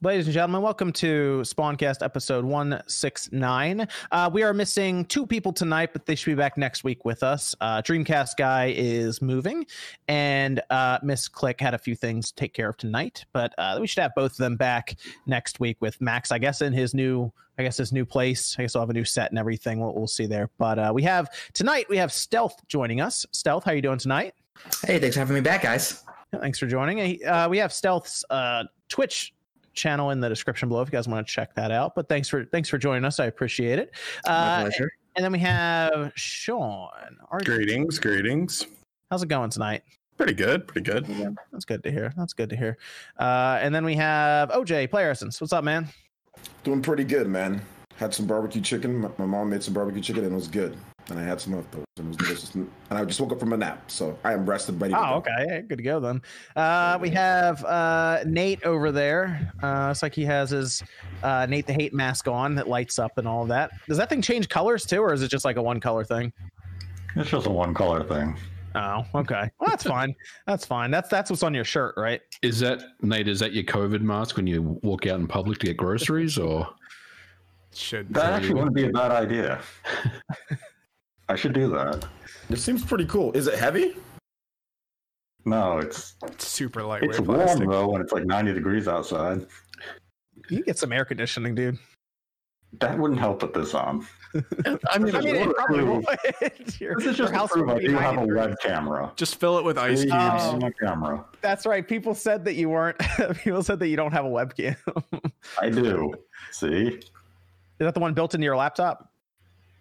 Ladies and gentlemen, welcome to Spawncast episode 169. Uh, we are missing two people tonight, but they should be back next week with us. Uh, Dreamcast guy is moving, and uh, Miss Click had a few things to take care of tonight, but uh, we should have both of them back next week with Max, I guess, in his new. I guess his new place. I guess I'll have a new set and everything. We'll, we'll see there. But uh, we have tonight. We have Stealth joining us. Stealth, how are you doing tonight? Hey, thanks for having me back, guys. Thanks for joining. Uh, we have Stealth's uh, Twitch channel in the description below if you guys want to check that out. But thanks for thanks for joining us. I appreciate it. My Uh, pleasure. and then we have Sean. Are- Greetings, greetings. How's it going tonight? Pretty good, pretty good. That's good to hear. That's good to hear. Uh, and then we have OJ Player Essence. What's up, man? Doing pretty good, man. Had some barbecue chicken. My, my mom made some barbecue chicken and it was good. And I had some leftovers and it was delicious. And I just woke up from a nap, so I am rested, ready. to Oh, go. okay. Good to go then. Uh, we have uh, Nate over there. Uh, it's like he has his uh, Nate the Hate mask on that lights up and all of that. Does that thing change colors too, or is it just like a one color thing? It's just a one color thing. Oh, okay. Well, that's fine. That's fine. That's that's what's on your shirt, right? Is that Nate? Is that your COVID mask when you walk out in public to get groceries, or Should That actually wouldn't be a bad idea. I should do that. This seems pretty cool. Is it heavy? No, it's super lightweight it's warm plastic. though when it's like 90 degrees outside. You get some air conditioning, dude. That wouldn't help with this on. I mean, I mean, it Lord, probably prove- would. Your- This is your just to house prove would I be do have a degrees. web camera. Just fill it with ice cubes. Oh. my camera. That's right. People said that you weren't. people said that you don't have a webcam. I do. See? Is that the one built into your laptop?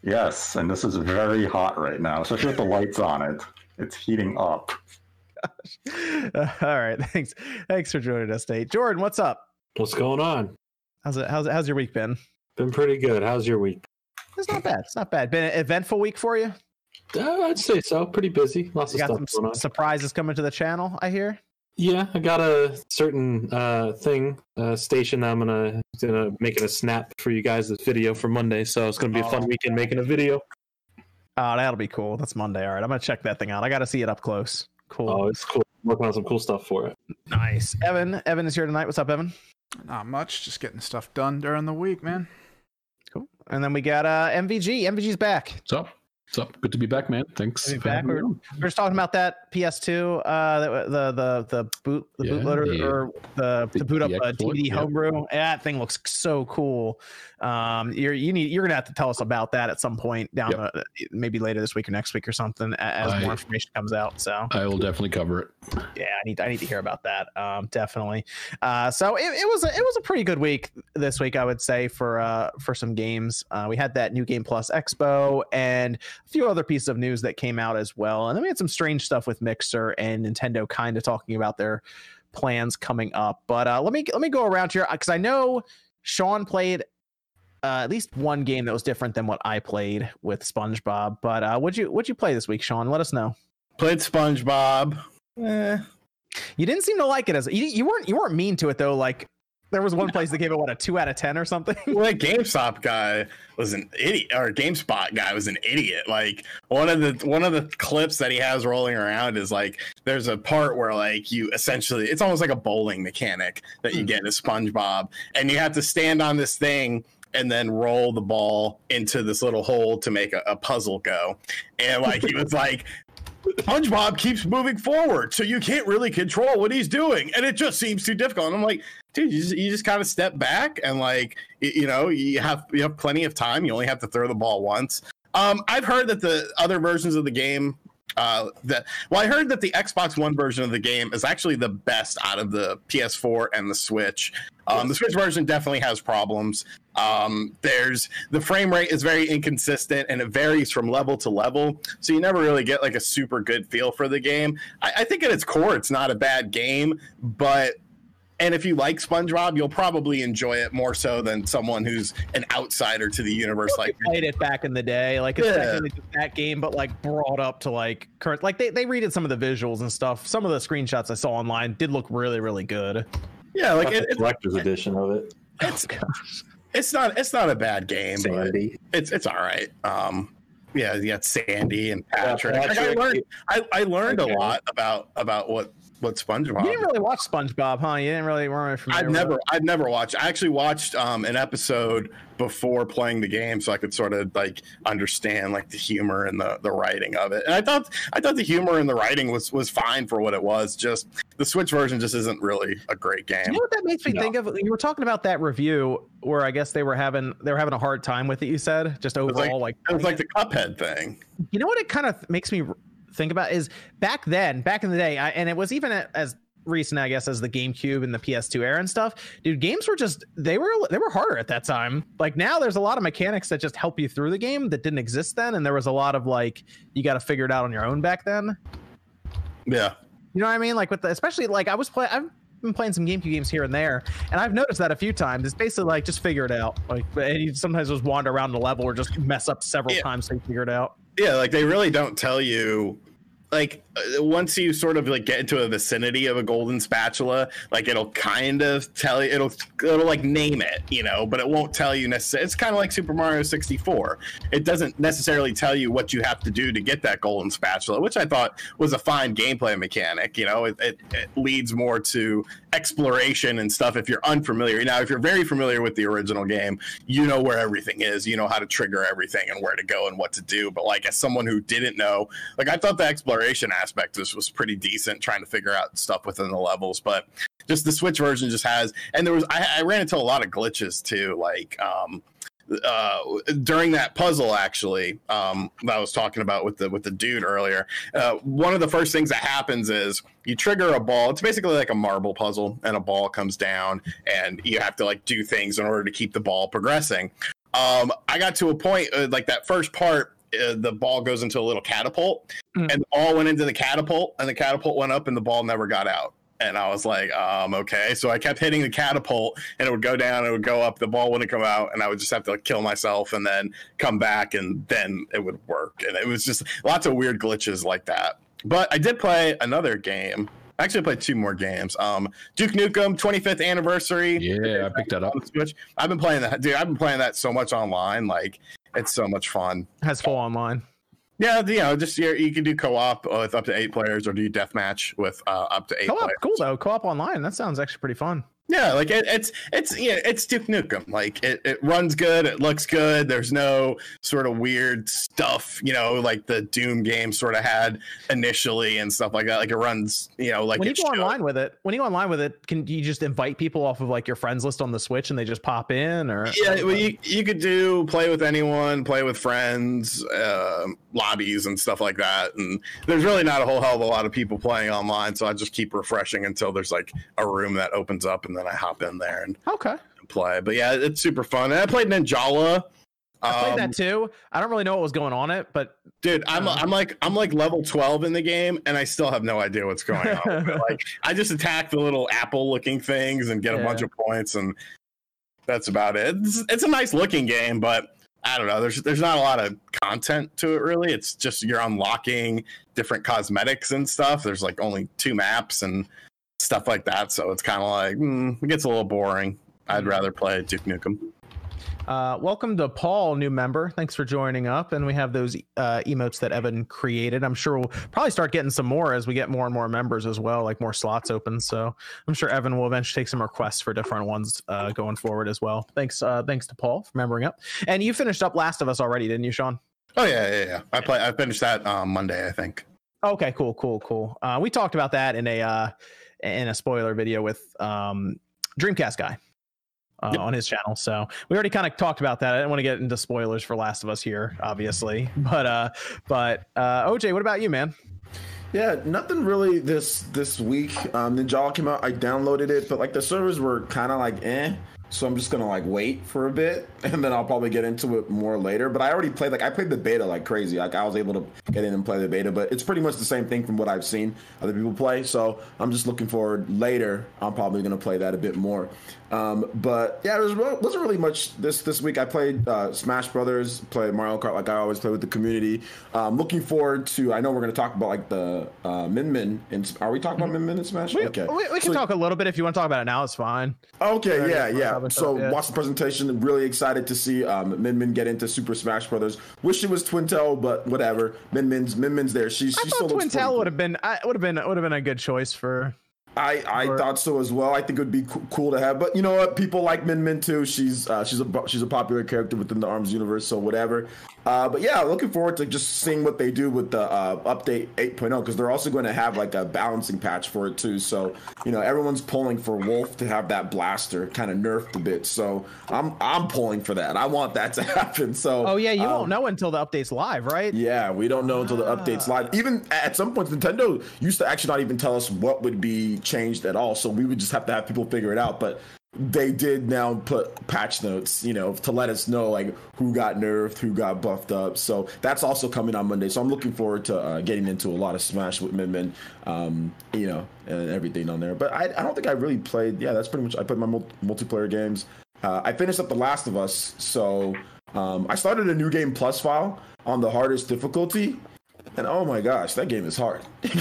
Yes, and this is very hot right now, especially with the lights on it. It's heating up. Uh, all right. Thanks. Thanks for joining us, Nate. Jordan, what's up? What's going on? How's it? How's how's your week been? Been pretty good. How's your week? It's not bad. It's not bad. Been an eventful week for you. Uh, I'd say so. Pretty busy. Lots You of got stuff some going on. surprises coming to the channel. I hear. Yeah, I got a certain uh, thing, uh, station. I'm gonna gonna making a snap for you guys this video for Monday. So it's gonna be a fun Oh. weekend making a video. Oh, that'll be cool. That's Monday. All right, I'm gonna check that thing out. I got to see it up close. Cool. Oh, it's cool. Working on some cool stuff for it. Nice. Evan. Evan is here tonight. What's up, Evan? Not much. Just getting stuff done during the week, man. Cool. And then we got uh MVG. MVG's back. what's up? What's up? Good to be back, man. Thanks. Be back. We're, we're just talking about that PS2, uh, the the the, the boot the Yeah, bootloader the- or the, the- the boot up the uh, DVD yeah. homebrew. Yeah, that thing looks so cool. Um, you're you need you're gonna have to tell us about that at some point down Yep. uh, maybe later this week or next week or something as I- more information comes out. So I will definitely cover it. yeah, I need I need to hear about that. Um, definitely. Uh, so it, it was a, it was a pretty good week this week, I would say for uh for some games. Uh, we had that new Game Plus Expo and a few other pieces of news that came out as well, and then we had some strange stuff with Mixer and Nintendo kind of talking about their plans coming up. But uh, let me let me go around here because I know Sean played. Uh, at least one game that was different than what I played with SpongeBob. But uh, what'd you what'd you play this week, Sean? Let us know. Played SpongeBob. Eh, You didn't seem to like it as you, you weren't you weren't mean to it though. Like there was one place that gave it what a two out of ten or something. well, that GameStop guy was an idiot, or GameSpot guy was an idiot. Like one of the one of the clips that he has rolling around is like there's a part where like you essentially it's almost like a bowling mechanic that you hmm. get in SpongeBob, and you have to stand on this thing and then roll the ball into this little hole to make a, a puzzle go. And like he was like. SpongeBob keeps moving forward, so you can't really control what he's doing, and it just seems too difficult. And I'm like, dude, you just, you just kind of step back and like, y- you know, you have you have plenty of time. You only have to throw the ball once. Um, I've heard that the other versions of the game, uh, that well, I heard that the Xbox One version of the game is actually the best out of the PS4 and the Switch. Um, the Switch version definitely has problems. Um, there's the frame rate is very inconsistent and it varies from level to level, so you never really get like a super good feel for the game. I, I think at its core, it's not a bad game, but and if you like SpongeBob, you'll probably enjoy it more so than someone who's an outsider to the universe. I Like, played it back in the day, like it's Yeah. technically that game, but like brought up to like current. Like they they redid some of the visuals and stuff. Some of the screenshots I saw online did look really really good. yeah, like Got it, the it, edition of it. it's it's not it's not a bad game, but Sandy. it's it's all right. Um, yeah, you got Sandy and Patrick. Like, I Patrick. learned I, I learned Okay. a lot about about what what SpongeBob. You didn't really watch SpongeBob, huh? You didn't really weren't familiar I've never, it? I've never watched. I actually watched um, an episode before playing the game, so I could sort of like understand like the humor and the the writing of it. And I thought, I thought the humor and the writing was was fine for what it was. Just the Switch version just isn't really a great game. You know what that makes me No. think of? You were talking about that review where I guess they were having they were having a hard time with it. You said just overall, like, It was like the Cuphead thing. you know what it kind of makes me think about is back then, back in the day, I, and it was even as recent, I guess, as the GameCube and the PS2 era and stuff. Dude, games were just they were they were harder at that time. Like now, there's a lot of mechanics that just help you through the game that didn't exist then, and there was a lot of like you got to figure it out on your own back then. Yeah. You know what I mean? Like with the, especially like I was playing. I've been playing some GameCube games here and there, and I've noticed that a few times. It's basically like just figure it out. Like and you sometimes just wander around the level or just mess up several Yeah. times so you figure it out. Yeah, like they really don't tell you. Like Uh, once you sort of like get into a vicinity of a golden spatula, like it'll kind of tell you, it'll it'll like name it, you know, but it won't tell you necessarily. It's kind of like Super Mario 64. It doesn't necessarily tell you what you have to do to get that golden spatula, which I thought was a fine gameplay mechanic. You know, it, it, it leads more to exploration and stuff if you're unfamiliar. Now, if you're very familiar with the original game, you know where everything is, you know how to trigger everything and where to go and what to do. But like as someone who didn't know, like I thought the exploration aspect was, was pretty decent, trying to figure out stuff within the levels. But just the Switch version just has, and there was I, I ran into a lot of glitches too, like um uh during that puzzle actually um that I was talking about with the with the dude earlier uh one of the first things that happens is you trigger a ball it's basically like a marble puzzle and a ball comes down and you have to like do things in order to keep the ball progressing um I got to a point uh, like that first part uh, the ball goes into a little catapult Mm. and the ball went into the catapult and the catapult went up and the ball never got out and I was like, um, okay. So I kept hitting the catapult and it would go down, it would go up, the ball wouldn't come out, and I would just have to like, kill myself and then come back and then it would work. And it was just lots of weird glitches like that. But I did play another game. I actually played two more games. Um, Duke Nukem 25th anniversary. Yeah, I picked that up. Switch. I've been playing that, dude. I've been playing that so much online. Like, it's so much fun. Has full online. Yeah, you know, just you, you can do co-op with up to eight players, or do deathmatch with uh, up to eight Co-op, players. cool though. Co-op online. That sounds actually pretty fun. Yeah, like it, it's it's yeah, it's Duke Nukem. Like it, it runs good, it looks good. There's no sort of weird stuff, you know, like the Doom game sort of had initially and stuff like that. Like it runs, you know, like when you go should. online with it, when you go online with it, can you just invite people off of like your friends list on the Switch and they just pop in or Yeah, well, you you could do play with anyone, play with friends, um lobbies and stuff like that. And there's really not a whole hell of a lot of people playing online, so I just keep refreshing until there's like a room that opens up, and then I hop in there and Okay. play. But yeah, it's super fun. And I played Ninjala. I played Um, that too. I don't really know what was going on it, but dude i'm i'm like i'm like level 12 in the game and i still have no idea what's going on like i just attack the little apple looking things and get a bunch of points and that's about it it's, it's a nice looking game but i don't know there's there's not a lot of content to it really it's just you're unlocking different cosmetics and stuff there's like only two maps and stuff like that so it's kind of like mm, it gets a little boring i'd Mm-hmm. rather play duke nukem uh, welcome to Paul, new member. Thanks for joining up. And we have those uh, emotes that Evan created. I'm sure we'll probably start getting some more as we get more and more members as well, like more slots open. So I'm sure Evan will eventually take some requests for different ones uh, going forward as well. Thanks, uh, thanks to Paul for membering up. And you finished up Last of Us already, didn't you, Sean? oh yeah yeah yeah i play i finished that um, monday i think Okay, cool, cool, cool. Uh, we talked about that in a uh, in a spoiler video with um, Dreamcast guy uh, Yep. on his channel. So we already kind of talked about that. I didn't want to get into spoilers for Last of Us here, obviously, but uh, but uh, OJ, what about you, man? Yeah, nothing really this this week. Um, Ninjala came out. I downloaded it, but like the servers were kind of like eh. So I'm just gonna like wait for a bit, and then I'll probably get into it more later. But I already played like I played the beta like crazy. Like I was able to get in and play the beta, but it's pretty much the same thing from what I've seen other people play. So I'm just looking forward later. I'm probably gonna play that a bit more. Um, but yeah, there was, wasn't really much this this week. I played uh, Smash Brothers, played Mario Kart like I always play with the community. Um, looking forward to. I know we're gonna talk about like the uh, Min Min. And are we talking about Min Min in Smash? We, okay, we, we can So- talk a little bit if you want to talk about it now. It's fine. Okay, yeah, yeah, yeah. So talk, yeah. watch the presentation. Really excited to see um, Min Min get into Super Smash Brothers. Wish it was Twintelle, but whatever. Min Min's Min Min's there. She's I she thought still looks Twin pretty Tail cool. would have been. I would have been. Would have been a good choice for. I, I Or- thought so as well. I think it would be co- cool to have, but you know what? People like Min Min too. She's uh, she's a she's a popular character within the Arms universe, so whatever. Uh, but yeah, looking forward to just seeing what they do with the uh, update 8.0 because they're also going to have like a balancing patch for it too. So you know everyone's pulling for Wolf to have that blaster kind of nerfed a bit. So I'm I'm pulling for that. I want that to happen. So Oh yeah, you um, won't know until the update's live, right? yeah, we don't know until the update's live. Even at some points, Nintendo used to actually not even tell us what would be changed at all. So we would just have to have people figure it out. But they did now put patch notes, you know, to let us know like who got nerfed, who got buffed up. So that's also coming on Monday. So I'm looking forward to uh, getting into a lot of Smash with Min Min, um, you know, and everything on there. But I, I don't think I really played. Yeah, that's pretty much. I played my mul- multiplayer games. Uh, I finished up The Last of Us. So um, I started a new game plus file on the hardest difficulty. And oh my gosh, that game is hard.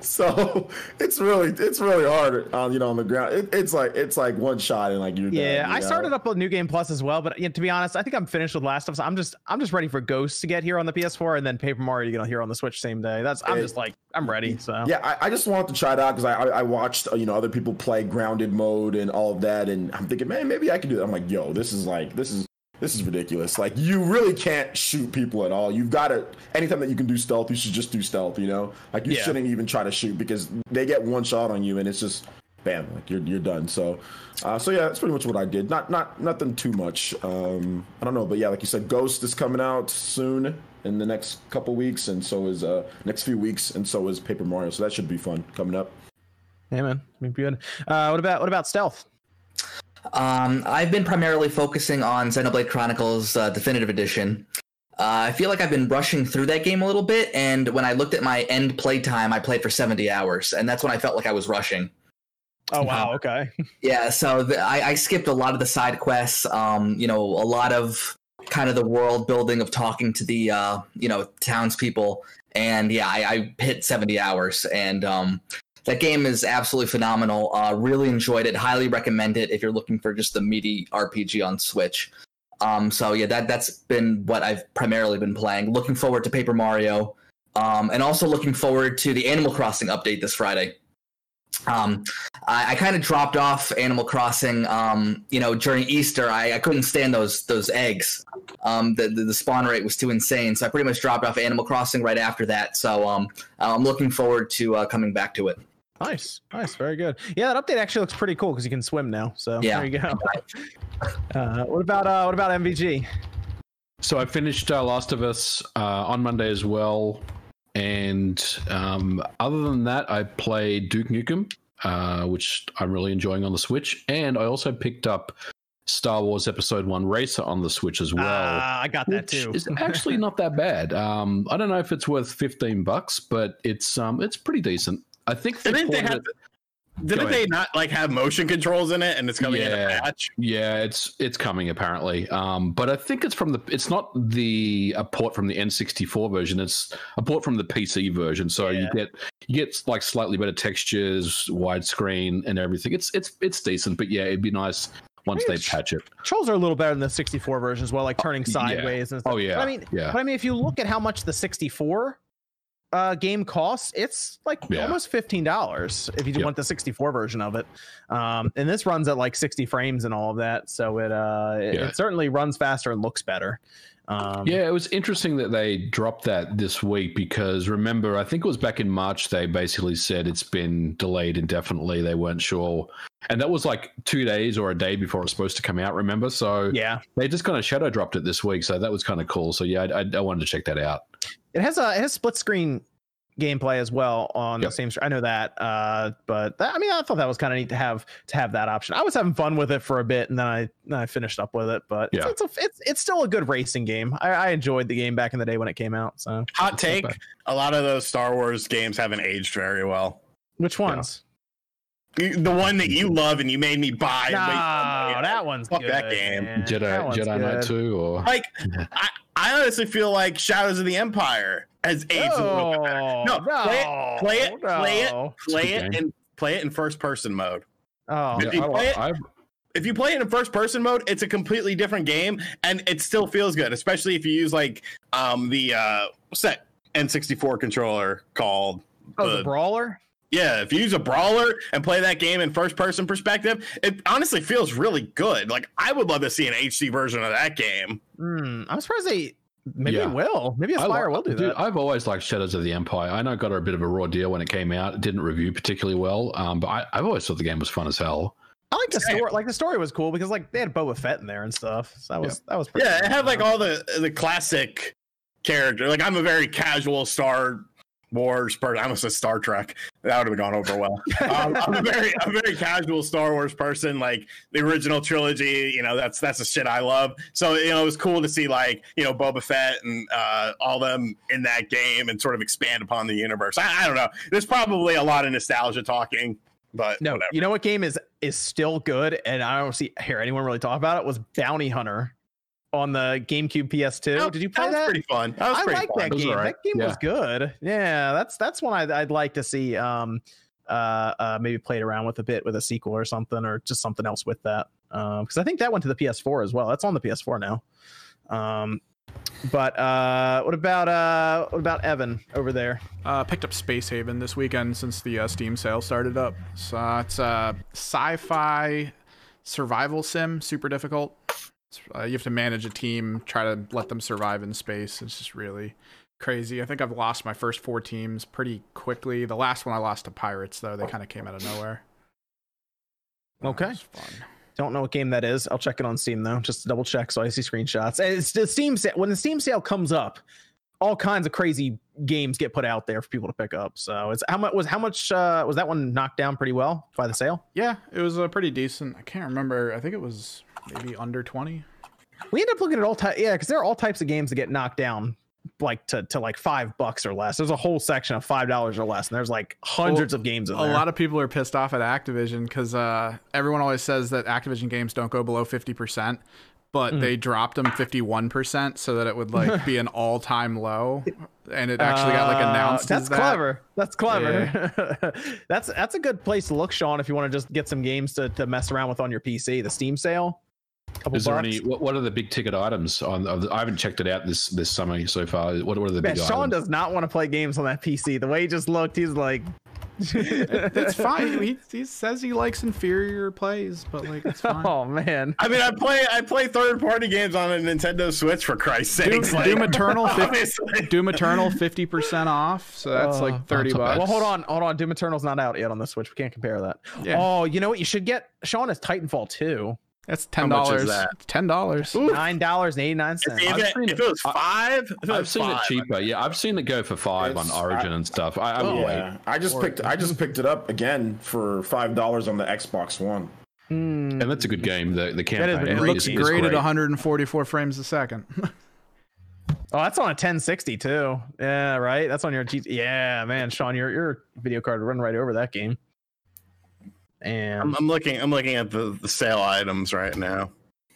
so it's really it's really hard on you know on the ground. It, it's like it's like one shot and like you're Yeah, done, you I know? started up a New Game Plus as well, but yeah, to be honest, I think I'm finished with Last of Us. I'm just I'm just ready for Ghosts to get here on the PS4 and then Paper Mario to get here on the Switch same day. That's I'm It- just like I'm ready. So Yeah, I, I just wanted to try it out because I, I I watched uh, you know other people play grounded mode and all of that, and I'm thinking, man, maybe I can do that. I'm like, yo, this is like this is this is ridiculous. Like you really can't shoot people at all. You've got to anytime that you can do stealth, you should just do stealth. You know, like you Yeah. shouldn't even try to shoot because they get one shot on you and it's just bam, like you're you're done. So, uh, so yeah, that's pretty much what I did. Not not nothing too much. Um, I don't know, but yeah, like you said, Ghost is coming out soon in the next couple weeks, and so is uh next few weeks, and so is Paper Mario. So that should be fun coming up. yeah, man, be good. Uh, what about what about Stealth? Um, I've been primarily focusing on Xenoblade Chronicles uh, Definitive Edition. Uh, I feel like I've been rushing through that game a little bit, and when I looked at my end play time, I played for 70 hours, and that's when I felt like I was rushing. Oh wow, okay. Yeah, so the, I, I skipped a lot of the side quests. Um, you know, a lot of kind of the world building of talking to the uh, you know townspeople, and yeah, I, I hit seventy hours, and um, that game is absolutely phenomenal. Uh, really enjoyed it. Highly recommend it if you're looking for just the meaty RPG on Switch. Um, so yeah, that that's been what I've primarily been playing. Looking forward to Paper Mario, um, and also looking forward to the Animal Crossing update this Friday. Um, I, I kind of dropped off Animal Crossing. Um, you know, during Easter, I, I couldn't stand those those eggs. Um, the, the the spawn rate was too insane, so I pretty much dropped off Animal Crossing right after that. So um, I'm looking forward to uh, coming back to it. Nice, nice, very good. Yeah, that update actually looks pretty cool because you can swim now. So Yeah. there you go. Uh, what about uh, what about MVG? So I finished uh, Last of Us uh, on Monday as well, and um, other than that, I played Duke Nukem, uh, which I'm really enjoying on the Switch, and I also picked up Star Wars Episode One Racer on the Switch as well. Ah, I got that which too. is actually not that bad. Um, I don't know if it's worth fifteen bucks, but it's um, it's pretty decent. I think they Didn't they have? it- Didn't they not like have motion controls in it, and it's coming in a Yeah. patch? Yeah, it's it's coming apparently. Um, but I think it's from the it's not the a port from the N64 version. It's a port from the PC version. So you get you get like slightly better textures, widescreen, and everything. It's it's it's decent. But yeah, it'd be nice once they patch it. Controls are a little better than the 64 version as well, like turning yeah. sideways and stuff. Oh, yeah, But I mean, yeah. but I mean, if you look at how much the 64 uh, game costs, it's like Yeah. almost fifteen dollars if you Yep. want the 64 version of it. Um, and this runs at like 60 frames and all of that, so it uh, it, Yeah. it certainly runs faster and looks better. Um, Yeah, it was interesting that they dropped that this week because remember, I think it was back in March, they basically said it's been delayed indefinitely. They weren't sure. And that was like two days or a day before it was supposed to come out, remember? So yeah. they just kind of shadow dropped it this week. So that was kind of cool. So yeah, I, I, I wanted to check that out. It has a it has split screen gameplay as well on Yep. the same. str- I know that, uh, but that, I mean, I thought that was kind of neat to have to have that option. I was having fun with it for a bit, and then I then I finished up with it. But Yeah. it's it's, a, it's it's still a good racing game. I, I enjoyed the game back in the day when it came out. So Hot take: bad. a lot of those Star Wars games haven't aged very well. which ones? You- The one that you love and you made me buy. No, and wait for that one's Fuck good, that game. man. Jedi That Jedi Knight 2 or Like I, I honestly feel like Shadows of the Empire has aged a little bit better. Oh, No, play it, play it, play it, no. play It's a it, and play it in first person mode. Oh, If you I- play it- I- if you play it in first person mode, it's a completely different game and it still feels good, especially if you use like um the uh what's that N64 controller called oh, the the- brawler. Yeah, if you use a brawler and play that game in first person perspective, it honestly feels really good. Like I would love to see an HD version of that game. Hmm, I'm surprised they. Maybe Yeah. it will. Maybe I Aspyr li- will do dude, that. I've always liked Shadows of the Empire. I know it got a bit of a raw deal when it came out. It didn't review particularly well, um, but I, I've always thought the game was fun as hell. I like the Same. story. Like the story was cool because like they had Boba Fett in there and stuff. So that was that was pretty Yeah, it had like all the the classic character. Like I'm a very casual Star Wars person. I almost said Star Trek. That would have gone over well. Um, I'm a very a very casual Star Wars person. Like the original trilogy, you know, that's that's the shit I love. So you know, it was cool to see like you know Boba Fett and uh, all them in that game and sort of expand upon the universe. I, I don't know. There's probably a lot of nostalgia talking, but No, whatever. you know what game is is still good, and I don't see hear anyone really talk about it. Was Bounty Hunter on the GameCube PS2? No, Did you play that? that? Was pretty fun. That was I pretty like fun. that game. alright. That game Yeah. was good. Yeah, that's that's one I'd, I'd like to see. Um, uh, uh, maybe played around with a bit with a sequel or something, or just something else with that. Um, because I think that went to the PS4 as well. That's on the PS4 now. Um, but uh, what about uh, what about Evan over there? Uh, picked up Space Haven this weekend since the uh, Steam sale started up. So uh, it's a sci-fi survival sim, super difficult. Uh, you have to manage a team, try to let them survive in space. It's just really crazy. I think I've lost my first four teams pretty quickly. The last one I lost to pirates, though. They kind of came out of nowhere. Uh, Okay. fun. Don't know what game that is. I'll check it on Steam though, just to double check so I see screenshots. And It's the Steam sale. When the Steam sale comes up, all kinds of crazy games get put out there for people to pick up. So it's how much was how much uh, was that one knocked down pretty well by the sale? Yeah, it was a pretty decent. I can't remember. I think it was maybe under 20. We end up looking at all types, yeah, because there are all types of games that get knocked down like to, to like five bucks or less. There's a whole section of five dollars or less, and there's like hundreds of games in a there. lot of people are pissed off at Activision because uh, everyone always says that Activision games don't go below 50%, but Mm. they dropped them 51% so that it would like be an all time low. And it actually got like Uh, announced. That's that. clever. That's clever. that's that's a good place to look, Sean, if you want to just get some games to, to mess around with on your PC. The Steam sale. Couple Is there bucks. any? What, what are the big ticket items on? The, I haven't checked it out this this summer so far. What, what are the Man, big Sean items? does not want to play games on that PC. The way he just looked, he's like, It's fine. He, he says he likes inferior plays, but like it's fine. oh man. I mean, I play I play third party games on a Nintendo Switch for Christ's Doom, sakes. like, Doom Eternal, 50, obviously. Doom Eternal, fifty percent off. So that's Oh, like thirty not bucks. Well, hold on, hold on. Doom Eternal's not out yet on the Switch. We can't compare that. Yeah. Oh, you know what? You should get Sean is Titanfall 2. That's ten dollars. that? Ten dollars. Nine dollars and eighty nine cents. If, it, if it- it was five, if it I've was seen five, it cheaper. Yeah, I've seen it go for five on Origin I- and stuff. I, I would wait. Yeah, I just picked I just picked it up again for five dollars on the Xbox One. Hmm. And that's a good game. The the is campaign a It looks is, game. is great, great. at 144 frames a second. Oh, that's on a 1060 too. Yeah, right. That's on your G. Yeah, man, Sean, your your video card would run right over that game. And I'm, I'm looking. I'm looking at the, the sale items right now.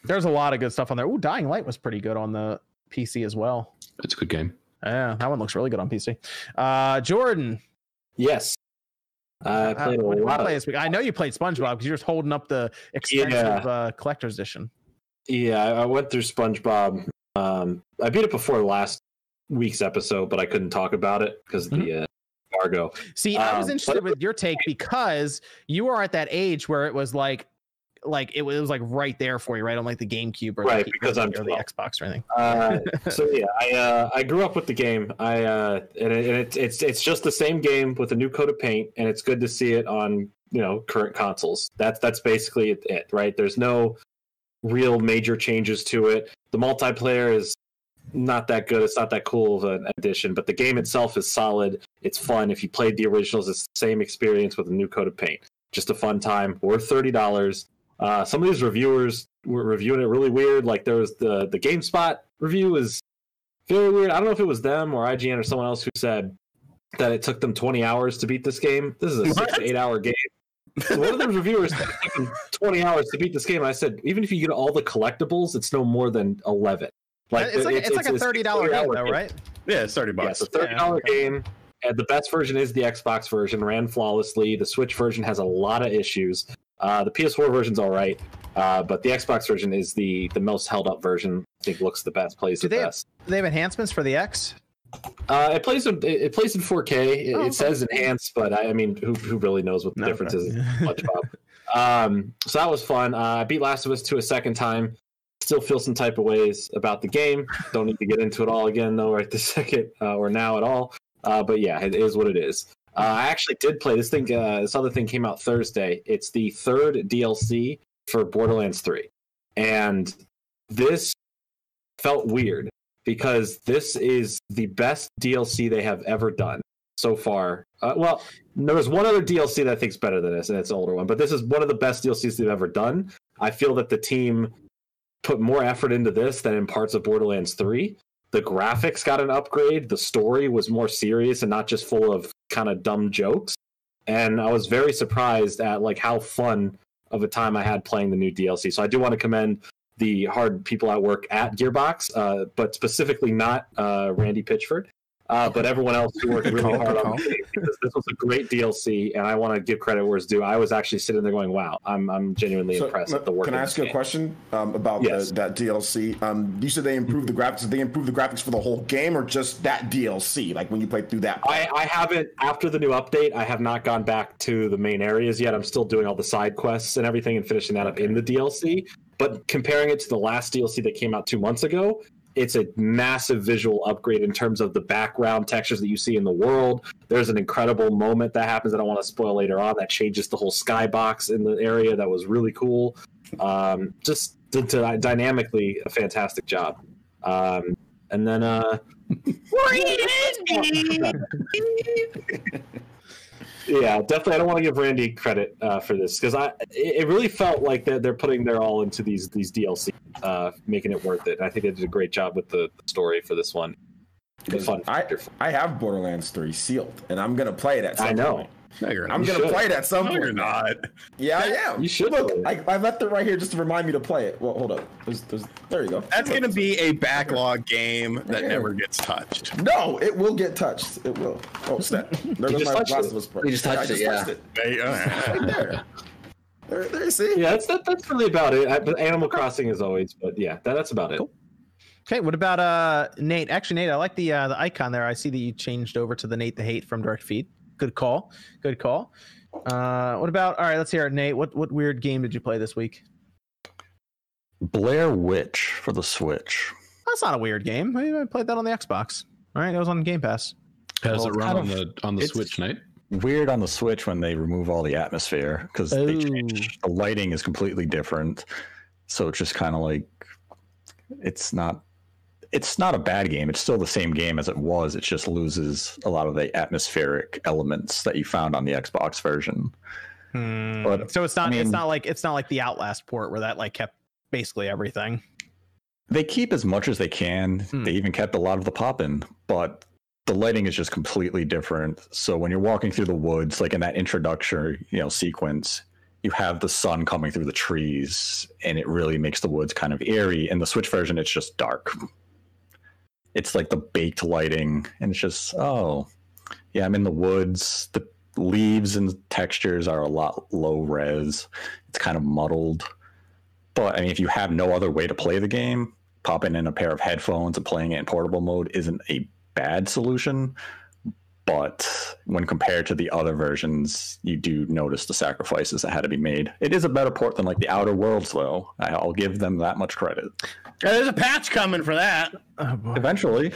there's a lot of good stuff on there. Ooh, Dying Light was pretty good on the PC as well. It's a good game. Yeah, that one looks really good on PC. Uh, Jordan, Yes. I uh, played a what did you lot play of this week? I know you played SpongeBob because you're just holding up the expensive Yeah. uh, collector's edition. Yeah, I I went through SpongeBob. Um, I beat it before last week's episode, but I couldn't talk about it because of the uh, embargo. See, I was Um, interested with your take because you are at that age where it was like, like it was, it was like right there for you, right on like the GameCube or Right, the, because or I'm the Xbox or anything. Uh, so yeah, I uh, I grew up with the game. I uh, and, it, and it's it's it's just the same game with a new coat of paint, and it's good to see it on you know current consoles. That's that's basically it right? There's no real major changes to it. The multiplayer is not that good. It's not that cool of an addition, but the game itself is solid. It's fun. If you played the originals, it's the same experience with a new coat of paint. Just a fun time. Worth thirty dollars. Uh, some of these reviewers were reviewing it really weird. Like there was the the GameSpot review was very weird. I don't know if it was them or IGN or someone else who said that it took them 20 hours to beat this game. This is a six to eight hour game. So one of the reviewers said it took them 20 hours to beat this game. I said, even if you get all the collectibles, it's no more than 11. it's like it's, like a thirty dollar game though, game. right? Yeah, it's thirty Yeah, bucks. it's a thirty dollar game. And the best version is the Xbox version, ran flawlessly. The Switch version has a lot of issues. Uh, the PS4 version's all right, uh, but the Xbox version is the the most held up version. I think looks the best, plays Do the they have- best. They have enhancements for the X. Uh, it plays in it, it plays in 4K. It, Oh, okay. it says enhanced, but I, I mean, who who really knows what the No, difference okay. is? SpongeBob. um, so that was fun. Uh, I beat Last of Us 2 a second time. Still feel some type of ways about the game. Don't need to get into it all again though, right this second uh, or now at all. Uh, but yeah, it is what it is. Uh, I actually did play this thing. Uh, this other thing came out Thursday. It's the third DLC for Borderlands 3, and this felt weird because this is the best DLC they have ever done so far. Uh, well, there was one other DLC that I think's better than this, and it's an older one, but this is one of the best DLCs they've ever done. I feel that the team put more effort into this than in parts of Borderlands 3. The graphics got an upgrade. The story was more serious and not just full of kind of dumb jokes. And I was very surprised at like how fun of a time I had playing the new DLC. So I do want to commend the hard people at work at Gearbox, uh, but specifically not uh, Randy Pitchford, uh, but everyone else who worked really hard on call. the game because this was a great DLC, and I want to give credit where it's due. I was actually sitting there going, "Wow, I'm I'm genuinely So, impressed at the work." Can I ask this you a question um, about Yes. the, that DLC? Um, you said they improved the graphics. Did they improve the graphics for the whole game or just that DLC? Like when you played through that? I, I haven't after the new update. I have not gone back to the main areas yet. I'm still doing all the side quests and everything and finishing that up in the DLC. But comparing it to the last DLC that came out two months ago, it's a massive visual upgrade in terms of the background textures that you see in the world. There's an incredible moment that happens that I want to spoil later on that changes the whole skybox in the area. That was really cool. Um, just to, to dynamically a fantastic job. Um, and then uh, yeah, definitely. I don't want to give Randy credit uh, for this because I it really felt like they're, they're putting their all into these these DLC, uh, making it worth it. I think they did a great job with the story for this one. The fun I. I have Borderlands 3 sealed, and I'm gonna play it at some I know. point. No, you're I'm not. gonna should. play it at some No, point. you're not. Yeah, I am. You should Look. I, I left it right here just to remind me to play it. Well, hold up. There's, there's, there you go. That's gonna be a backlog game that Yeah. never gets touched. No, it will get touched. It will. Oh, snap. There goes just my touched Last it. of Us part. You just I touched it, yeah. touched it. They- Right there. There, there you see. Yeah, that's that, that's really about it. I, but Animal Crossing is always, but yeah, that, that's about it. Okay, what about uh Nate? Actually, Nate, I like the uh, the icon there. I see that you changed over to the Nate the Hate from Direct Feed. Good call. Good call. Uh, what about? All right, let's hear it, Nate. What what weird game did you play this week? Blair Witch for the Switch. That's not a weird game. I I played that on the Xbox. All right, it was on Game Pass. How does Well, it run on of- the on the Switch, Nate? Weird on the Switch when they remove all the atmosphere because they Oh. change the lighting is completely different. So it's just kind of like it's not it's not a bad game. It's still the same game as it was. It just loses a lot of the atmospheric elements that you found on the Xbox version. But so it's not I it's not like it's not like the Outlast port where that like kept basically everything. they keep as much as they can. Hmm. They even kept a lot of the pop in, but the lighting is just completely different. So when you're walking through the woods, like in that introductory, you know, sequence, you have the sun coming through the trees, and it really makes the woods kind of eerie. In the Switch version, it's just dark. It's like the baked lighting, and it's just oh, yeah, I'm in the woods. The leaves and textures are a lot low res. It's kind of muddled. But I mean, if you have no other way to play the game, popping in a pair of headphones and playing it in portable mode isn't a bad solution. But when compared to the other versions, you do notice the sacrifices that had to be made. It is a better port than like the Outer Worlds, though. I- I'll give them that much credit. Yeah, there's a patch coming for that. Oh boy, Eventually,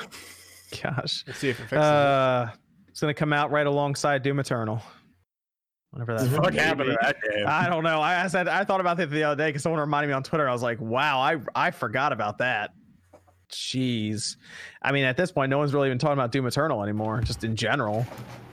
Let's see if it fixes Uh, it's gonna come out right alongside Doom Eternal. Whatever that. What is. happened to that game? I don't know. I, I said I thought about it the other day because someone reminded me on Twitter. I was like, wow, I I forgot about that. Jeez. I mean, at this point, no one's really even talking about Doom Eternal anymore, just in general.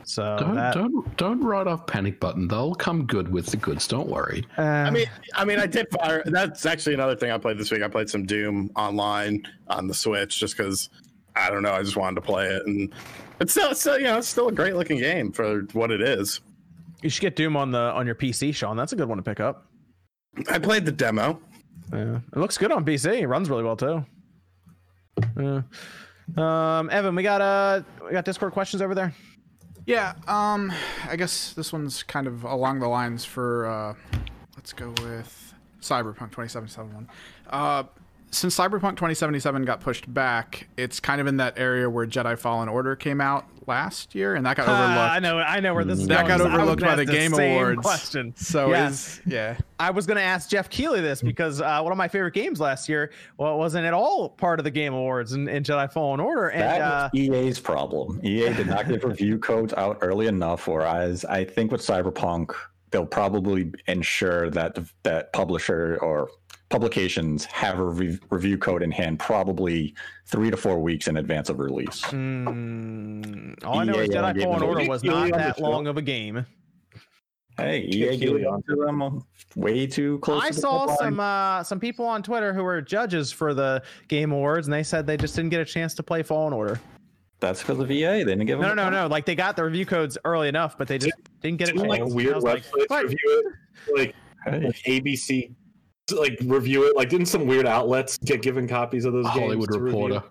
So Don't that, don't don't write off panic button. They'll come good with the goods. Don't worry. uh, I mean, I mean, I did fire. That's actually another thing I played this week. I played some Doom online on the Switch just because I don't know. I just wanted to play it, and it's still, it's still, you know, it's still a great looking game for what it is. you should get Doom on the on your PC, Sean. That's a good one to pick up. I played the demo. Yeah. It looks good on PC. It runs really well too. Yeah. Um, Evan, we got uh, we got Discord questions over there. Yeah, um, I guess this one's kind of along the lines for, uh, let's go with Cyberpunk 2077 one. Uh, since Cyberpunk 2077 got pushed back, it's kind of in that area where Jedi Fallen Order came out last year, and that got overlooked. Uh, I know, I know where this is That going. got overlooked by the ask Game same Awards. Question. So Yes. is yeah. I was going to ask Geoff Keighley this because uh, one of my favorite games last year, well, it wasn't at all part of the Game Awards in, in Jedi Fallen Order, and That uh, was EA's problem. EA did not get review codes out early enough. Whereas I think with Cyberpunk, they'll probably ensure that that publisher or publications have a re- review code in hand, probably three to four weeks in advance of release. mm, all I know is EA Jedi gave Fallen it a Order was not that long of a game. Hey, EA Keighley gave on. to them way too close. I to saw some uh, some people on Twitter who were judges for the Game Awards, and they said they just didn't get a chance to play Fallen Order. That's because of EA. They didn't give No, them no, no, no. Like they got the review codes early enough, but they just didn't get it. Like I weird was like, review it, like, Hey. like ABC, like review it. Like, didn't some weird outlets get given copies of those games? Hollywood to review? Reporter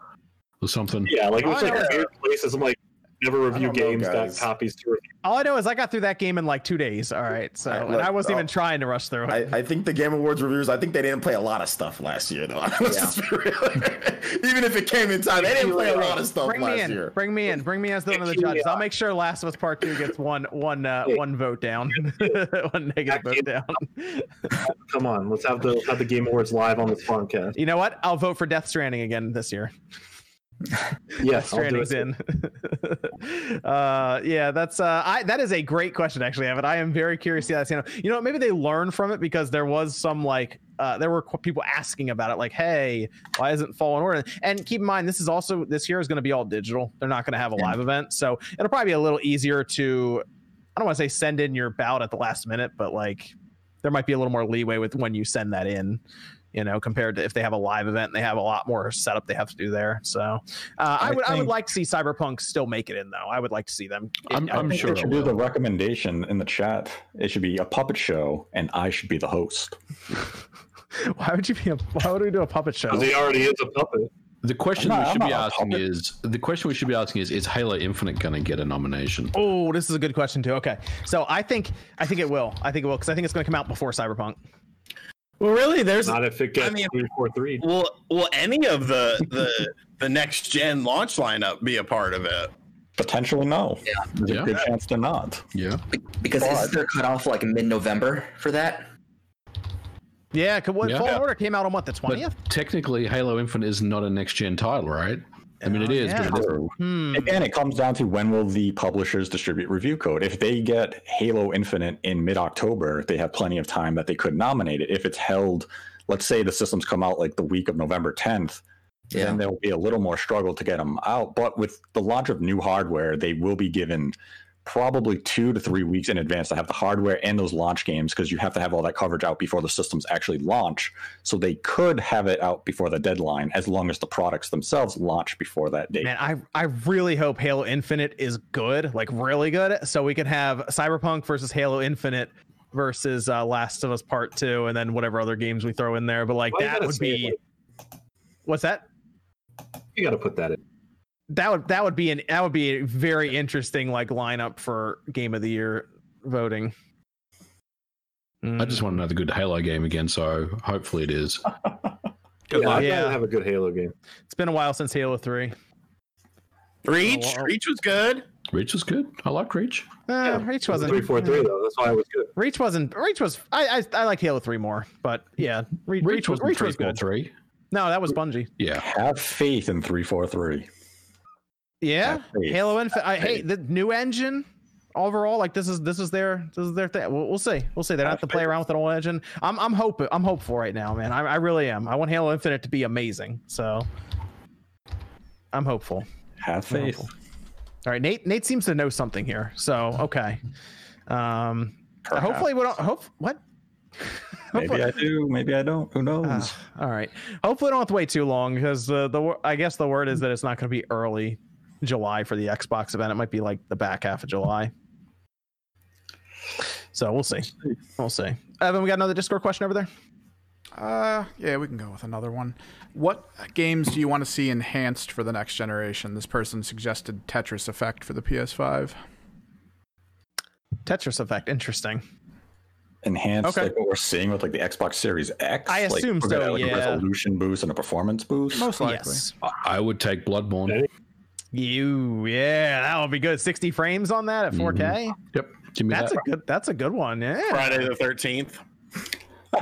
or something. Yeah, like it Oh, was like oh, weird places. I'm like, never review don't know, games, guys. copies to review. All I know is I got through that game in like two days. All right, so All right, and I wasn't even oh. trying to rush through it. I, I think the Game Awards reviewers. I think they didn't play a lot of stuff last year, though. Let's Yeah. just be real. Even if it came in time, they didn't play a lot of stuff Bring me in. year. Bring me in. Bring me as one of the judges. I'll make sure Last of Us Part Two gets one one uh, Hey. one vote down, one negative vote down. Come on, let's have the have the Game Awards live on this podcast. You know what? I'll vote for Death Stranding again this year. Yes, I'll Stranding's in. uh, yeah, that's uh, I that is a great question actually, Evan. I am very curious to see that. stand out. You know, maybe they learn from it because there was some like uh, there were qu- people asking about it, like, "Hey, why isn't Fallen Order?" And keep in mind, this is also this year is going to be all digital. They're not going to have a Yeah. live event, so it'll probably be a little easier to. I don't want to say send in your ballot at the last minute, but like there might be a little more leeway with when you send that in you know, compared to if they have a live event, and they have a lot more setup they have to do there. So, uh, I, I would I would like to see Cyberpunk still make it in though. I would like to see them. I'm, I I'm sure they it should do the recommendation in the chat. It should be a puppet show, and I should be the host. Why would you be a? Why would we do a puppet show? Because he already is a puppet. The question not- we should be asking puppet. is the question we should be asking is is Halo Infinite going to get a nomination? Oh, this is a good question too. Okay, so I think I think it will. I think it will because I think it's going to come out before Cyberpunk. Well, really, there's Not if it gets I mean- three four three. will will any of the the the next gen launch lineup be a part of it? Potentially, no. Yeah. There's Yeah. a good chance they're not. Yeah. Because But- isn't there cut off like mid November for that? Yeah, 'cause what Yeah. Fallen Order came out on what the But twentieth? technically, Halo Infinite is not a next gen title, right? I mean, it is. Oh, yeah. it Hmm. Again, it comes down to when will the publishers distribute review code. If they get Halo Infinite in mid-October, they have plenty of time that they could nominate it. If it's held, let's say the systems come out like the week of November 10th, Yeah. then there'll be a little more struggle to get them out. But with the launch of new hardware, they will be given probably two to three weeks in advance to have the hardware and those launch games because you have to have all that coverage out before the systems actually launch. So they could have it out before the deadline as long as the products themselves launch before that date. Man, I I really hope Halo Infinite is good, like really good, so we can have Cyberpunk versus Halo Infinite versus uh, Last of Us Part Two, and then whatever other games we throw in there. But like Why that would say it be like- what's that? You got to put that in. That would that would be an that would be a very interesting like lineup for Game of the Year voting. I just want another good Halo game again, so hopefully it is. Good Yeah, luck. yeah. Yeah, have a good Halo game. It's been a while since Halo Three. Reach, Oh, wow. Reach was good. Reach was good. I like Reach. Uh, Reach wasn't three four three though. That's why it was good. Reach wasn't. Reach was. I I, I like Halo Three more, but yeah, Re- Reach, was. Reach was good. Three. No, that was Bungie. Yeah. Have faith in 343. Yeah, Have faith. Halo Infinite. I, hey, the new engine overall, like this is this is their this is their thing. We'll, we'll see. We'll see. They don't have to play around with an old engine. I'm I'm hoping. I'm hopeful right now, man. I, I really am. I want Halo Infinite to be amazing. So I'm hopeful. Have faith. All right, Nate. Nate seems to know something here. So okay. Um, Perhaps. hopefully we don't. Hope what? Maybe I do. Maybe I don't. Who knows? Ah, all right. Hopefully, we don't have to wait too long because uh, the I guess the word is that it's not going to be early July for the Xbox event. It might be like the back half of July. So we'll see. We'll see. Evan, we got another Discord question over there. Uh, yeah, we can go with another one. What games do you want to see enhanced for the next generation? This person suggested Tetris Effect for the PS5. Tetris Effect, interesting. Enhanced Okay. like what we're seeing with like the Xbox Series X. I Like, assume we're gonna so, have, like, yeah. A resolution boost and a performance boost. Most likely. Yes. I- I would take Bloodborne. You, yeah, that would be good. 60 frames on that at 4K. Mm-hmm. Yep. Give me That's that. a good. That's a good one. Yeah. Friday the Thirteenth.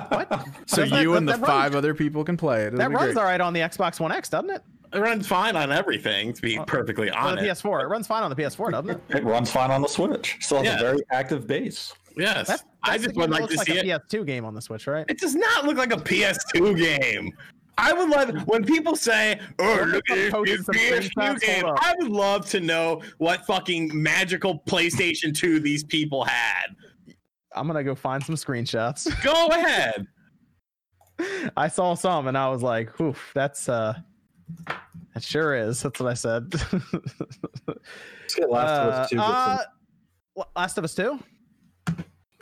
What? So Does that- you and the that runs- five other people can play it. It'll That runs great. all right on the Xbox One X, doesn't it? It runs fine on everything. To be perfectly honest. On the. PS4, it runs fine on the PS4, doesn't it? It runs fine on the Switch. Still has Yeah. a very active base. Yes, That, I just the would game that like looks to like see a it. PS2 game on the Switch, right? It does not look like a PS2 game. I would love when people say, "Oh, look at this posted new PS2 game." I would love to know what fucking magical PlayStation 2 these people had. I'm gonna go find some screenshots. Go ahead. I saw some and I was like, "Oof, that's uh, that sure is." That's what I said. Let's get Last of Us 2. Uh, uh, Last of Us Two.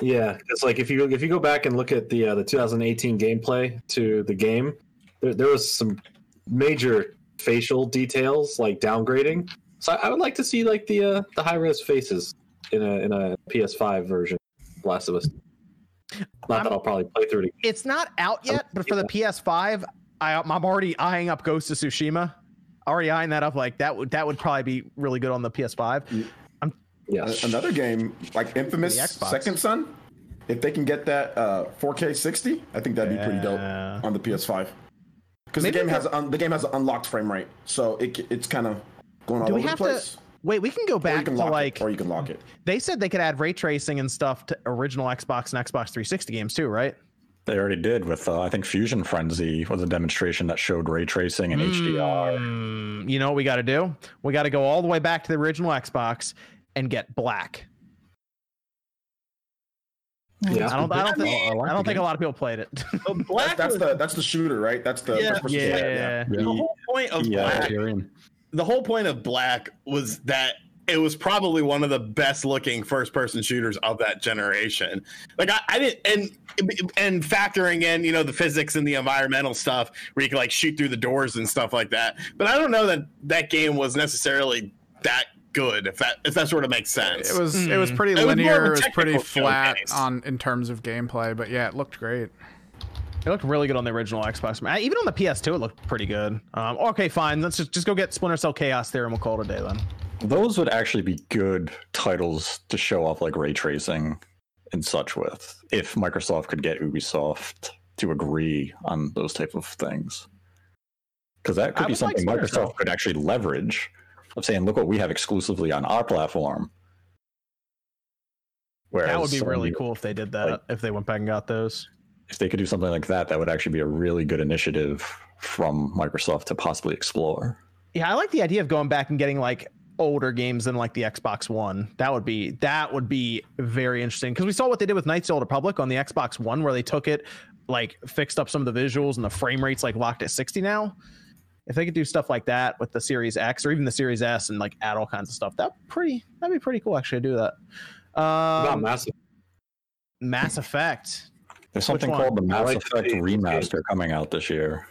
Yeah, it's like if you if you go back and look at the uh, the 2018 gameplay to the game, there, there was some major facial details like downgrading. So I, I would like to see like the uh, the high res faces in a in a PS5 version of Last of Us. Not that I'm- I'll probably play through it. It's not out yet, but for the PS5, I, I'm already eyeing up Ghost of Tsushima. Already eyeing that up. Like that would that would probably be really good on the PS5. Yeah, A- Another game like Infamous Second Son. If they can get that uh, 4K 60, I think that'd be pretty dope on the PS5. Because the game has un- the game has an unlocked frame rate, so it it's kind of going all we over the have place. to wait? We can go back can to lock like it, or you can lock it. they said they could add ray tracing and stuff to original Xbox and Xbox 360 games too, right? They already did with uh, I think Fusion Frenzy was a demonstration that showed ray tracing and HDR. Mm, you know what we got to do? We got to go all the way back to the original Xbox and get black. Yeah. I don't. I don't think. I, like don't think a lot of people played it. Black That's was- the that's the shooter, right? That's the Yeah. first person yeah. shooter, the whole point of Yeah. Black the whole point of Black was that it was probably one of the best looking first person shooters of that generation. Like I, I didn't and and factoring in, you know, the physics and the environmental stuff where you can like shoot through the doors and stuff like that. But I don't know that that game was necessarily that good if that if that sort of makes sense. It was it was pretty It was more of a linear. It was pretty flat showcase. on in terms of gameplay, but yeah, it looked great. It looked really good on the original Xbox. Even on the PS2, it looked pretty good. Um, okay, fine. Let's just, just go get Splinter Cell Chaos Theory, and we'll call it a day then. Those would actually be good titles to show off like ray tracing and such with if Microsoft could get Ubisoft to agree on those type of things. Because that I could be would like something Microsoft Cell. could actually leverage of saying, look what we have exclusively on our platform. Whereas that would be really cool if they did that. like- if they went back and got those. If they could do something like that, that would actually be a really good initiative from Microsoft to possibly explore. Yeah, I like the idea of going back and getting like older games than like the Xbox One. That would be that would be very interesting because we saw what they did with Knights of the Old Republic on the Xbox One, where they took it, like fixed up some of the visuals and the frame rates like locked at sixty now. If they could do stuff like that with the Series X or even the Series S and like add all kinds of stuff, that pretty that'd be pretty cool actually to do that. Not Um, massive. Mass Effect. There's something called the Mass like Effect see- remaster coming out this year.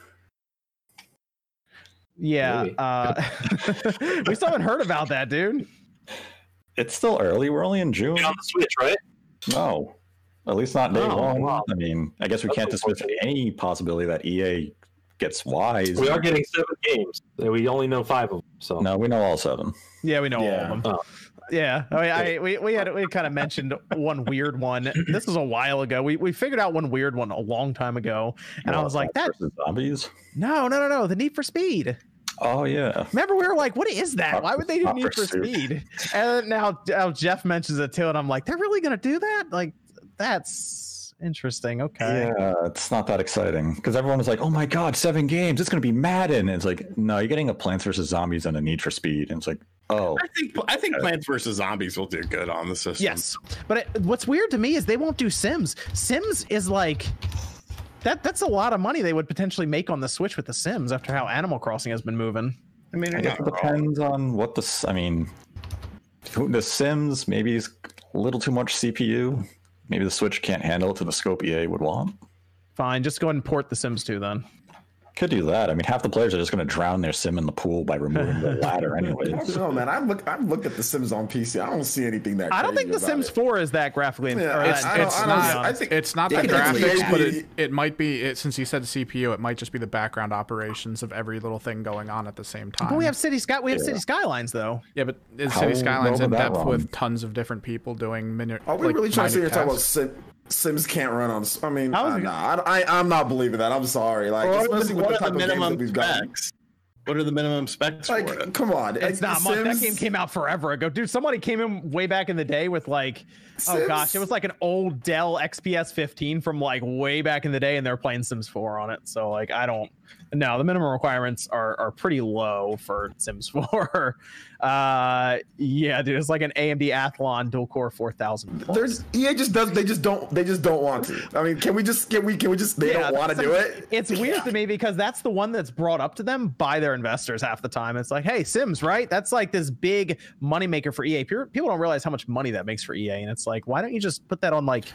Yeah, Really? uh, we still haven't heard about that, dude. It's still early. We're only in June. On the Switch, right? No, at least not day Oh, one. wow. I mean, I guess we That's can't dismiss any possibility that EA gets wise. We are getting seven games. We only know five of them. So No, we know all seven. Yeah, we know all of them. Oh. Yeah, I mean, I we we had we kind of mentioned one weird one. This was a while ago. We we figured out one weird one a long time ago, and I oh, was like, that Plants zombies. no, no, no, no, the Need for Speed. Oh yeah, Remember, we were like, what is that? Why would they do Hot Need for Pursuit. Speed? And now, now Geoff mentions it too, and I'm like, they're really gonna do that? Like, that's interesting. Okay. yeah. It's not that exciting because everyone was like, "Oh my god, seven games! It's gonna be Madden." And it's like, no, you're getting a Plants vs. Zombies and a Need for Speed, and it's like, oh, I think I think Plants vs Zombies will do good on the system. Yes, but it, what's weird to me is they won't do Sims. Sims is like that. That's a lot of money they would potentially make on the Switch with the Sims after how Animal Crossing has been moving. I mean, I guess not it wrong. depends on what the. I mean, the Sims maybe is a little too much CPU. Maybe the Switch can't handle it to the scope EA would want. Fine, just go ahead and port The Sims 2 then. Could do that. I mean, half the players are just going to drown their sim in the pool by removing the ladder, I anyways. don't know, man. I look, I've looked at The Sims on PC. I don't see anything that. I don't think The Sims it. 4 is that graphically. Yeah, or I- that- I it's don't- I think- it's not the I think graphics, but it, it might be. It, since you said CPU, it might just be the background operations of every little thing going on at the same time. But we have City Sky. We have City Skylines though. yeah, but is How City Skylines in depth wrong? with tons of different people doing mini? Are we like, really trying to sit here minute talk about? Sim, Sims can't run on? I mean, How is uh, it- nah, I, I, I'm not believing that. I'm sorry. Like, What are especially the, with what the type the of games that minimum we've got. specs? What are the minimum specs for it? Come on, It's like, not much. That game came out forever ago, dude. Somebody came in way back in the day with like, oh gosh, it was like an old Dell XPS 15 from like way back in the day, and they're playing Sims 4 on it. So like, I don't. No, the minimum requirements are are pretty low for Sims 4. Uh, yeah, dude, it's like an AMD Athlon dual core 4000. There's EA just does. They just don't. They just don't want to. I mean, can we just? Can we? Can we just? They Yeah, don't want to do it. It's weird to me because that's the one that's brought up to them by their investors half the time. It's like, hey, Sims, right? That's like this big moneymaker for EA. People don't realize how much money that makes for EA, and it's like, why don't you just put that on like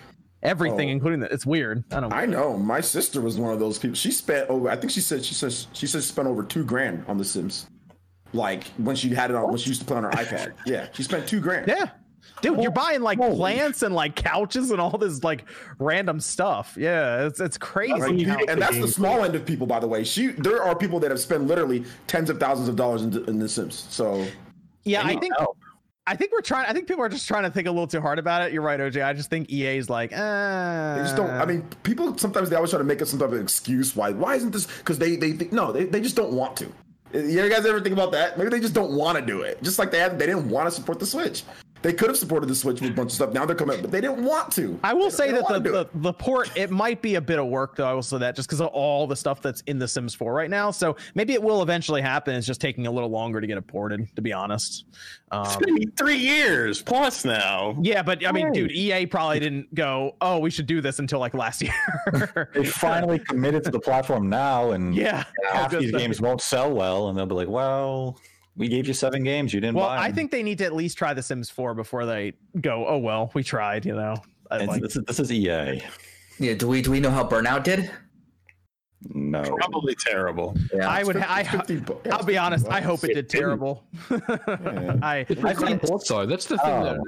everything, Oh. including that? It's weird. I don't. I know. My sister was one of those people. She spent over. I think she said she says she says she spent over two grand on The Sims. Like when she had it on when she used to play on her iPad. Yeah, she spent two grand. Yeah. Dude, you're buying like holy. plants and like couches and all this like random stuff. Yeah, it's it's crazy. Like, you how- get and that's the small end of people, by the way. She there are people that have spent literally tens of thousands of dollars in, in The Sims. So yeah, I think help. I think we're trying. I think people are just trying to think a little too hard about it. You're right, OJ. I just think EA is like, uh, they just don't. I mean, people sometimes they always try to make up some type of excuse why why isn't this? Because they they think no, they, they just don't want to. You guys ever think about that? Maybe they just don't want to do it. Just like they they didn't want to support the Switch. They could have supported the Switch with a bunch of stuff. Now they're coming, but they didn't want to. I will They say don't that the, the, the port it might be a bit of work though. I will say that just because of all the stuff that's in The Sims 4 right now. So maybe it will eventually happen. It's just taking a little longer to get it ported, to be honest. It's Um, gonna be three years plus now. yeah, but I mean, dude, EA probably didn't go, oh, we should do this until like last year. They finally committed to the platform now, and yeah. half these stuff. games won't sell well, and they'll be like, "Well, we gave you seven games, you didn't Well, buy." I think they need to at least try The Sims 4 before they go, oh well, we tried, you know. Like- this, is, this is EA. Yeah, do we do we know how Burnout did? No, Probably terrible. Yeah, I would. I. 50 bu- yeah, I'll be 50 honest. I hope it It did didn't. terrible. I. It's I a good think. port though. That's the thing. That,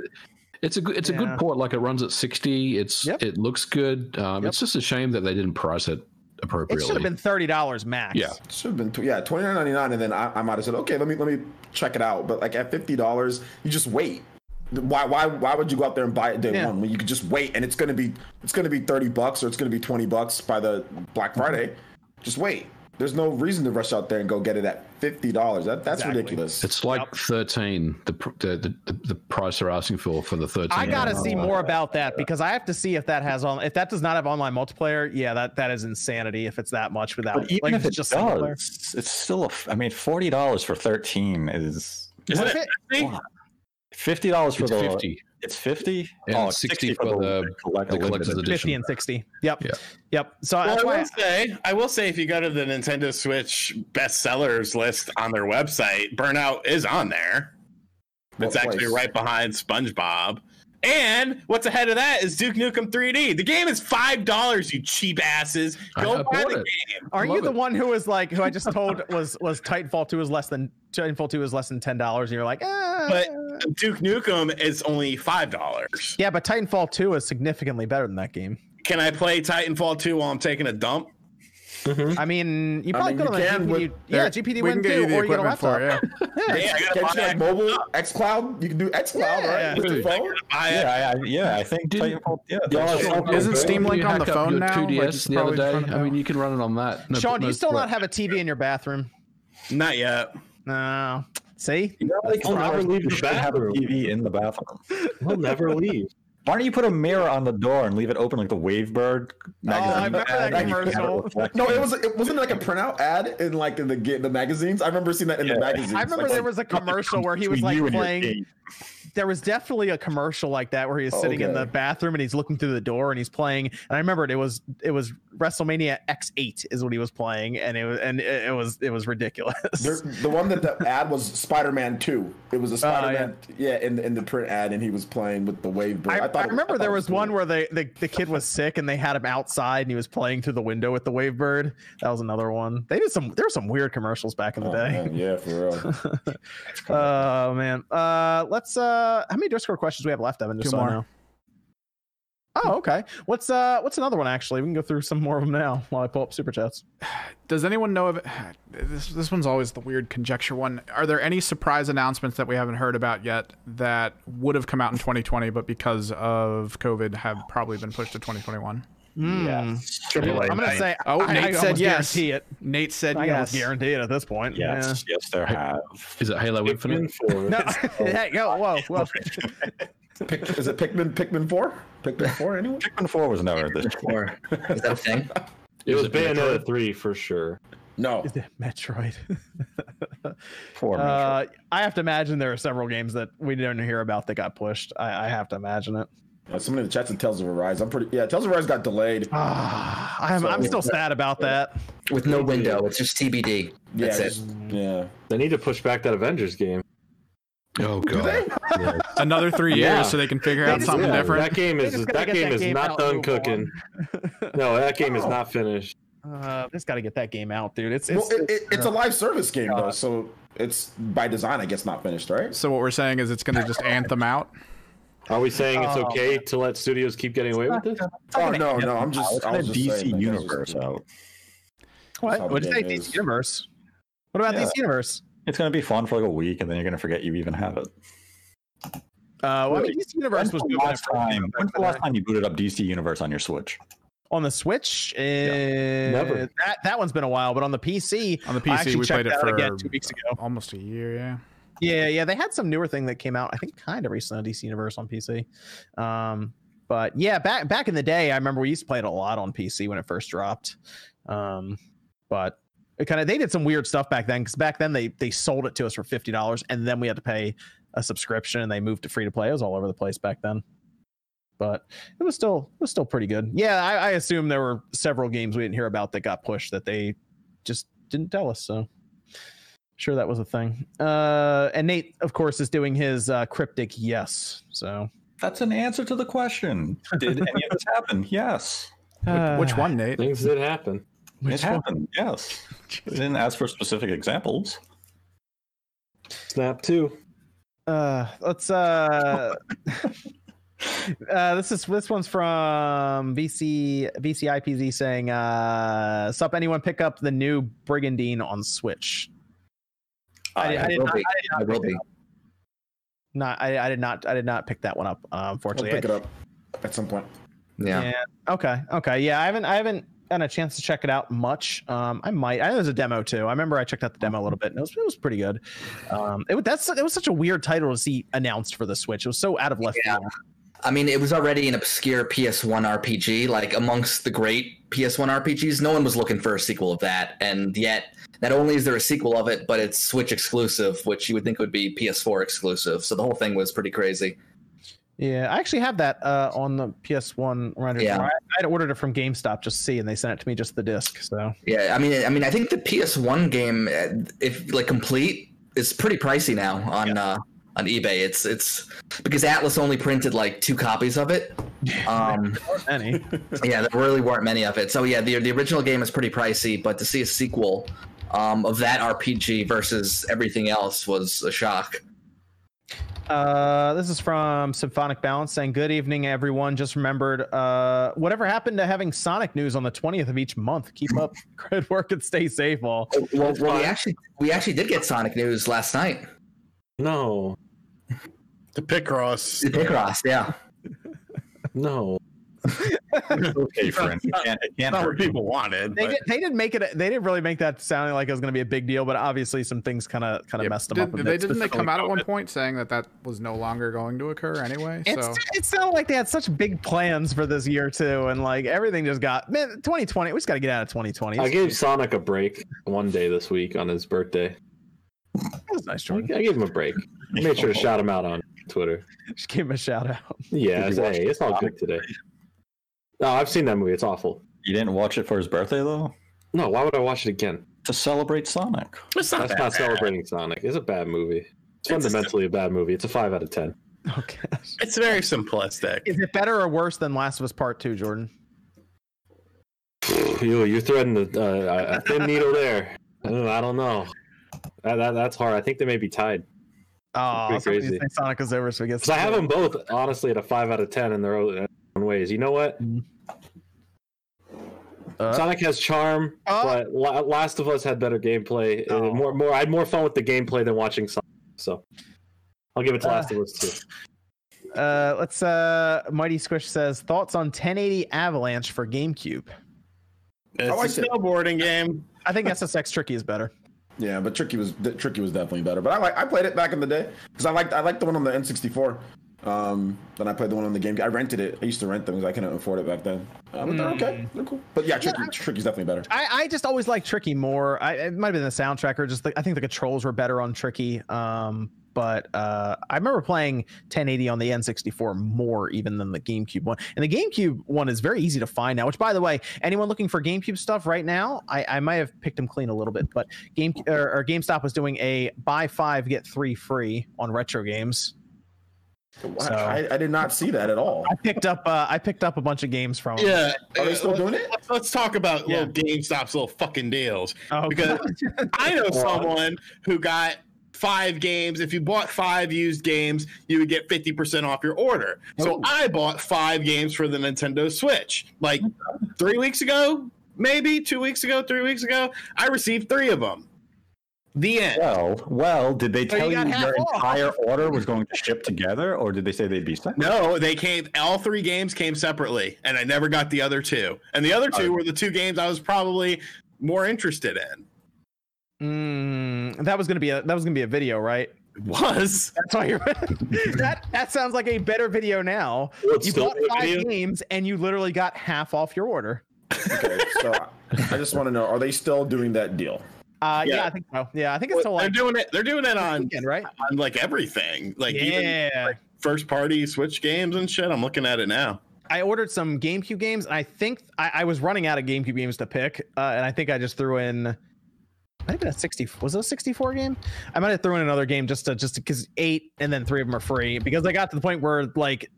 it's a good, it's a Yeah. good port. Like it runs at sixty. It's Yep. it looks good. Um, Yep. It's just a shame that they didn't price it It should have been thirty dollars max. Yeah. It should have been tw- yeah twenty nine ninety nine, and then I, I might have said okay, let me let me check it out. But like at fifty dollars, you just wait. Why why why would you go out there and buy it day Yeah. one when you could just wait and it's gonna be it's gonna be thirty bucks or it's gonna be twenty bucks by the Black Friday? Mm-hmm. Just wait. There's no reason to rush out there and go get it at fifty dollars. That that's Exactly. ridiculous. It's like Yep. thirteen. The, the the the price they're asking for for the thirteen. I gotta see more about that because I have to see if that has on. If that does not have online multiplayer, yeah, that that is insanity. If it's that much without, but even like, if it's it single does, it's still a. f- I mean, forty dollars for thirteen is Isn't What it? If 50? fifty dollars for It's the. fifty. It's fifty. And oh, it's 60 for the- collect- the limited collector's edition. fifty and sixty. Yep. Yeah. Yep. So Well, I why. will say, I will say, if you go to the Nintendo Switch bestsellers list on their website, Burnout is on there. It's actually place? right behind SpongeBob. And what's ahead of that is Duke Nukem 3D. The game is five dollars, you cheap asses. Go buy the it. game. Aren't you the it. one who was like, who I just told was was Titanfall two is less than Titanfall two is less than ten dollars, and you're like, ah. But Duke Nukem is only five dollars. yeah, but Titanfall two is significantly better than that game. Can I play Titanfall 2 while I'm taking a dump? Mm-hmm. I mean, you I probably mean, could you on can the GPD. with- yeah, GPD we win can get too, you the or you get a equipment for Yeah. Yeah. Yeah, I gotta you buy like mobile X Cloud? You can do X Cloud, Yeah. right? With your phone. Yeah, I, I- yeah, I think Didn't- Titanfall. Yeah, Yeah, Isn't Steam you Link on the phone your now? Like, 2DS it's the other day. I mean, you. you can run it on that. No- Sean, do you still not have a TV in your bathroom? Not yet. No. See, You know, like, I'll never leave you the should have a. TV in the bathroom. We'll never leave. Why don't you put a mirror on the door and leave it open like the Wavebird magazine? Oh, I remember that ad, you can it commercial. No, it was it wasn't like a printout ad in like the the, the magazines. I remember seeing that in the Yeah. magazines. I remember Like, there was a commercial where he was like you and your playing. There was definitely a commercial like that where he was sitting in the bathroom and he's looking through the door and he's playing. And I remembered it was it was WrestleMania X8 is what he was playing, and it was and it, it was it was ridiculous. There- the one that the ad was Spider-Man Two. It was a Spider-Man, yeah. in the in the print ad, and he was playing with the WaveBird. I, I it- remember thought there it was cool. one where they, the the kid was sick and they had him outside and he was playing through the window with the WaveBird. That was another one. They did some there were some weird commercials back in the Oh, day. man, yeah, for real. Oh man. Uh let's uh how many Discord questions we have left, Evan? Just Two so I more. know. Oh, okay. What's uh what's another one actually? We can go through some more of them now while I pull up super chats. Does anyone know of? This this one's always the weird conjecture one. Are there any surprise announcements that we haven't heard about yet that would have come out in 2020, but because of COVID have probably been pushed to 2021? Yes. Triple A I'm gonna say Oh, I, Nate I said yes. guarantee it. Nate said I can almost yes. guarantee it at this point. Yes, yes, there have. Is it Halo Infinite? Pikmin 4. No, hey, yo, whoa, whoa. Pick, is it Pikmin? Pikmin Four? Pikmin Four? Anyone? Pikmin 4 was never this. Or is that a thing? It was Is it Metroid? Bayonetta 3 for sure. No. Metroid. Poor Metroid. Uh, I have to imagine there are several games that we didn't hear about that got pushed. I, I have to imagine it. Uh, somebody in the chat said Tales of Arise. I'm pretty. Yeah, Tales of Arise got delayed. Ah, I'm, I'm still sad about that. With no window, it's just TBD. Yeah, That's it. just- yeah. They need to push back that Avengers game. Oh god. Another three years Yeah. so they can figure out just- something Yeah, different. That game is just gotta that game that is game not done cooking. No, that game is not finished. Uh, just got to get that game out, dude. It's it's, Well, it, it, it's a live service game though, so it's by design. I guess not finished, right? So what we're saying is it's going to just anthem out. Are we saying it's Oh. okay to let studios keep getting away with this? Oh no, no, I'm just. It's I in a was just DC saying, like, I was just- universe out. what? how What did you say? game DC. Universe. What about Yeah. DC Universe? It's going to be fun for like a week, and then you're going to forget you even have it. Uh, well, I mean, DC Universe When's was the moving last it time? When's the last time you booted up DC Universe on your Switch? on the Switch. Uh, Never. That that one's been a while, but on the PC, On the I PC, actually we played checked it out for again two weeks ago. almost a year. Yeah. Yeah, yeah, they had some newer thing that came out. I think kind of recently on DC Universe on PC. Um, but yeah, back back in the day, I remember we used to play it a lot on PC when it first dropped. Um, but it kind of they did some weird stuff back then because back then they they sold it to us for fifty dollars and then we had to pay a subscription and they moved to free to play. It was all over the place back then. But it was still it was still pretty good. Yeah, I, I assume there were several games we didn't hear about that got pushed that they just didn't tell us. So sure that was a thing. Uh, and Nate, of course, is doing his uh, cryptic yes. So That's an answer to the question. Did any of this happen? Yes. Which, which one, Nate? Things did happen. it happened. Yes. They didn't ask for specific examples. Snap 2. Uh, let's uh. Uh, this is this one's from VC VCIPZ saying, uh, "Sup, anyone pick up the new Brigandine on Switch?" I, I did will not. be. I did I not will pick be. Not. I, I did not. I did not pick that one up. Uh, I'll unfortunately, pick it up at some point. Yeah. Okay. Okay. Yeah. I haven't. I haven't gotten a chance to check it out much. Um, I might. I know there's a demo too. I remember I checked out the demo a little bit, and it was it was pretty good. Um, it was that's it was such a weird title to see announced for the Switch. It was so out of left Yeah. field. I mean, it was already an obscure PS1 RPG. Like amongst the great PS1 RPGs, no one was looking for a sequel of that. And yet, not only is there a sequel of it, but it's Switch exclusive, which you would think would be PS4 exclusive. So the whole thing was pretty crazy. Yeah, I actually have that uh, on the PS1 render. Yeah. I, had ordered it from GameStop just to see, and they sent it to me just the disc. So Yeah, I mean, I mean, I think the PS1 game, uh, if like complete, is pretty pricey now on uh, on eBay. It's it's because Atlus only printed like two copies of it. Um, any. yeah, there really weren't many of it. So yeah, the the original game is pretty pricey, but to see a sequel um, of that RPG versus everything else was a shock. Uh, this is from Symphonic Balance saying, "Good evening, everyone. Just remembered, uh, whatever happened to having Sonic news on the twentieth of each month? Keep up, good work, and stay safe, all." Well, well, we actually we actually did get Sonic news last night. No. The Picross. The Picross, yeah. No. Okay, friend. It can't, it can't Not what hurt people wanted. They but- did, they didn't make it. They didn't really make that sounding like it was going to be a big deal, but obviously some things kind of kind of Yeah, messed them did- up. a did bit, they didn't they come out at one point saying that that was no longer going to occur anyway? It's, so it sounded like they had such big plans for this year too, and like everything just got man. 2020, we just got to get out of 2020. I gave Sonic a break one day this week on his birthday. it was nice, I Jordan. gave him a break. I made sure to shout him out on. Twitter. Just give him a shout out. Yeah, Did you hey, it's all good today. No, I've seen that movie. It's awful. You didn't watch it for his birthday though? No, why would I watch it again? To celebrate Sonic. It's not That's that not celebrating Sonic. It's a bad movie. It's It's a- fundamentally a bad movie. It's a five out of ten. Oh. It's very simplistic. Is it better or worse than Last of Us Part Two, Jordan? You, you're threading the, uh, a thin needle there. I don't, know. That, that, that's hard. I think they may be tied. Oh, Pretty somebody crazy. Sonic is over, so we get. Because I have them both, honestly, at a five out of ten in their own own ways. You know what? Uh, Sonic has charm, Oh. but La- Last of Us had better gameplay. Uh, Oh. More, more. I had more fun with the gameplay than watching Sonic. So I'll give it to Uh, Last of Us too. Uh, let's. Uh, Mighty Squish says thoughts on 1080 Avalanche for GameCube. It's I liked a it. snowboarding game. I think SSX Tricky is better. Yeah, but Tricky was Tricky was definitely better. But I like I played it back in the day because I liked I liked the one on the N64. Um, then I played the one on the game. I rented it. I used to rent them because I couldn't afford it back then. Um, but they're okay. They're cool. But yeah, Tricky, Tricky's definitely better. I, I just always liked Tricky more. I, it might have been the soundtrack or just the, I think the controls were better on Tricky. Um, but uh, I remember playing 1080 on the N64 more even than the GameCube one. And the GameCube one is very easy to find now. Which, by the way, anyone looking for GameCube stuff right now, I, I might have picked them clean a little bit. But Game or, or GameStop was doing a buy five get three free on retro games. So- I, I did not see that at all. I picked up uh, I picked up a bunch of games from. Yeah. Are they still let's- doing it? Let's, let's talk about Yeah. little GameStop's little fucking deals. Oh, Because God. I know someone who got five games. If you bought five used games, you would get 50% off your order. So I bought five games for the Nintendo Switch. Like three weeks ago, maybe two weeks ago, three weeks ago, I received three of them. The end. Well, well, did they So tell you, got half your off. entire order was going to ship together, or did they say they'd be separate? No, they came. All three games came separately, and I never got the other two. And the other two were the two games I was probably more interested in. Mm, that was gonna be a that was gonna be a video, right? It was That's why you're that that sounds like a better video now. Will it You still bought five video? games and you literally got half off your order. Okay, so I just want to know: Are they still doing that deal? Uh, yeah. Yeah. I think so. Yeah, I think it's till they're doing it. They're doing it on weekend, right? on like everything, like even Yeah. first party Switch games and shit. I'm looking at it now. I ordered some GameCube games, and I think I, I was running out of GameCube games to pick, uh, and I think I just threw in. I think a sixty was it a sixty-four game? I might have thrown in another game just to just because eight and then three of them are free because I got to the point where like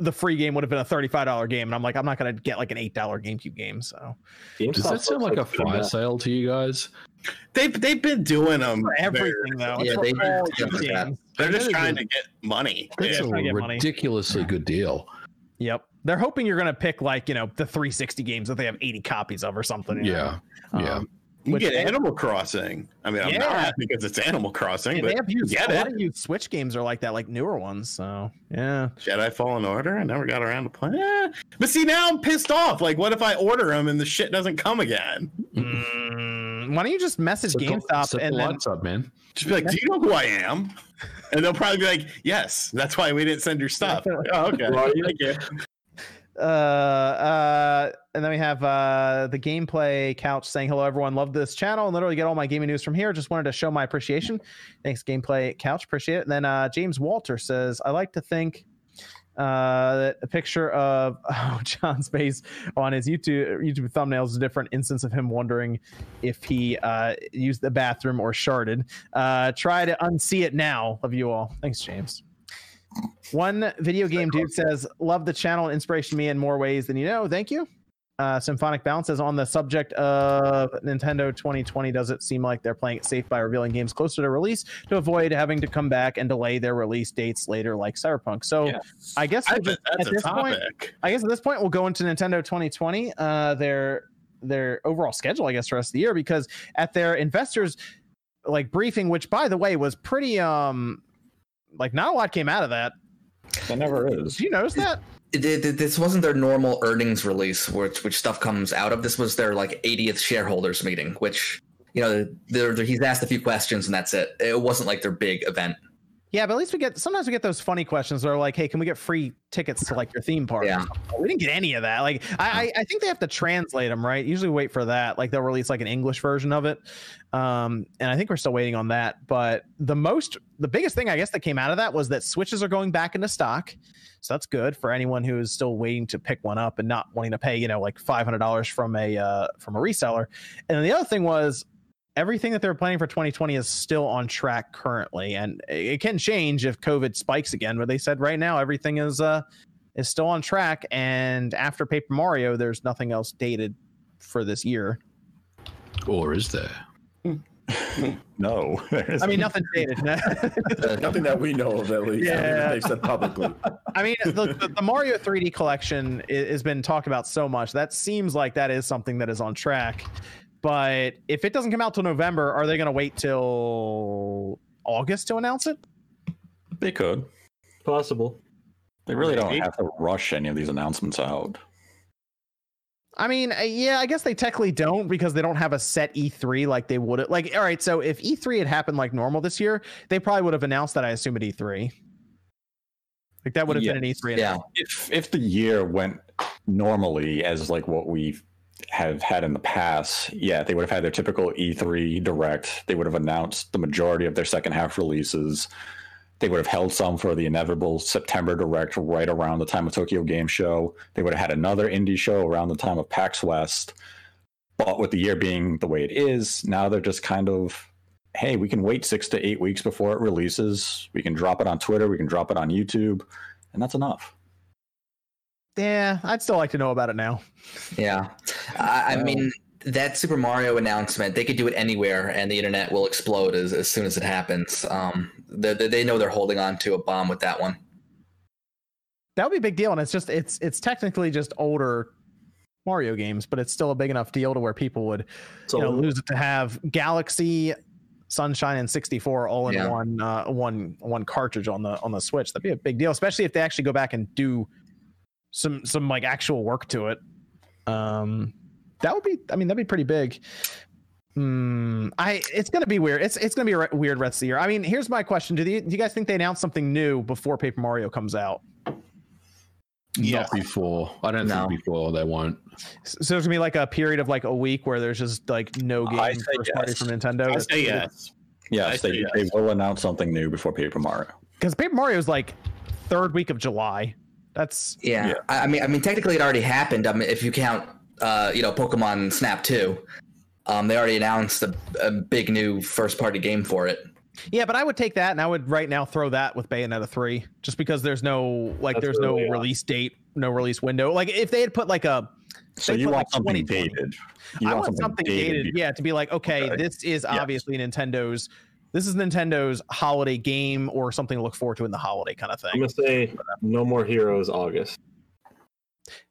the free game would have been a thirty-five dollar game, and I'm like I'm not gonna get like an eight dollar GameCube game. So Does that sound like a fire sale to you guys? They've they've been doing them. for everything though, Yeah, for they- all yeah, these like that. games. They're just trying to get money. That's Yeah. a trying to money. ridiculously good deal. Yep. They're hoping you're gonna pick like you know the 360 games that they have 80 copies of or something. you know? Yeah. Yeah. Um, You which- get Animal Crossing. I mean, I'm Yeah. not because it's Animal Crossing, Yeah, but they have used get a lot of used Switch games are like that, like newer ones. So yeah. Jedi Fallen Order. I never got around to playing. Eh. But see, now I'm pissed off. Like, what if I order them and the shit doesn't come again? Mm, why don't you just message Set the- GameStop set the and then lights up, man. Just be like, "Do you know who I am?" And they'll probably be like, "Yes, that's why we didn't send your stuff." Oh, okay. Who are you? Uh uh and then we have uh the gameplay couch saying hello everyone. Love this channel. And literally get all my gaming news from here. Just wanted to show my appreciation. Thanks gameplay couch. Appreciate it. And then uh james walter says i like to think uh a picture of oh john's face on his youtube youtube thumbnails is a different. Instance of him wondering if he uh used the bathroom or sharded. Uh try to unsee it now love you all. Thanks james one video game dude says, "Love the channel and inspiration me in more ways than you know." Thank you. Uh, Symphonic Balance says, "On the subject of Nintendo 2020, does it seem like they're playing it safe by revealing games closer to release to avoid having to come back and delay their release dates later, like Cyberpunk?" So, Yes. I guess I we'll just- at this point. I guess at this point we'll go into Nintendo 2020, uh, their their overall schedule, I guess, for the rest of the year, because at their investors like briefing, which by the way was pretty um like not a lot came out of that. That never is. Did you notice that? It- it- this wasn't their normal earnings release, which which stuff comes out of. This was their like 80th shareholders meeting, which you know they're, they're- he's asked a few questions and that's it. It wasn't like their big event. Yeah, but at least we get sometimes we get those funny questions that are like, "Hey, can we get free tickets to like your theme park?" Yeah. We didn't get any of that. Like, I I, think they have to translate them, right? Usually, wait for that. Like, they'll release like an English version of it, um, and I think we're still waiting on that. But the most, the biggest thing I guess that came out of that was that switches are going back into stock, so that's good for anyone who is still waiting to pick one up and not wanting to pay, you know, like five hundred dollars from a uh, from a reseller. And then the other thing was everything that they're planning for 2020 is still on track currently and it can change if covid spikes again but they said right now everything is uh is still on track and after paper mario there's nothing else dated for this year Or is there? No, i mean nothing dated Nothing that we know of, at least. Yeah. Yeah. They said publicly. i mean the, the, the mario 3d collection has been talked about so much that seems like that is something that is on track but if it doesn't come out till november are they going to wait till august to announce it they could. Possible. They really don't have to rush any of these announcements out. I mean, uh, yeah, I guess they technically don't because they don't have a set E3 like they would. Like, all right, so if E3 had happened like normal this year, they probably would have announced that. I assume at E3. Like that would have been an E3. Yeah. If if the year went normally as like what we have had in the past, yeah, they would have had their typical E3 direct. They would have announced the majority of their second half releases. They would have held some for the inevitable September direct right around the time of Tokyo Game Show. They would have had another indie show around the time of PAX West. But with the year being the way it is, now they're just kind of, hey, we can wait six to eight weeks before it releases. We can drop it on Twitter, we can drop it on YouTube, and that's enough. Yeah, I'd still like to know about it now. Yeah, I, I mean that Super Mario announcement, they could do it anywhere, and the internet will explode as, as soon as it happens. Um, they, they- they know they're holding on to a bomb with that one. That would be a big deal, and it's just it's it's technically just older Mario games, but it's still a big enough deal to where people would So you know lose it to have Galaxy, Sunshine, and 64 all in Yeah. one uh, one one cartridge on the on the Switch. That'd be a big deal, especially if they actually go back and do some some like actual work to it. Um, that would be, I mean, that'd be pretty big. Hmm, I it's gonna be weird. It's it's gonna be a re- weird rest of the year. I mean, here's my question: Do, the, do you guys think they announced something new before Paper Mario comes out? Yeah. Not before. I don't No. think before they won't. So there's gonna be like a period of like a week where there's just like no game I say first party yes. from Nintendo. I say yes. I Yes, they, yes. they will announce something new before Paper Mario. because Paper Mario is like third week of July. That's Yeah, Yeah. I, I mean, I mean, technically, it already happened. I mean, if you count, uh, you know, Pokemon Snap Two, um, they already announced a, a big new first-party game for it. yeah, but I would take that and I would right now throw that with Bayonetta three, just because there's no like That's there's no early release date, no release window. Like if they had put like a So you want like, something dated. You I want something dated, before- yeah, to be like, okay, Okay. this is Yes. obviously Nintendo's. This is Nintendo's holiday game or something to look forward to in the holiday kind of thing. I'm gonna say No More Heroes August.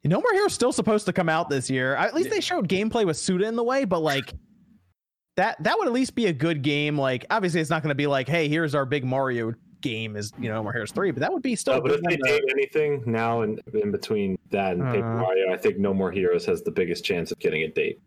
No More Heroes still supposed to come out this year. At least they showed gameplay with Suda in the way, but like that that would at least be a good game. Like obviously it's not going to be like, hey, here's our big Mario game is you know No More Heroes three, but that would be still. No, but if good they date anything now and in between that and Paper Uh. Mario, I think No More Heroes has the biggest chance of getting a date.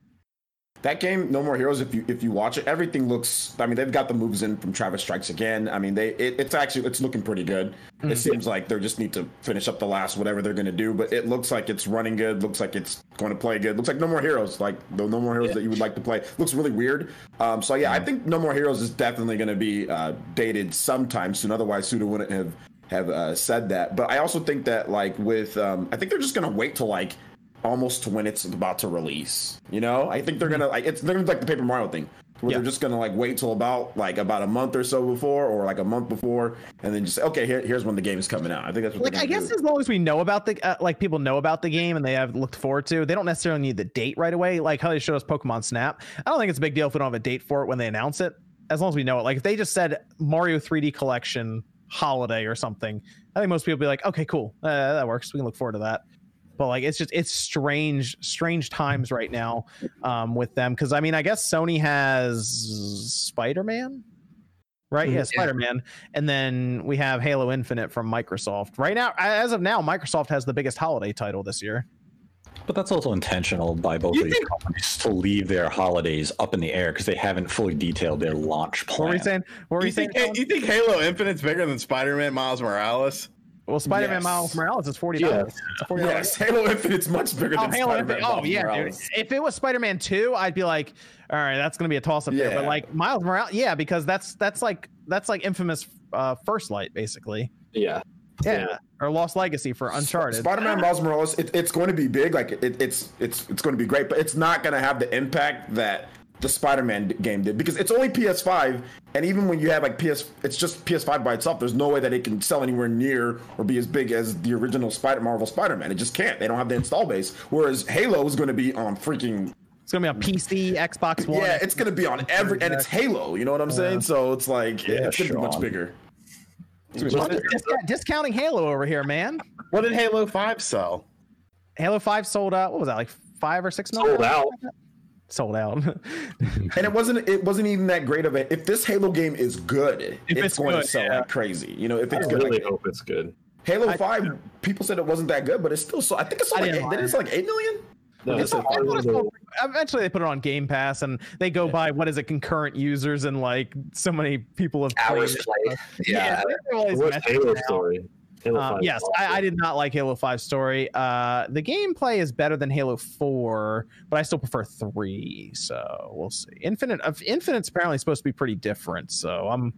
That game, No More Heroes. If you if you watch it, everything looks. I mean, they've got the moves in from Travis Strikes Again. I mean, they it, it's actually it's looking pretty good. It seems like they just need to finish up the last whatever they're going to do, but it looks like it's running good. Looks like it's going to play good. Looks like No More Heroes, like the No More Heroes that you would like to play. Looks really weird. Um, so yeah, I think No More Heroes is definitely going to be uh, dated sometime soon. Otherwise, Suda wouldn't have have uh, said that. But I also think that like with um, I think they're just going to wait till like almost to when it's about to release. You know, I think they're gonna like it's they're gonna be like the Paper Mario thing, where Yeah. they're just gonna like wait till about like about a month or so before, or like a month before, and then just say, okay, here, here's when the game is coming out. I think that's what like I guess do. as long as we know about the uh, like people know about the game and they have looked forward to, they don't necessarily need the date right away. Like how they showed us Pokemon Snap. I don't think it's a big deal if we don't have a date for it when they announce it. As long as we know it. Like if they just said Mario 3D Collection holiday or something, I think most people would be like, okay, cool, uh, that works. We can look forward to that. But like it's just it's strange, strange times right now um, with them because I mean I guess Sony has Spider Man, right? Yeah, Mhm. Yeah. Spider Man, and then we have Halo Infinite from Microsoft. Right now, as of now, Microsoft has the biggest holiday title this year. But that's also intentional by both You of these think- companies to leave their holidays up in the air because they haven't fully detailed their launch plan. What were plan. you saying? What were you, You saying? think, you think Halo Infinite's bigger than Spider-Man Miles Morales? Well, Spider-Man Yes. Miles Morales is forty dollars. Yes. Yes, Halo Infinite's much bigger Oh, than Halo Spider-Man. Infinite. Oh, yeah, dude. If it was Spider-Man 2, I'd be like, all right, that's gonna be a toss-up there. But like Miles Morales, yeah, because that's that's like that's like infamous uh, First Light, basically. Yeah. Yeah. Yeah. Or Lost Legacy for Uncharted. Spider-Man Miles Morales, it, it's going to be big. Like it, it's it's it's going to be great, but it's not going to have the impact that the Spider-Man game did because it's only PS5, and even when you have like PS, it's just PS5 by itself. There's no way that it can sell anywhere near or be as big as the original Spider Marvel Spider-Man. It just can't. They don't have the install base. Whereas Halo is going to be on freaking It's gonna be on PC, Xbox One. yeah, it's going to be on every, and it's Halo. You know what I'm saying? So it's like Yeah, it's going to be much bigger. Discount- discounting Halo over here, man. What did Halo 5 sell? Halo 5 sold out. What was that? Like five or six million? Sold out. Sold out. And it wasn't it wasn't even that great of a. If this Halo game is good, If it's, it's going good, to sell yeah. like crazy. You know, if I it's good, really like, hope it's good. Halo I- Five, people said it wasn't that good, but it's still so. I think it's sold I like eight, didn't it like eight million. No, It's it's a- a part of the- Eventually, they put it on Game Pass, and they go by what is it, concurrent users, and like so many people have played Hours it. played. Yeah. they always What's Halo now. story? Halo Um, yes, I, I did not like Halo 5 story. Uh, the gameplay is better than Halo 4, but I still prefer 3. So we'll see. Infinite, uh, Infinite's apparently supposed to be pretty different. So I'm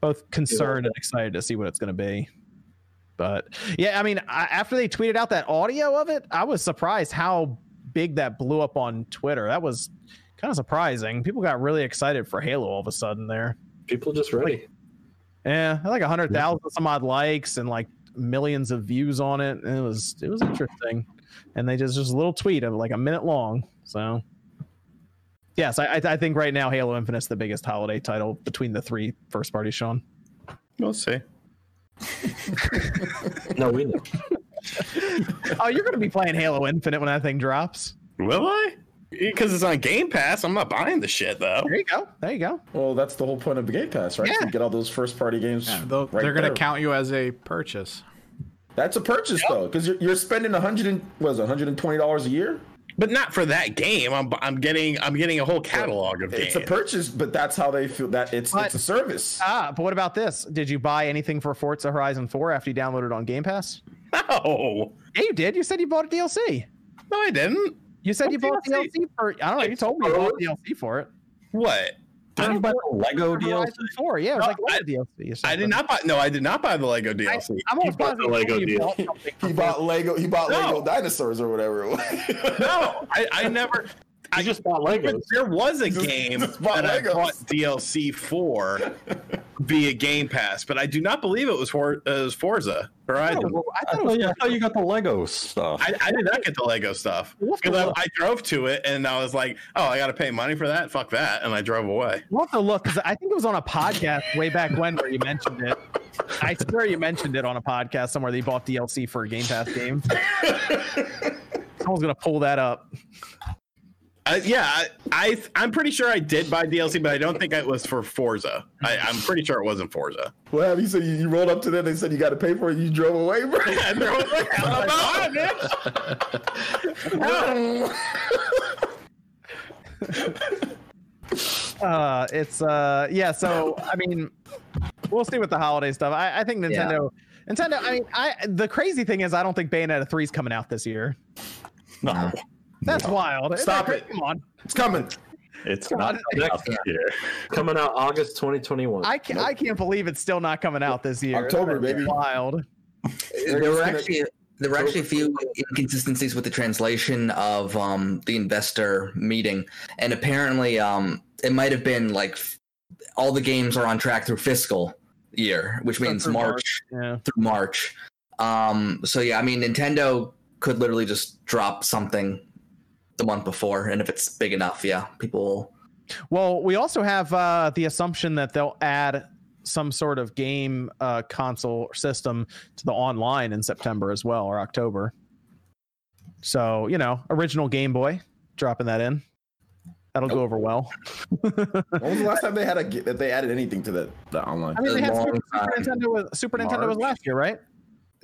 both concerned and excited to see what it's going to be. But yeah, I mean, I, after they tweeted out that audio of it, I was surprised how big that blew up on Twitter. That was kind of surprising. People got really excited for Halo all of a sudden there. People just ready. Yeah, like a hundred thousand some odd likes and like millions of views on it. And it was it was interesting, and they just just a little tweet of like a minute long. So, yes, I I I think right now Halo Infinite's the biggest holiday title between the three first parties. Sean, We'll see. No, we know. oh, you're gonna be playing Halo Infinite when that thing drops. Will I? Because it's on Game Pass. I'm not buying the shit though. There you go. There you go. Well, that's the whole point of the Game Pass, right? So Yeah. you get all those first party games. Yeah, they'll, right they're going to count you as a purchase. That's a purchase though, because you're, you're spending a hundred and was one hundred and twenty dollars a year. But not for that game. I'm I'm getting I'm getting a whole catalog of games. It's a purchase, but that's how they feel that it's But- it's a service. Ah, but what about this? Did you buy anything for Forza Horizon 4 after you downloaded it on Game Pass? No, Yeah, you did. You said you bought a DLC. no, I didn't. You said you What bought DLC? DLC? for. I don't know. You told me you bought DLC for it. What? Did you buy the Lego deal? Horizon 4. Yeah, it was No, like I- Lego DLC. or I did not buy. No, I did not buy the Lego I, DLC. I'm almost bought positive the Lego you deal. bought something for He bought Lego. He bought No. Lego dinosaurs or whatever. It was. no, I, I never. I I just bought Legos. There was a game just bought that I bought DLC for via Game Pass, but I do not believe it was for uh, it was Forza Horizon. I thought I it thought, was you, I thought you got the Lego stuff. I, I did not get the Lego stuff We'll have to because I. I drove to it and I was like, "Oh, I got to pay money for that? Fuck that!" And I drove away. We'll have to look because I think it was on a podcast way back when where you mentioned it. I swear you mentioned it on a podcast somewhere that you bought DLC for a Game Pass game. Someone's gonna pull that up. Uh, yeah, I, I I'm pretty sure I did buy DLC, but I don't think it was for Forza. I, I'm pretty sure it wasn't Forza. what happened? He said you, you rolled up to them. They said you got to pay for it. You drove away, bro. And there was like, "Hell no, man." Uh, it's uh, yeah. So I mean, we'll see with the holiday stuff. I, I think Nintendo. Nintendo. I mean, I the crazy thing is, I don't think Bayonetta three is coming out this year. no, That's wild. Stop it. Come on. It's coming. it's Come not on. coming out year. Coming out August 2021. I can't, I can't believe it's still not coming out this year. October, That's baby. Wild. there were actually there were actually a few inconsistencies with the translation of um, the investor meeting, and apparently um, it might have been like f- all the games are on track through fiscal year, which means Through March Yeah. through March. Um, so yeah, I mean Nintendo could literally just drop something the month before, and if it's big enough, yeah, people. will Well, we also have uh, the assumption that they'll add some sort of game uh, console system to the online in September as well or October. So you know, original Game Boy, dropping that in. That'll go over well. When was the last time they had a that they added anything to the, the online? I mean, they had Super, Super. Nintendo was Super Nintendo was last year, right?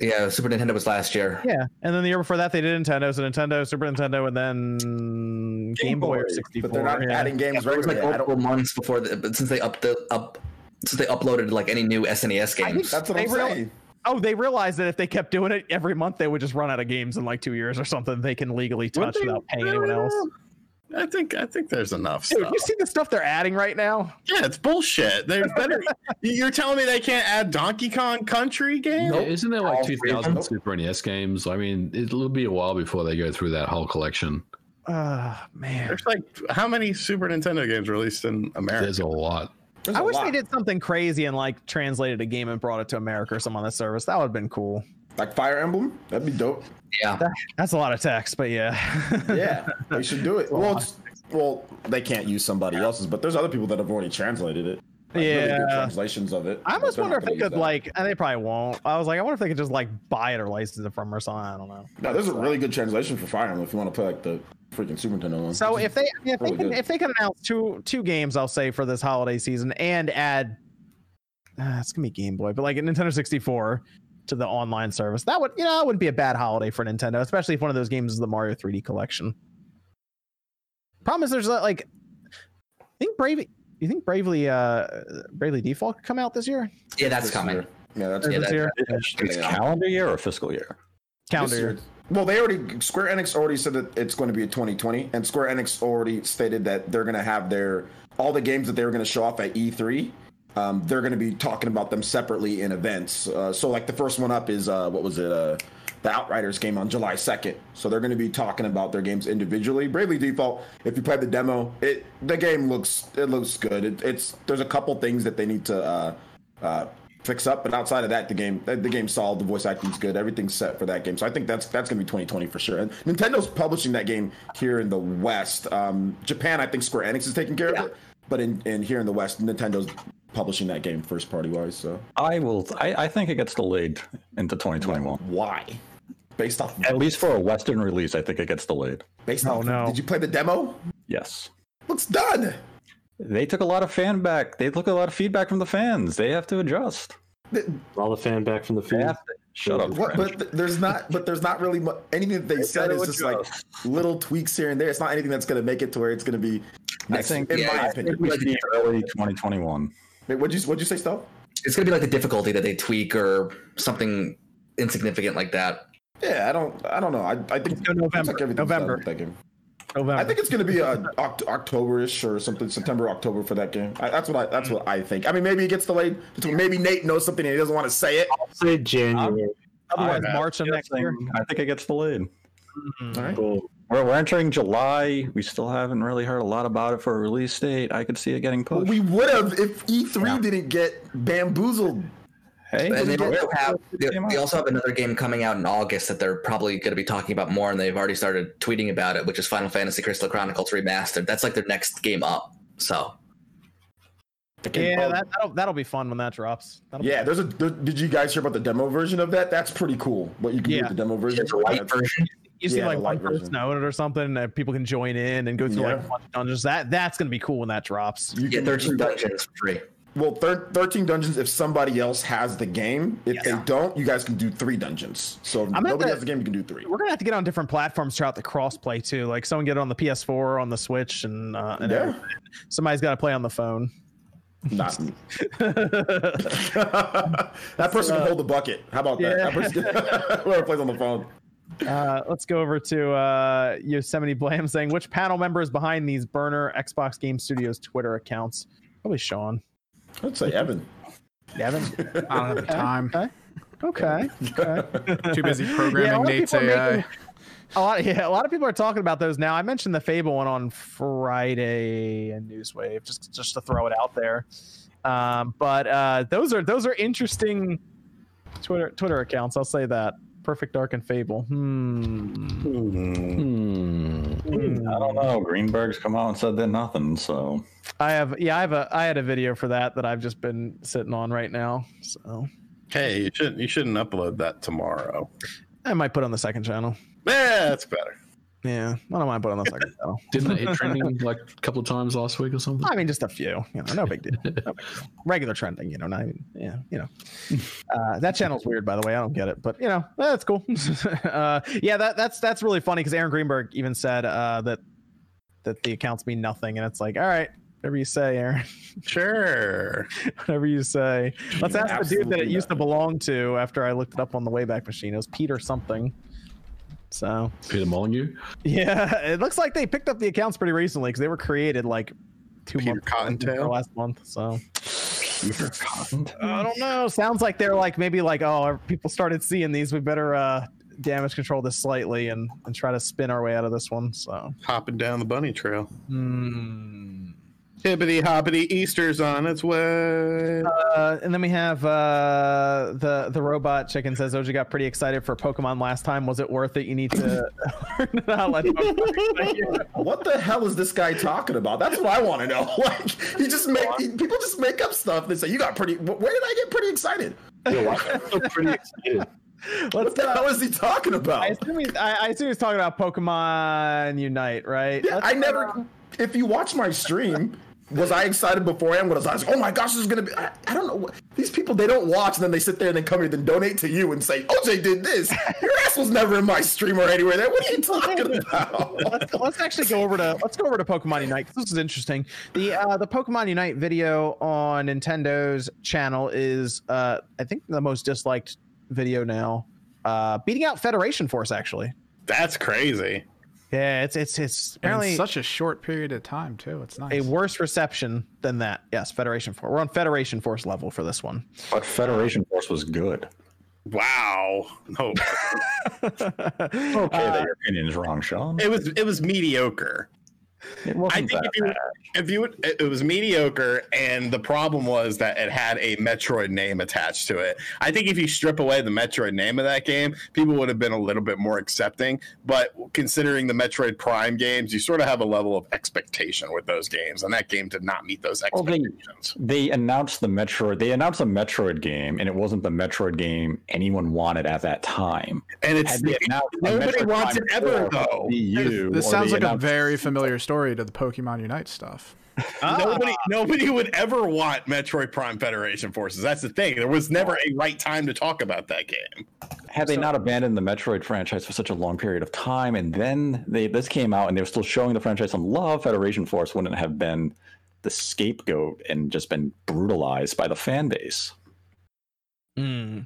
Yeah, Super Nintendo was last year. Yeah, and then the year before that they did Nintendo, so Nintendo, Super Nintendo, and then Game, Boy, or Boy. 64. But they're not yeah. adding games Yeah, it was like regularly. Multiple months before the, but since they up the up since they uploaded like any new SNES games. that's what I'm really- saying. Oh, they realized that if they kept doing it every month, they would just run out of games in like two years or something. They can legally touch they without paying anyone else. I think I think there's enough Dude, stuff. you see the stuff they're adding right now? Yeah, it's bullshit. There's better. You're telling me they can't add Donkey Kong Country game? Yeah, Isn't there like All 2,000 them? Super NES games? I mean, it'll be a while before they go through that whole collection. Ah, man. There's like how many Super Nintendo games released in America? There's a lot. There's I a wish lot. they did something crazy and like translated a game and brought it to America or something on the service. That would have been cool. Like Fire Emblem. That'd be dope. yeah. That's a lot of text, but yeah. Yeah, they should do it. Well, it's, well, they can't use somebody else's, but there's other people that have already translated it. Like, really good Yeah. translations of it. I almost wonder if they could that. like, and they probably won't. I was like, I wonder if they could just like buy it or license it from or something. I don't know. No, there's a really good translation for Fire Emblem if you want to play like the freaking Super Nintendo one. So if they I if Really they can good. if they can announce two two games, I'll say for this holiday season and add uh, it's gonna be Game Boy, but like a Nintendo 64 to the online service, that would you know that wouldn't be a bad holiday for Nintendo, especially if one of those games is the Mario 3D collection. Problem is, there's uh, like, I think Bravely. You think Bravely uh Bravely Default could come out this year? Yeah, that's This coming. year. Yeah, that's Or Yeah, this that- year? It's Yeah. calendar year or fiscal year? Calendar year. year. Well, they already Square Enix already said that it's going to be a 2020, and Square Enix already stated that they're going to have their all the games that they were going to show off at E3. Um, they're going to be talking about them separately in events. Uh, so, like the first one up is uh, what was it? Uh, the Outriders game on July 2nd. So they're going to be talking about their games individually. Bravely Default, if you play the demo, it the game looks it looks good. It, it's there's a couple things that they need to uh, uh, fix up, but outside of that, the game the, the game's solid. The voice acting's good. Everything's set for that game. So I think that's that's gonna be 2020 for sure. And Nintendo's publishing that game here in the West. Um, Japan, I think Square Enix is taking care of it, but in, in here in the West, Nintendo's publishing that game first party wise. So I will. I, I think it gets delayed into 2021. why? Based off At least for a Western release, I think it gets delayed. based Oh, off. no. Did you play the demo? Yes. Looks done. They took a lot of fan back. They took a lot of feedback from the fans. They have to adjust. All the fan back from the They feed. have to. Shut up. What, but th- there's not, but there's not really mu- anything that they said is just like little tweaks here and there. It's not anything that's going to make it to where it's going to be. I Next, think, in yeah, my I opinion. we should be early 2021. Wait, what'd you what'd you say, Steph? It's gonna be like the difficulty that they tweak or something insignificant like that. Yeah, I don't, I don't know. I, I think November. like November. done That game. November. I think it's going to be a Oct- October-ish or something, September, October for that game. I, that's what I, that's what I think. I mean, maybe it gets delayed. Maybe Nate knows something and he doesn't want to say it. I'll say January. otherwise I- March of next year. I think it gets delayed. Mm-hmm. All right. Boom. We're, we're entering July. We still haven't really heard a lot about it for a release date. I could see it getting Well, pushed. we would have if E3 didn't get bamboozled. Hey, And they also have they, they also have another game coming out in August that they're probably going to be talking about more, and they've already started tweeting about it, which is Final Fantasy Crystal Chronicles Remastered. That's like their next game up. So Yeah, that, that'll that'll be fun when that drops. That'll Yeah, there's a. There, did you guys hear about the demo version of that? That's pretty cool. What you can do with the demo version. it's a light version. you see yeah, like the one light person version. own it or something that people can join in and go through like a bunch of dungeons. That that's gonna be cool when that drops. You You get can 13 dungeons for free. Well, thir- 13 dungeons if somebody else has the game. If they don't, you guys can do three dungeons. So if I'm at nobody the- has the game, you can do three. We're gonna have to get on different platforms throughout the crossplay too. Like someone get it on the PS4, on the Switch, and, uh, and Yeah. everything. somebody's got to play on the phone. Not me. that person can hold the bucket. How about that? that person whoever plays on the phone. Uh, let's go over to uh, Yosemite Blam saying which panel member is behind these burner Xbox Game Studios Twitter accounts? Probably Sean. I'd say Evan. Evan. I don't have the time. Okay. Okay. okay. Too busy programming lot of Nate's AI. making- A lot, yeah, a lot of people are talking about those now. I mentioned the Fable one on Friday in Newswave, just just to throw it out there. Um, but uh, those are those are interesting Twitter Twitter accounts. I'll say that. Perfect Dark and Fable. Hmm. Hmm. I don't know. Greenberg's come out and said they're nothing. So I have yeah, I have a I had a video for that that I've just been sitting on right now. So Hey, you shouldn't you shouldn't upload that tomorrow. I might put on the second channel. Yeah, that's better. Yeah, I don't mind putting on the second channel. Didn't it hit trending like a couple of times last week or something? I mean, just a few. You know, no big deal. No big deal. Regular trending. You know, not even. Yeah, you know. Uh, that channel's weird, by the way. I don't get it, but you know, that's cool. uh, yeah, that that's that's really funny because Aaron Greenberg even said uh, that that the accounts mean nothing, and it's like, all right, whatever you say, Aaron. Sure. whatever you say. Let's ask the dude that it used to belong to. After I looked it up on the Wayback Machine, it was Peter something. So Peter Molyneux. yeah, it looks like they picked up the accounts pretty recently because they were created like two Peter months Cottontail? last month. So Peter Cotton. I don't know. Sounds like they're like maybe like oh people started seeing these. We better uh damage control this slightly and and try to spin our way out of this one. So Hopping down the bunny trail. hmm. Hippity hoppity Easter's on its way. Uh, and then we have uh, the the robot chicken says Oji got pretty excited for Pokemon last time. Was it worth it? You need to learn how to let Pokemon What the hell is this guy talking about? That's what I want to know. Like, he just make he- people just make up stuff. They say you got pretty. Where did I get pretty excited? Yo, why am so pretty excited? Let's What the hell is he talking about? I assume, he's, I, I assume he's talking about Pokemon Unite, right? Yeah, Let's- I never. If you watch my stream, was I excited before? beforehand? Was I like, oh my gosh, this is gonna be? I, I don't know. what- These people they don't watch, and then they sit there and then come here, then donate to you and say, OJ did this. Your ass was never in my stream or anywhere there. What are you talking about? let's, let's actually go over to let's go over to Pokemon Unite 'cause this is interesting. The uh, the Pokemon Unite video on Nintendo's channel is uh, I think the most disliked video now, uh, beating out Federation Force actually. That's crazy. Yeah, it's it's it's apparently in such a short period of time too. It's nice. a worse reception than that. Yes, Federation Force. We're on Federation Force level for this one. But Federation Force was good. Wow. No, Okay, uh, that your opinion is wrong, Sean. it was it was mediocre. It I wasn't think that if you bad. if you it was mediocre, and the problem was that it had a Metroid name attached to it. I think if you strip away the Metroid name of that game, people would have been a little bit more accepting. But considering the Metroid Prime games, you sort of have a level of expectation with those games, and that game did not meet those Well, they- expectations. They announced the Metroid. They announced a Metroid game, and it wasn't the Metroid game anyone wanted at that time. and it's Had they announced a nobody Metroid wants Prime it ever though. Wii U, this sounds they like a very familiar story to the Pokemon Unite stuff. Nobody, nobody would ever want Metroid Prime Federation Forces. That's the thing. There was never a right time to talk about that game. had they not abandoned the Metroid franchise for such a long period of time, and then they this came out and they were still showing the franchise some love, Federation Force wouldn't have been the scapegoat and just been brutalized by the fan base. Hmm.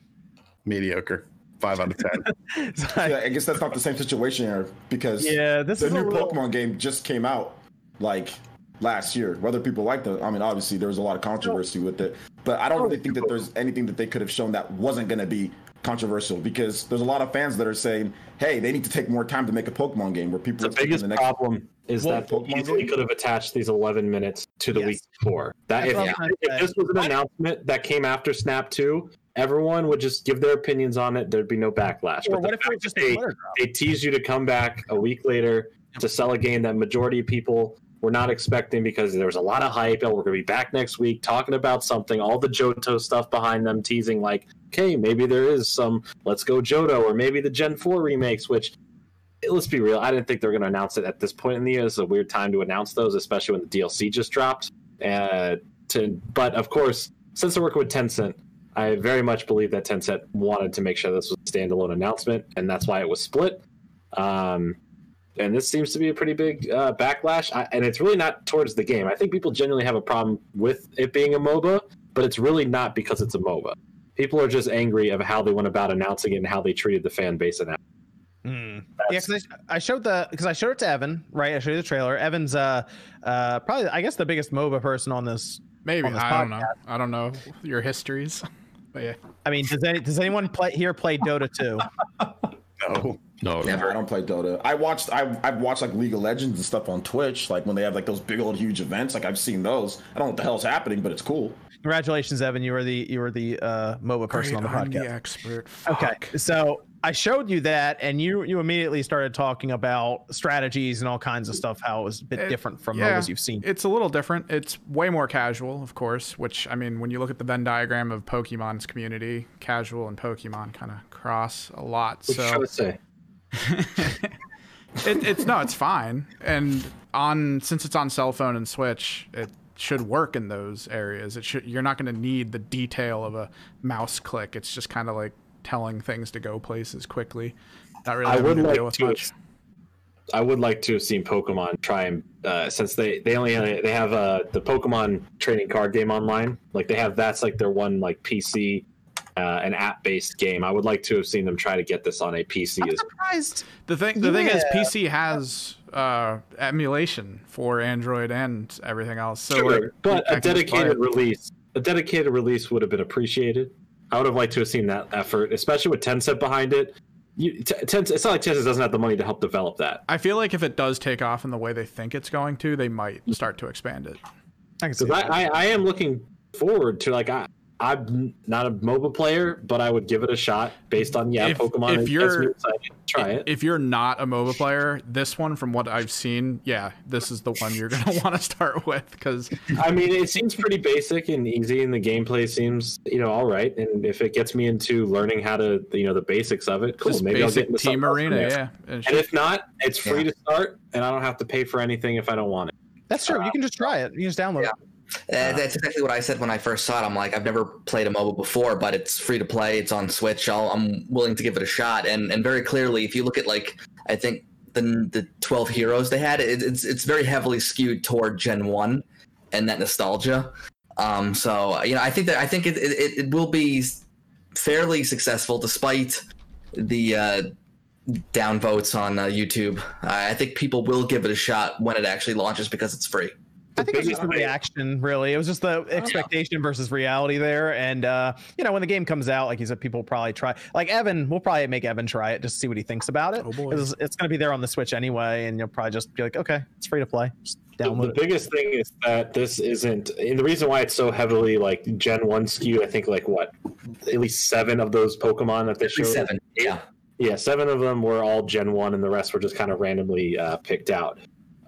Mediocre. Five out of ten. Yeah, I guess that's not the same situation here because yeah, this the is new little, Pokemon game just came out like last year. Whether people like the, I mean, obviously there was a lot of controversy with it, but I don't really think that there's anything that they could have shown that wasn't going to be controversial because there's a lot of fans that are saying, "Hey, they need to take more time to make a Pokemon game where people The are taking biggest the next." problem is Well, that they Pokemon easily game? could have attached these 11 minutes to the Yes. week before. That if, what I was trying to if this was an announcement that came after Snap 2, everyone would just give their opinions on it. There'd be no backlash. or But what if it just they, they tease you to come back a week later to sell a game that majority of people were not expecting because there was a lot of hype and we're going to be back next week talking about something all the johto stuff behind them teasing like okay maybe there is some let's go johto or maybe the gen 4 remakes which let's be real i didn't think they were going to announce it at this point in the year it's a weird time to announce those especially when the dlc just dropped uh, to, but of course since they're working with tencent i very much believe that tencent wanted to make sure this was a standalone announcement and that's why it was split um, and this seems to be a pretty big uh, backlash. I, and it's really not towards the game. I think people genuinely have a problem with it being a MOBA, but it's really not because it's a MOBA. People are just angry of how they went about announcing it and how they treated the fan base. And Hmm. Yeah, because I, I showed the because I showed it to Evan, right? I showed you the trailer. Evan's uh uh probably I guess the biggest MOBA person on this. Maybe On this I don't know. I don't know your histories, but yeah. I mean, does any does anyone play here play Dota 2? No. No, Never. I don't play Dota. I watched. I, I've watched like League of Legends and stuff on Twitch. Like when they have like those big old huge events. Like I've seen those. I don't know what the hell's happening, but it's cool. Congratulations, Evan. You were the you were the uh MOBA person on the I'm podcast. the expert. Okay, so I showed you that, and you you immediately started talking about strategies and all kinds of stuff. How it was a bit It- different from yeah, MOBAs you've seen. It's a little different. It's way more casual, of course. Which I mean, when you look at the Venn diagram of Pokemon's community, casual and Pokemon kind of cross a lot. what you So trying to say? it, it's no, it's fine. And on since it's on cell phone and Switch, it should work in those areas. It should. You're not going to need the detail of a mouse click. It's just kind of like telling things to go places quickly. Not really I would to like deal with to. much. I would like to have seen Pokemon try and uh, since they they only they have uh, the Pokemon trading card game online. Like they have that's like their one like PC uh, an app based game. I would like to have seen them try to get this on a PC. I'm As, surprised. The thing, the thing is, PC has uh, emulation for Android and everything else. So, Sure, like, but a can just play dedicated release, a dedicated release would have been appreciated. I would have liked to have seen that effort, especially with Tencent behind it. You, T- Tencent, it's not like Tencent doesn't have the money to help develop that. I feel like if it does take off in the way they think it's going to, they might start to expand it. I can see that. I, I, I am looking forward to like I, I'm not a MOBA player, but I would give it a shot based on yeah, If- Pokemon. if If you're- you're try it. If you're not a MOBA player, this one, from what I've seen, yeah, this is the one you're gonna want to start with because I mean, it seems pretty basic and easy, and the gameplay seems, you know, all right. And if it gets me into learning how to, you know, the basics of it, cool. just Maybe I'll get basic into team something else arena, yeah. And And if not, it's free Yeah. to start, and I don't have to pay for anything if I don't want it. That's true. You uh, can just try it. You can just download Yeah. it. Uh, that's exactly what I said when I first saw it. I'm like, I've never played a MOBA before, but it's free to play. It's on Switch. I'll, I'm willing to give it a shot. And and very clearly, if you look at like, I think the the 12 heroes they had, it, it's it's very heavily skewed toward Gen One and that nostalgia. Um, so you know, I think that I think it it, it will be fairly successful despite the uh, downvotes on uh, YouTube. I I think people will give it a shot when it actually launches because it's free. I think it was just the reaction, really. It was just the expectation versus reality there. And uh, you know, when the game comes out, like you said, people will probably try. Like Evan, we'll probably make Evan try it just to see what he thinks about it. Oh, boy. It's, it's going to be there on the Switch anyway, and you'll probably just be like, okay, it's free to play. Just The, download the it. biggest thing is that this isn't, and the reason why it's so heavily like Gen One skewed. I think like what, at least seven of those Pokemon that they showed. Seven, yeah. Yeah, seven of them were all Gen 1, and the rest were just kind of randomly uh, picked out.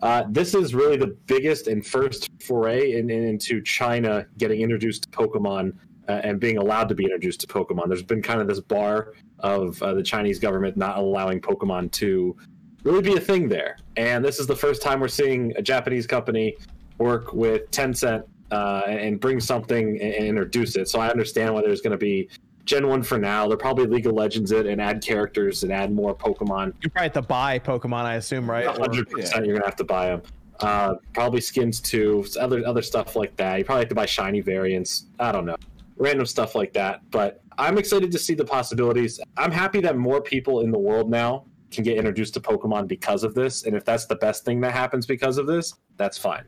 Uh, this is really the biggest and first foray in, in- into China getting introduced to Pokemon uh, and being allowed to be introduced to Pokemon. There's been kind of this bar of uh, the Chinese government not allowing Pokemon to really be a thing there. And this is the first time we're seeing a Japanese company work with Tencent uh, and bring something and, introduce it. So I understand why there's going to be Gen 1 for now. They'll probably League of Legends it and add characters and add more Pokemon. You probably have to buy Pokemon, I assume, right? Or- 100% you're gonna have to buy them. Uh, probably skins too, other other stuff like that. You probably have to buy shiny variants. I don't know, random stuff like that. But I'm excited to see the possibilities. I'm happy that more people in the world now can get introduced to Pokemon because of this. And if that's the best thing that happens because of this, that's fine.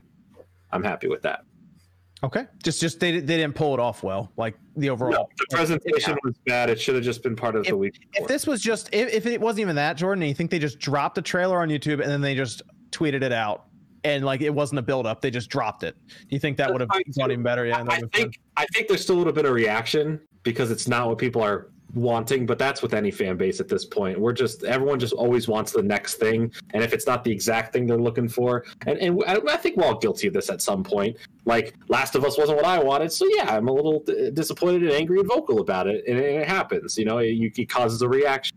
I'm happy with that. Okay, just just they, they didn't pull it off well, like the overall. No, the presentation was bad. It should have just been part of the week. If this was just if, if it wasn't even that, Jordan, you think they just dropped a trailer on YouTube and then they just tweeted it out and like it wasn't a build up, they just dropped it. Do you think that would have gone even better? Yeah, I think I think there's still a little bit of reaction because it's not what people are wanting, but that's with any fan base at this point. We're just everyone just always wants the next thing, and if it's not the exact thing they're looking for, and and I, I think we're all guilty of this at some point. Like Last of Us wasn't what I wanted, so yeah, I'm a little d- disappointed and angry and vocal about it, and, it happens. You know, it, you- it causes a reaction.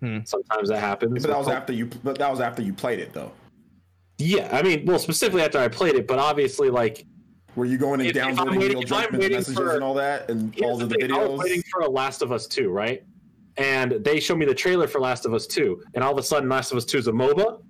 Hmm. Sometimes that happens. But that was after you. But that was after you played it, though. yeah, I mean, well, specifically after I played it, but obviously, like Were you going and If- downloading waiting- if waiting messages for- and all that, and all the of the thing, I was waiting for a Last of Us 2, right? And they show me the trailer for Last of Us 2, and all of a sudden Last of Us 2 is a MOBA.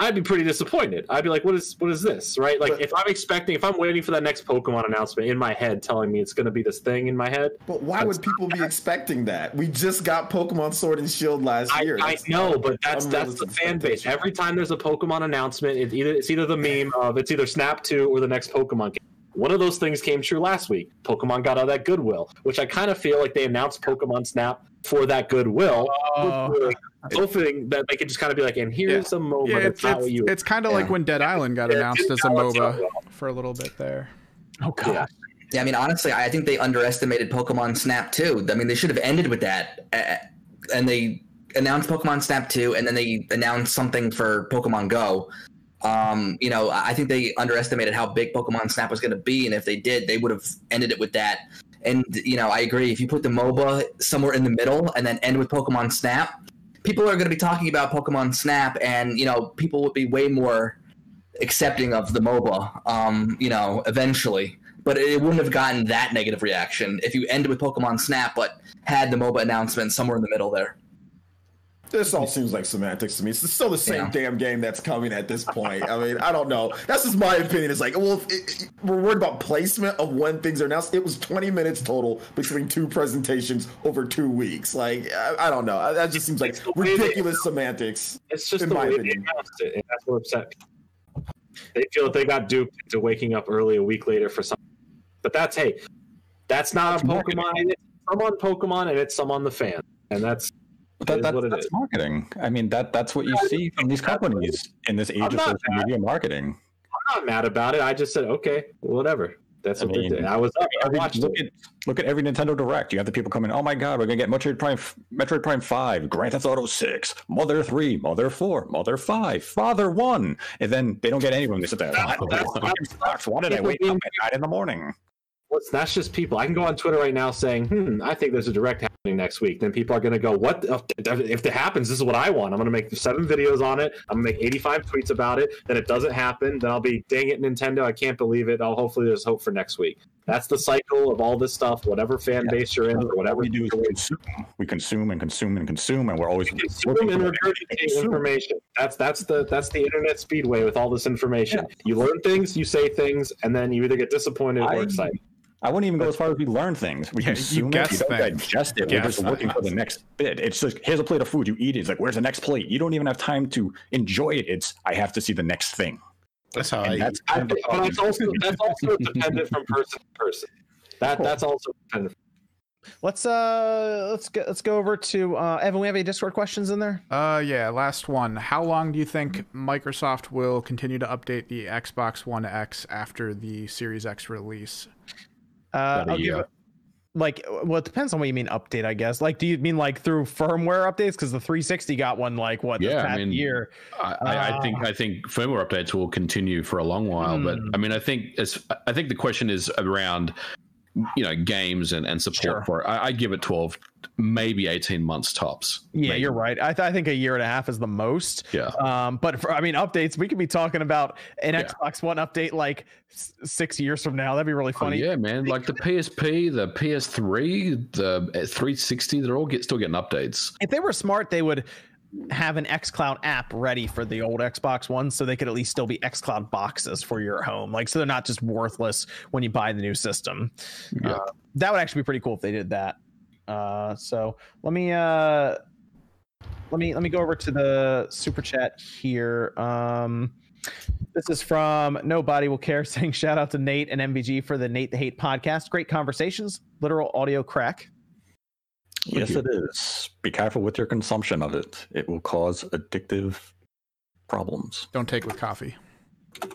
I'd be pretty disappointed. I'd be like, "What is what is this?" Right? Like, But- if I'm expecting, if I'm waiting for that next Pokemon announcement in my head, telling me it's going to be this thing in my head, But why would people be expecting that? We just got Pokemon Sword and Shield last I, year. I That's know, but that's that's the fan base. Every time there's a Pokemon announcement, it's either it's either the meme of it's either Snap 2 or the next Pokemon game. One of those things came true last week. Pokemon got all that goodwill, which I kind of feel like they announced Pokemon Snap for that goodwill, Oh. hoping that they could just kind of be like, and here's a MOBA Yeah, that's it's, it's, you. it's kind of like when Dead Island got Yeah, announced as a balance MOBA for a little bit there. Oh god. Yeah. Yeah, I mean, honestly, I think they underestimated Pokemon Snap too. I mean, they should have ended with that. Uh, and they announced Pokemon Snap 2, and then they announced something for Pokemon Go. Um, you know, I I think they underestimated how big Pokemon Snap was going to be, and if they did, they would have ended it with that. And you know, I agree. If you put the MOBA somewhere in the middle and then end with Pokemon Snap, people are going to be talking about Pokemon Snap, and you know, people would be way more accepting of the MOBA. Um, you know, eventually, but it wouldn't have gotten that negative reaction if you ended with Pokemon Snap, but had the MOBA announcement somewhere in the middle there. This all seems like semantics to me. It's still the same Yeah. damn game that's coming at this point. I mean, I don't know. That's just my opinion. It's like, well, if it, it- we're worried about placement of when things are announced. It was 20 minutes total between two presentations over two weeks. Like, I, I don't know. That just seems like It's they- ridiculous semantics. It's just in the my way opinion. they announced it, and that's what upset me. They feel that they got duped into waking up early a week later for something. But that's hey, that's not on Pokemon. It's some on Pokemon and it's some on the fan, and that's But that, that, what it that's is. marketing. I mean, that that's what you see from these companies in this age of social media marketing. I'm not mad about it. I just said okay, whatever. That's I what mean, they did. I was up. I watched look it. at look at every Nintendo Direct. You have the people coming. Oh my God, we're gonna get Metroid Prime, Metroid Prime Five, Grand Theft Auto Six, Mother Three, Mother Four, Mother Five, Father One, and then they don't get any of them. They sit there. That- "Oh, that's- fucking sucks. Why did I wake up at nine in the morning? That's just people. I can go on Twitter right now saying, "Hmm, I think there's a direct happening next week." Then people are going to go, "What? If it happens, this is what I want. I'm going to make seven videos on it. I'm going to make 85 tweets about it. Then it doesn't happen. Then I'll be, dang it, Nintendo, I can't believe it. I'll hopefully there's hope for next week. That's the cycle of all this stuff. Whatever fan base you're in, or whatever we do we consume, we consume and consume and consume, and we're always consume and regurgitate information. That's that's the that's the internet speedway with all this information. You learn things, you say things, and then you either get disappointed I- or excited. I wouldn't even go as far as we learn things. We Yeah, you consume it. guess We don't things. digest it. Guess We're just looking for the next bit. It's just here's a plate of food. You eat it. It's like where's the next plate? You don't even have time to enjoy it. It's I have to see the next thing. That's how I. And that's I kind of think, but that's also that's also dependent from person to person. That that's also dependent. Let's uh let's go let's go over to uh Evan. We have any Discord questions in there? Uh, yeah. Last one. How long do you think Microsoft will continue to update the Xbox One X after the Series X release? Uh, About a I'll give year. it- like, well, it depends on what you mean update, I guess. Like, do you mean like through firmware updates? Because the 360 got one like what this Yeah, I mean, year. I, I, I think I think firmware updates will continue for a long while, but Hmm. I mean, I think as I think the question is around you know games and, and support Sure. for it. I, I give it twelve, maybe eighteen months tops. Yeah, Maybe. you're right. I, th- I think a year and a half is the most. Yeah, Um, but for, I mean, updates, we could be talking about an Yeah. Xbox One update like s- six years from now. That'd be really Oh, funny. yeah, man. Like the PSP, the PS3, the 360, they're all get still getting updates. If they were smart, they would have an xCloud app ready for the old Xbox One, so they could at least still be xCloud boxes for your home. Like, so they're not just worthless when you buy the new system. Yeah. Uh, that would actually be pretty cool if they did that. Uh, so let me uh, let me let me go over to the super chat here. Um, this is from Nobody Will Care saying shout out to Nate and MVG for the Nate the Hate podcast. Great conversations, literal audio crack. Yes, it is. Be careful with your consumption of it. It will cause addictive problems. Don't take with coffee.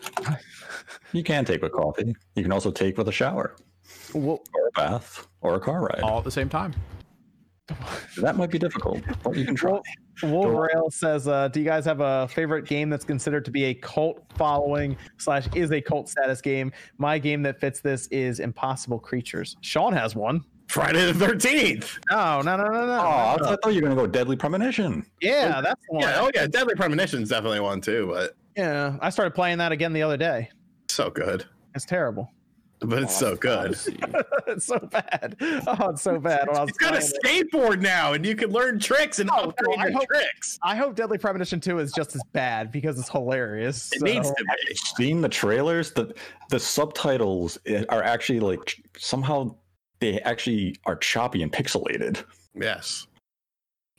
You can take with coffee. You can also take with a shower, Well, or a bath, or a car ride. All at the same time. That might be difficult, but you can try. Wolverale says, uh, "Do you guys have a favorite game that's considered to be a cult following slash is a cult status game? My game that fits this is Impossible Creatures. Sean has one. Friday the Thirteenth. No, no, no, no, no. Oh, I thought I thought you were going to go Deadly Premonition. yeah, that's one. Yeah. Yeah, Oh yeah. Deadly Premonition is definitely one too, but yeah, I started playing that again the other day. so good. It's terrible. But it's so good. it's so bad. Oh, it's so bad. When I was It's got a playing it. skateboard now, and you can learn tricks and Oh, upgrade well, I your hope- tricks. I hope Deadly Premonition 2 is just as bad because it's hilarious. It so- needs to be. Seen the trailers? The the subtitles eh, are actually like somehow they actually are choppy and pixelated. Yes.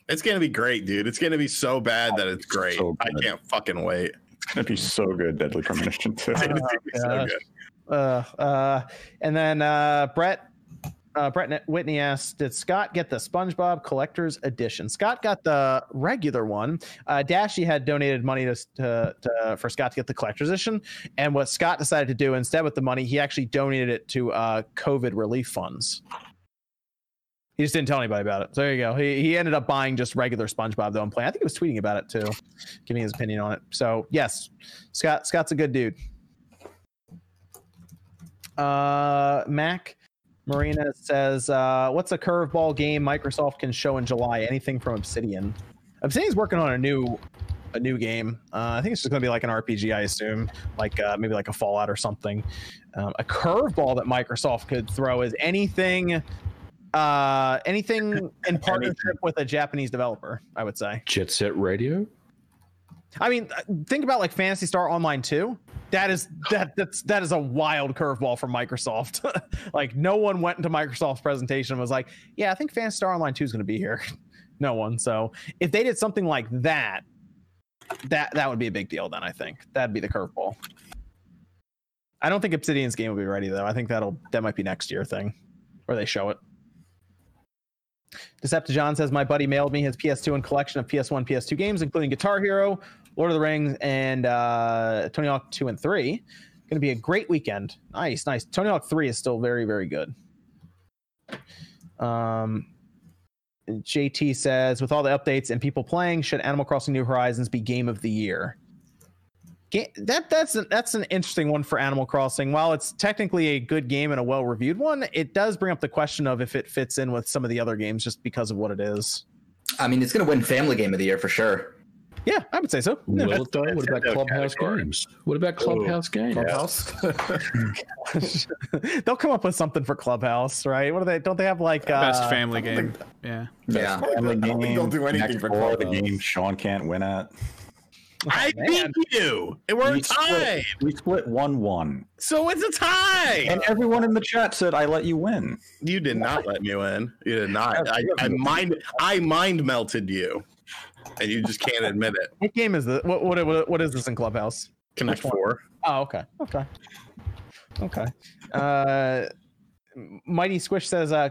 It's gonna be great, dude. It's gonna be so bad that it's great. So I can't fucking wait. It's going to be so good, Deadly Premonition 2. It's gonna be so good. Uh, and then uh, Brett uh, Brett Whitney asked, "Did Scott get the SpongeBob Collector's Edition?" Scott got the regular one. Uh, Dashy had donated money to, to, to for Scott to get the Collector's Edition, and what Scott decided to do instead with the money, he actually donated it to uh, COVID relief funds. He just didn't tell anybody about it. So there you go. He, he ended up buying just regular SpongeBob though and playing. I think he was tweeting about it too, giving his opinion on it. So yes, Scott Scott's a good dude. Uh, Mac Marina says, uh, "What's a curveball game Microsoft can show in July? Anything from Obsidian?" Obsidian's working on a new a new game. Uh, I think it's just going to be like an RPG, I assume, like uh, maybe like a Fallout or something. Um, a curveball that Microsoft could throw is anything, uh, anything in partnership with a Japanese developer. I would say. Jet Set Radio. I mean, uh, think about like Phantasy Star Online 2. That is that that's that is a wild curveball from Microsoft. like no one went into Microsoft's presentation and was like, "Yeah, I think Phantasy Star Online 2 is going to be here." no one. So if they did something like that, that that would be a big deal. Then I think that'd be the curveball. I don't think Obsidian's game will be ready though. I think that'll that might be next year thing, where they show it. Decepticon says my buddy mailed me his PS2 and collection of PS1, PS2 games, including Guitar Hero, Lord of the Rings, and uh, Tony Hawk 2 and 3. Going to be a great weekend. Nice, nice. Tony Hawk 3 is still very, very good. Um, JT says, with all the updates and people playing, should Animal Crossing New Horizons be game of the year? That that's an, that's an interesting one for Animal Crossing. While it's technically a good game and a well reviewed one, it does bring up the question of if it fits in with some of the other games just because of what it is. I mean, it's going to win Family Game of the Year for sure. Yeah, I would say so. Yeah, Will it though? What about Nintendo Clubhouse category. games? What about Clubhouse games? Clubhouse. They'll come up with something for Clubhouse, right? What do they? Don't they have like uh, Best family game. think- Yeah. Yeah. Family I don't think they'll do anything next for door, the game Sean can't win at. I man. beat you. And we're We tied. split, we split one one, So it's a tie. and everyone in the chat said I let you win. You did not let me win. You did not. I, I mind I mind melted you. And you just can't admit it. What game is this? What, what what what is this in Clubhouse? Connect four. Oh, okay, okay, okay. Uh, Mighty Squish says, uh,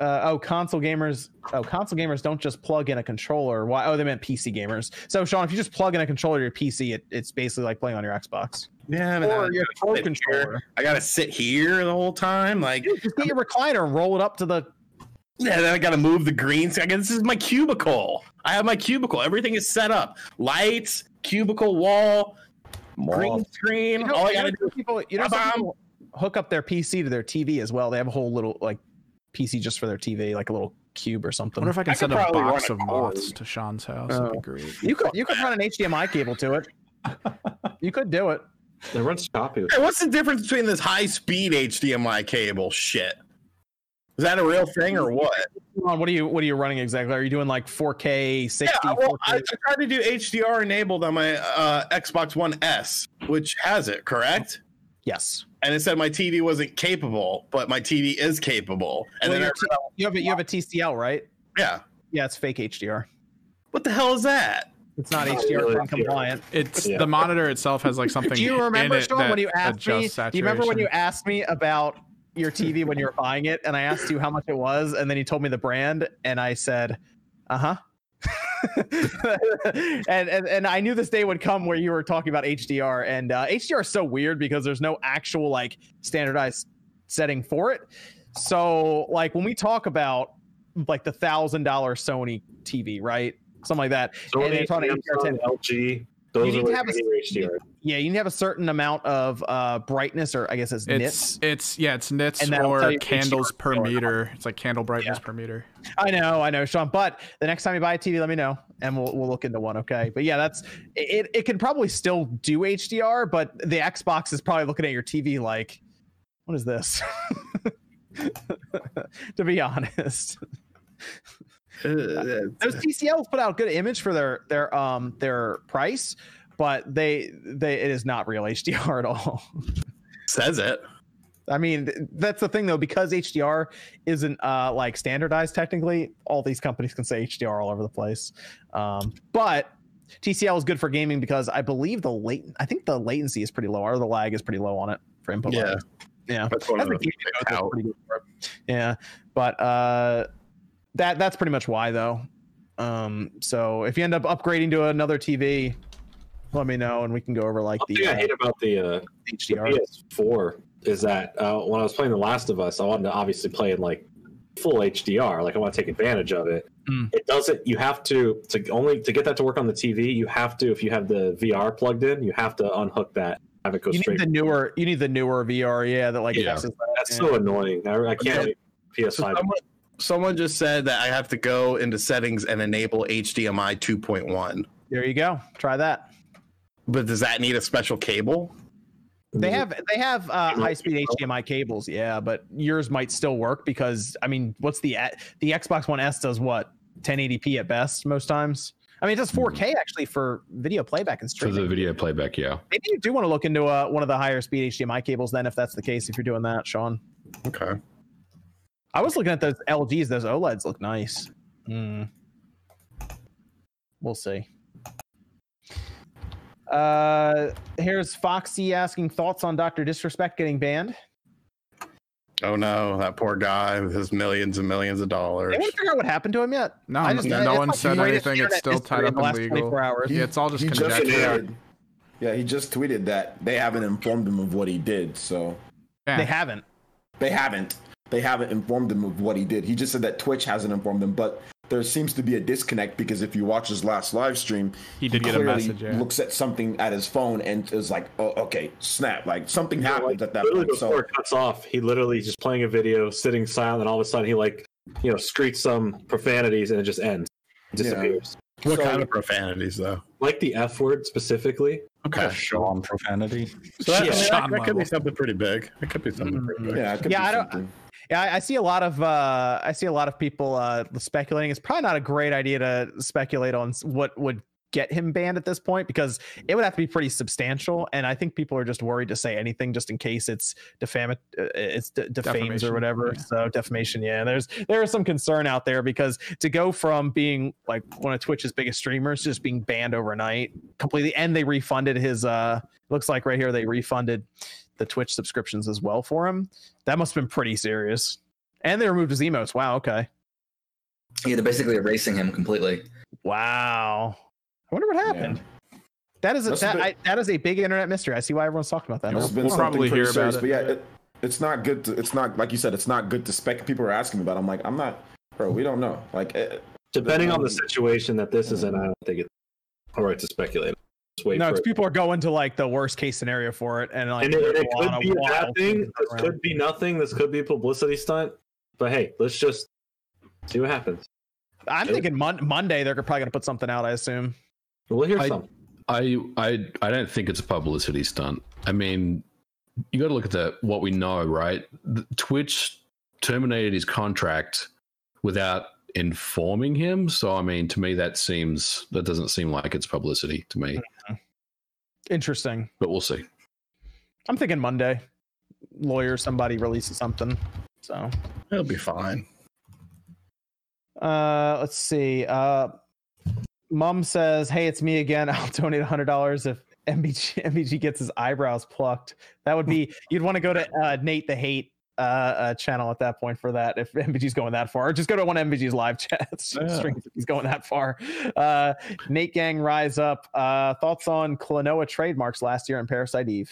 uh, oh, console gamers. Oh, console gamers don't just plug in a controller. Why? Oh, they meant PC gamers. So, Sean, if you just plug in a controller to your PC, it, it's basically like playing on your Xbox Yeah, or your pro sit controller. I gotta sit here the whole time. Like Dude, just get your recliner and roll it up to the. Yeah, then I got to move the green screen. This is my cubicle. I have my cubicle. Everything is set up. Lights, cubicle wall, green screen. You know, All I you got know to do. people, you know, some people hook up their PC to their TV as well. They have a whole little like PC just for their TV, like a little cube or I something. wonder if I can I send a box run of moths to Sean's house. That'd be Oh. great. you could you could run an HDMI cable to it. You could do it. It runs choppy. Hey, what's the difference between this high speed HDMI cable shit? Is that a real thing or what? What are you what are you running exactly? Are you doing like 4K, 60? Yeah, well, I, 4K? I tried to do HDR enabled on my uh, Xbox One S, which has it, correct? yes. And it said my TV wasn't capable, but my TV is capable. And Well, then I, you have a, you have a TCL, right? yeah, Yeah, it's fake HDR. what the hell is that? It's not HDR really? compliant. It's Yeah. the monitor itself has like something. Do you in remember, it Sean, that when you asked me? adjusts Do you remember when you asked me about your TV when you were buying it, and I asked you how much it was, and then you told me the brand, and I said, "Uh huh." and, and and I knew this day would come where you were talking about HDR, and uh, HDR is so weird because there's no actual like standardized setting for it. So like when we talk about like the thousand dollar Sony TV, right? Something like that. Sony, it's on HDR 10. Samsung, LG. Those need are to have a- HDR. Yeah, you need to have a certain amount of uh, brightness, or I guess it's, It's nits. it's yeah, it's nits And or candles per or not. meter. It's like candle brightness Yeah. per meter. I know, I know, Sean. But the next time you buy a TV, let me know, and we'll we'll look into one. Okay. But yeah, that's it. It can probably still do HDR, but the Xbox is probably looking at your TV like, what is this? to be honest, those TCLs put out good image for their their um their price, but they they it is not real HDR at all. Says it. I mean, that's the thing though, because HDR isn't uh like standardized technically, all these companies can say HDR all over the place. Um, but TCL is good for gaming because I believe the late I think the latency is pretty low, or the lag is pretty low on it for input. Yeah. lag. Yeah. That's one That's of the the key to it. That's out. good for it. Yeah. But uh that that's pretty much why though. Um so if you end up upgrading to another TV, let me know and we can go over like One the thing I uh, hate about the, uh, the HDR. PS4 is that uh, when I was playing The Last of Us, I wanted to obviously play in like full HDR. Like I want to take advantage of it. Mm. It doesn't. You have to to only to get that to work on the TV. You have to if you have the VR plugged in, you have to unhook that. Have it go You straight. need the newer you need the newer VR, yeah, that like Yeah. that. That's yeah. so annoying. I, I can't. So PS5. someone, Someone just said that I have to go into settings and enable HDMI 2.1. There you go. Try that. But does that need a special cable? They have they have uh, high speed HDMI cables, yeah, but yours might still work because I mean, what's the the Xbox One S does what 1080p at best most times. I mean, it does 4K actually for video playback and streaming. For the video playback, yeah. Maybe you do want to look into uh, one of the higher speed HDMI cables then, if that's the case. If you're doing that, Sean. Okay. I was looking at those LGs. Those OLEDs look nice. Hmm. We'll see. Uh, here's Foxy asking thoughts on Doctor Disrespect getting banned. Oh no, that poor guy with his millions and millions of dollars. Anyone figure out what happened to him yet? No, I just- no, no one like said anything. It's still tied in up the in last legal. 24 hours. Yeah, it's all just he conjecture. tweeted, yeah, he just tweeted that they haven't informed him of what he did. So Yeah. They haven't. they haven't. They haven't informed him of what he did. He just said that Twitch hasn't informed him, but there seems to be a disconnect because if you watch his last live stream, He did get a clearly message, yeah. looks at something at his phone and is like, "Oh, okay, snap!" Like something Yeah, happens like, at that point. before So it cuts off, he literally just playing a video, sitting silent, and all of a sudden he like, you know, screeches some profanities, and it just ends, It disappears. What so- kind of profanities though? Like the F word specifically. Okay. Sean profanity. So that, I mean, that- that, could be something pretty big. It could be something pretty big. yeah, it could Yeah, be I don't- something. Yeah, I, I see a lot of uh, I see a lot of people uh, speculating. It's probably not a great idea to speculate on what would get him banned at this point because it would have to be pretty substantial. And I think people are just worried to say anything just in case it's defam uh, it's de- defames or whatever. yeah. So defamation. Yeah, there's there is some concern out there because to go from being like one of Twitch's biggest streamers just being banned overnight completely, and they refunded his. uh Looks like right here they refunded the Twitch subscriptions as well for him. That must have been pretty serious. And they removed his emotes. Wow. Okay. Yeah, they're basically erasing him completely. Wow. I wonder what happened. That is a, that, have been- I, that is a big internet mystery. I see why everyone's talking about that. Must have been We'll probably pretty hear about serious, it. But yeah, it, it's not good. To, it's not like you said. It's not good to spec. People are asking me about. it. I'm like, I'm not, bro. We don't know. Like, eh, Depending on the Um, situation that this is in, I don't think it's all right to speculate. Just wait No, for because it. people are going to like the worst case scenario for it, and like And it, it could be a bad wild thing. thing This around. could be nothing. This could be a publicity stunt. But hey, let's just see what happens. I'm thinking mon- Monday they're probably going to put something out. I assume. We'll hear I- something. I I I don't think it's a publicity stunt. I mean, you got to look at the what we know, right? The- Twitch terminated his contract without informing him. So I mean, to me, that seems that doesn't seem like it's publicity to me. Hmm. Interesting. But we'll see. I'm thinking Monday. Lawyer, somebody releases something. So It'll be fine. Uh, let's see. Uh, Mom says, "Hey, it's me again. I'll donate hundred dollars if MVG MVG gets his eyebrows plucked. That would be you'd want to go to uh, Nate the Hate uh, uh channel at that point for that if MVG's going that far, or just go to one of MVG's live chats Yeah. if he's going that far. Uh, Nate Gang Rise Up. Uh, thoughts on Klonoa trademarks last year in Parasite Eve?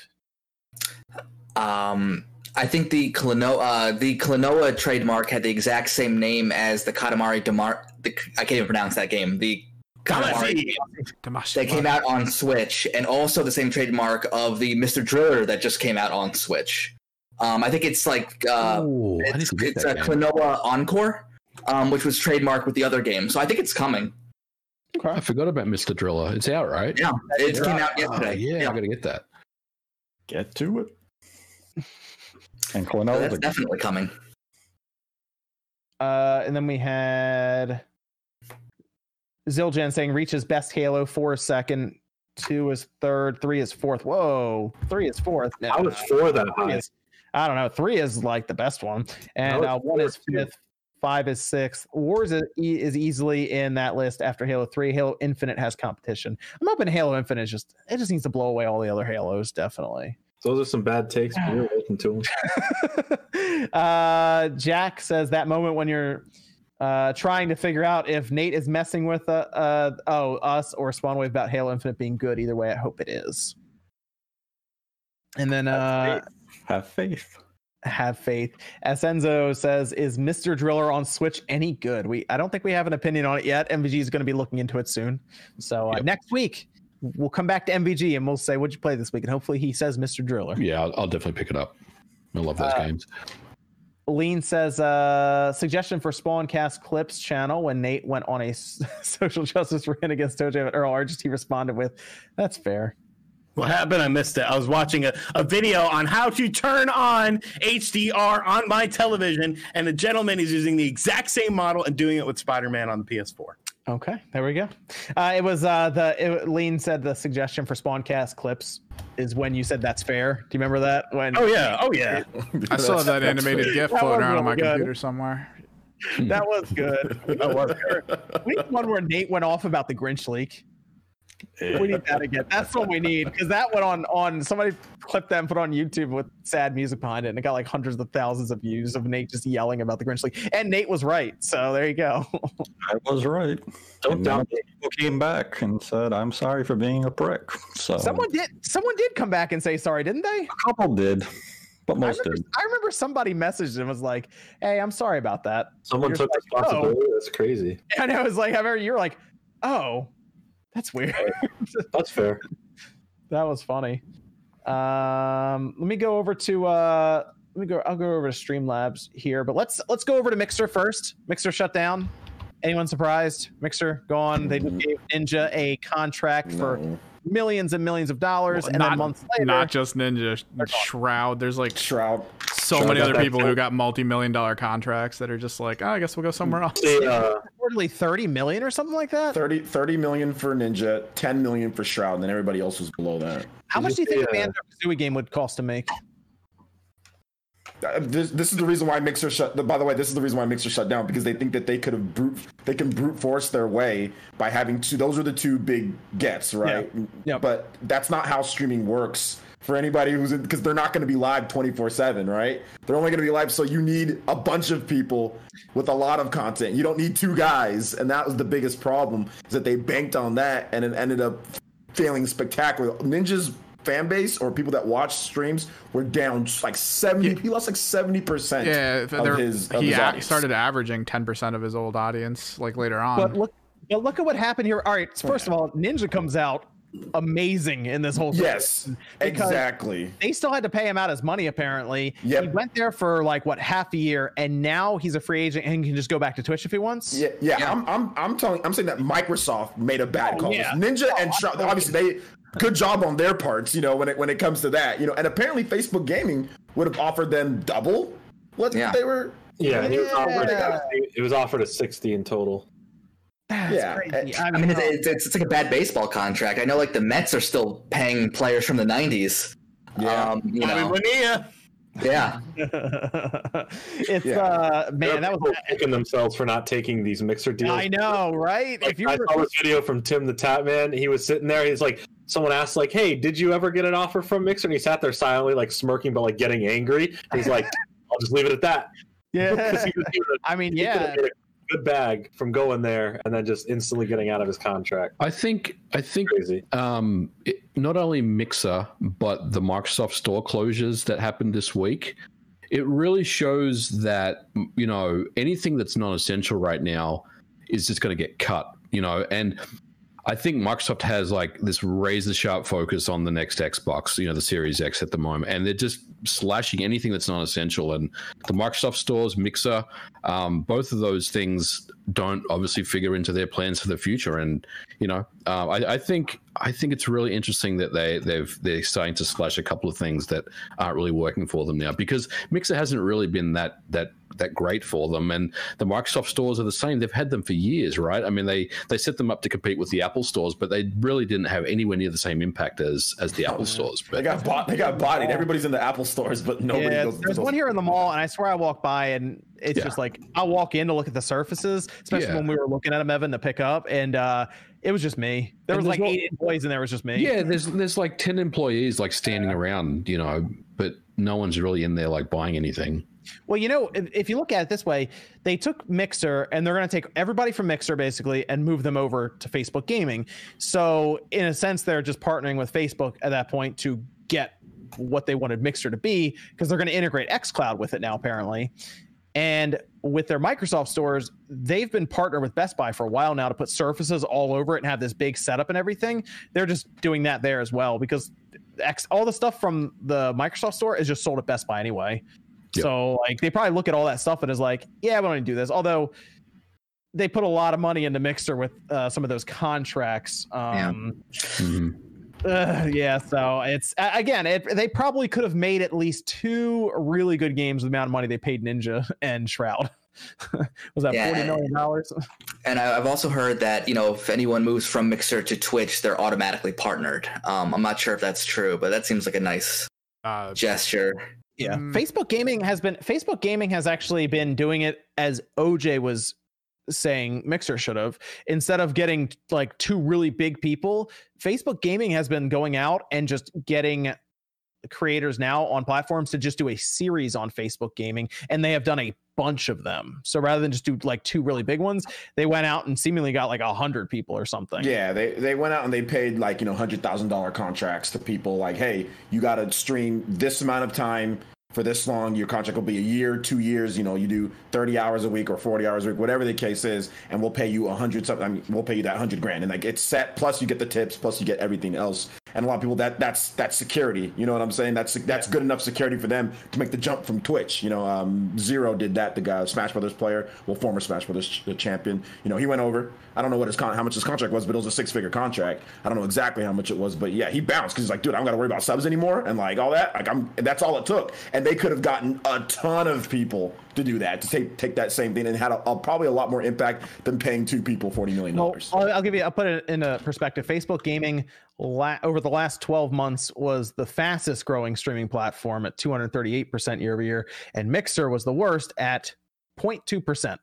Um, I think the Klonoa, uh, the Klonoa trademark had the exact same name as the Katamari Damar. The, I can't even pronounce that game. The Katamari game Damashi that came out on Switch, and also the same trademark of the Mr. Driller that just came out on Switch. Um, I think it's like uh, oh, I need it's, it's a that. Klonoa Encore, um, which was trademarked with the other game. So I think it's coming. I forgot about Mr. Driller. It's out, right? Yeah, it came out Oh, yesterday. yeah, I got to get that. Get to it. And So Klonoa, that's definitely coming. Uh, and then we had Ziljan saying reaches best Halo, four is second, two is third, three is fourth. Whoa, three is fourth. No, I was for that high. is- I don't know. Three is like the best one, and uh, one is fifth, five is sixth. Wars is, e- is easily in that list after Halo Three. Halo Infinite has competition. I'm hoping Halo Infinite is just it just needs to blow away all the other Halos. Definitely. Those are some bad takes. But you're welcome to them. uh, Jack says that moment when you're uh, trying to figure out if Nate is messing with uh, uh oh us or Spawnwave about Halo Infinite being good. Either way, I hope it is. And then uh, have faith. have faith. Asenzo says, "Is Mister Driller on Switch any good?" We I don't think we have an opinion on it yet. MVG is going to be looking into it soon. So uh, Yep. next week we'll come back to MVG and we'll say, "What'd you play this week?" And hopefully he says Mister Driller. Yeah, I'll, I'll definitely pick it up. I love those Uh, games. Lean says, uh, suggestion for Spawncast Clips channel when Nate went on a social justice rant against OJ Earl Argent, he responded with, That's fair. What happened? I missed it. I was watching a, a video on how to turn on HDR on my television, and the gentleman is using the exact same model and doing it with Spider Man on the PS4. Okay, there we go. Uh, it was uh, the it, Lean said the suggestion for Spawncast Clips is when you said that's fair. Do you remember that? When Oh, yeah. Oh, yeah. I still have that animated GIF That floating was around on my good. computer somewhere. that was good. That was we need one where Nate went off about the Grinch leak. We need that again. That's what we need because that went on on somebody clipped that and put on YouTube with sad music behind it, and it got like hundreds of thousands of views of Nate just yelling about the Grinch leak. And Nate was right, so there you go. I was right. Don't And doubt people came back and said, "I'm sorry for being a prick." So someone did someone did come back and say sorry, didn't they? a couple did, but I most remember, did. I remember somebody messaged and was like, "Hey, I'm sorry about that." Someone took like, oh. responsibility. That's crazy. And I was like, I remember you were like, "Oh, that's weird." That's fair. That was funny. Um, let me go over to uh, let me go. I'll go over to Streamlabs here, but let's let's go over to Mixer first. Mixer shut down. Anyone surprised? Mixer gone. They just gave Ninja a contract for millions and millions of dollars, and then not, months later, not just Ninja, Shroud. There's like Shroud. So Shroud many other people too. who got multi-million dollar contracts that are just like, oh, I guess we'll go somewhere else. See, uh, reportedly thirty million or something like that. 30, 30 million for Ninja, 10 million for Shroud, and then everybody else was below that. How much do you Did you think a see, uh, Banjo Kazooie game would cost to make? Uh, This, this is the reason why Mixer shut. By the way, this is the reason why Mixer shut down because they think that they could have brute, they can brute force their way by having two. Those are the two big gets, right? Yep. But that's not how streaming works for anybody who's in because they're not going to be live twenty four seven, right? They're only going to be live, so you need a bunch of people with a lot of content. You don't need two guys, and that was the biggest problem is that they banked on that and it ended up failing spectacular. Ninja's fan base or people that watch streams were down like 70 he lost like 70% Yeah, of his, of he his a- started averaging 10% of his old audience like later on. But look, but look at what happened here. All right, first of all, Ninja comes out amazing in this whole yes exactly they still had to pay him out his money apparently Yep. he went there for like what half a year and now he's a free agent and can just go back to twitch if he wants yeah, yeah, I'm, I'm, I'm telling, I'm saying that Microsoft made a bad Oh, call. yeah. Ninja oh, and Shroud, obviously they, good job on their parts, you know, when it when it comes to that, you know, and apparently Facebook Gaming would have offered them double what Yeah. they were. yeah, he was offered. Yeah. It was offered a sixty in total. That's Yeah, crazy. I mean, it's, it's, it's, it's like a bad baseball contract. I know, like the Mets are still paying players from the '90s. Yeah. Um, you know, Bonilla. yeah. it's Yeah. uh man There are that was kicking themselves for not taking these mixer deals. i know right Like, if you I were saw this video from Tim the Tatman. He was sitting there. He's like, someone asked, like, "Hey, did you ever get an offer from Mixer?" And he sat there silently, like smirking, but like getting angry. He's like, "I'll just leave it at that." yeah he was he was- i mean yeah made a good bag from going there and then just instantly getting out of his contract. I think I think Crazy. um, it, not only Mixer but the Microsoft Store closures that happened this week. It really shows that you know anything that's non-essential right now is just going to get cut. You know, and I think Microsoft has like this razor sharp focus on the next Xbox, you know, the Series X at the moment, and they're just slashing anything that's non essential. And the Microsoft stores, Mixer, um, both of those things don't obviously figure into their plans for the future. And you know, uh, I, I think I think it's really interesting that they they've they're starting to slash a couple of things that aren't really working for them now because Mixer hasn't really been that that that great for them and the Microsoft stores are the same they've had them for years right I mean they they set them up to compete with the Apple stores but they really didn't have anywhere near the same impact as as the Apple stores They got bought. They got bodied. Everybody's in the Apple stores, but nobody yeah, goes. there's goes- one here in the mall, and I swear I walk by, and it's Yeah. just like I'll walk in to look at the surfaces, especially Yeah. when we were looking at them, Evan, to pick up, and uh, it was just me. There And was like no- eight employees, and there was just me. yeah there's there's like 10 employees like standing around you know but no one's really in there like buying anything Well, you know, if, if you look at it this way, they took Mixer and they're going to take everybody from Mixer basically and move them over to Facebook Gaming. So, in a sense, they're just partnering with Facebook at that point to get what they wanted Mixer to be because they're going to integrate xCloud with it now, apparently. And with their Microsoft stores, they've been partnered with Best Buy for a while now to put surfaces all over it and have this big setup and everything. They're just doing that there as well because X, all the stuff from the Microsoft store is just sold at Best Buy anyway. Yep. So like they probably look at all that stuff and is like, yeah, we don't need to do this. Although they put a lot of money into Mixer with uh, some of those contracts. Um, Mhm. uh, yeah, so it's again, it, they probably could have made at least two really good games with the amount of money they paid Ninja and Shroud. Was that Yeah. forty million dollars? And I- I've also heard that you know if anyone moves from Mixer to Twitch, they're automatically partnered. Um, I'm not sure if that's true, but that seems like a nice Uh, gesture. Yeah, Mm. Facebook Gaming has been Facebook Gaming has actually been doing it as OJ was saying Mixer should have. Instead of getting like two really big people, Facebook Gaming has been going out and just getting creators now on platforms to just do a series on Facebook Gaming, and they have done a bunch of them. So rather than just do like two really big ones, they went out and seemingly got like a hundred people or something. Yeah, they, they went out and they paid like, you know, hundred thousand dollar contracts to people like, hey, you gotta stream this amount of time for this long. Your contract will be a year, two years, you know, you do 30 hours a week or 40 hours a week, whatever the case is, and we'll pay you a hundred something. I mean, we'll pay you that hundred grand. And like it's set, plus you get the tips, plus you get everything else. And a lot of people that that's that's security. You know what I'm saying? That's that's good enough security for them to make the jump from Twitch. You know, um, Zero did that. The guy, Smash Brothers player, well, former Smash Brothers ch- champion. You know, he went over. I don't know what his con- how much his contract was, but it was a six figure contract. I don't know exactly how much it was, but yeah, he bounced because he's like, dude, I don't got to worry about subs anymore, and like all that. Like I'm, that's all it took. And they could have gotten a ton of people to do that to take take that same thing and had a, a- probably a lot more impact than paying two people forty million Well, dollars. I'll, I'll give you. I'll put it in a perspective. Facebook Gaming la- over the last 12 months was the fastest growing streaming platform at 238 percent year over year, and Mixer was the worst at 0.2 percent.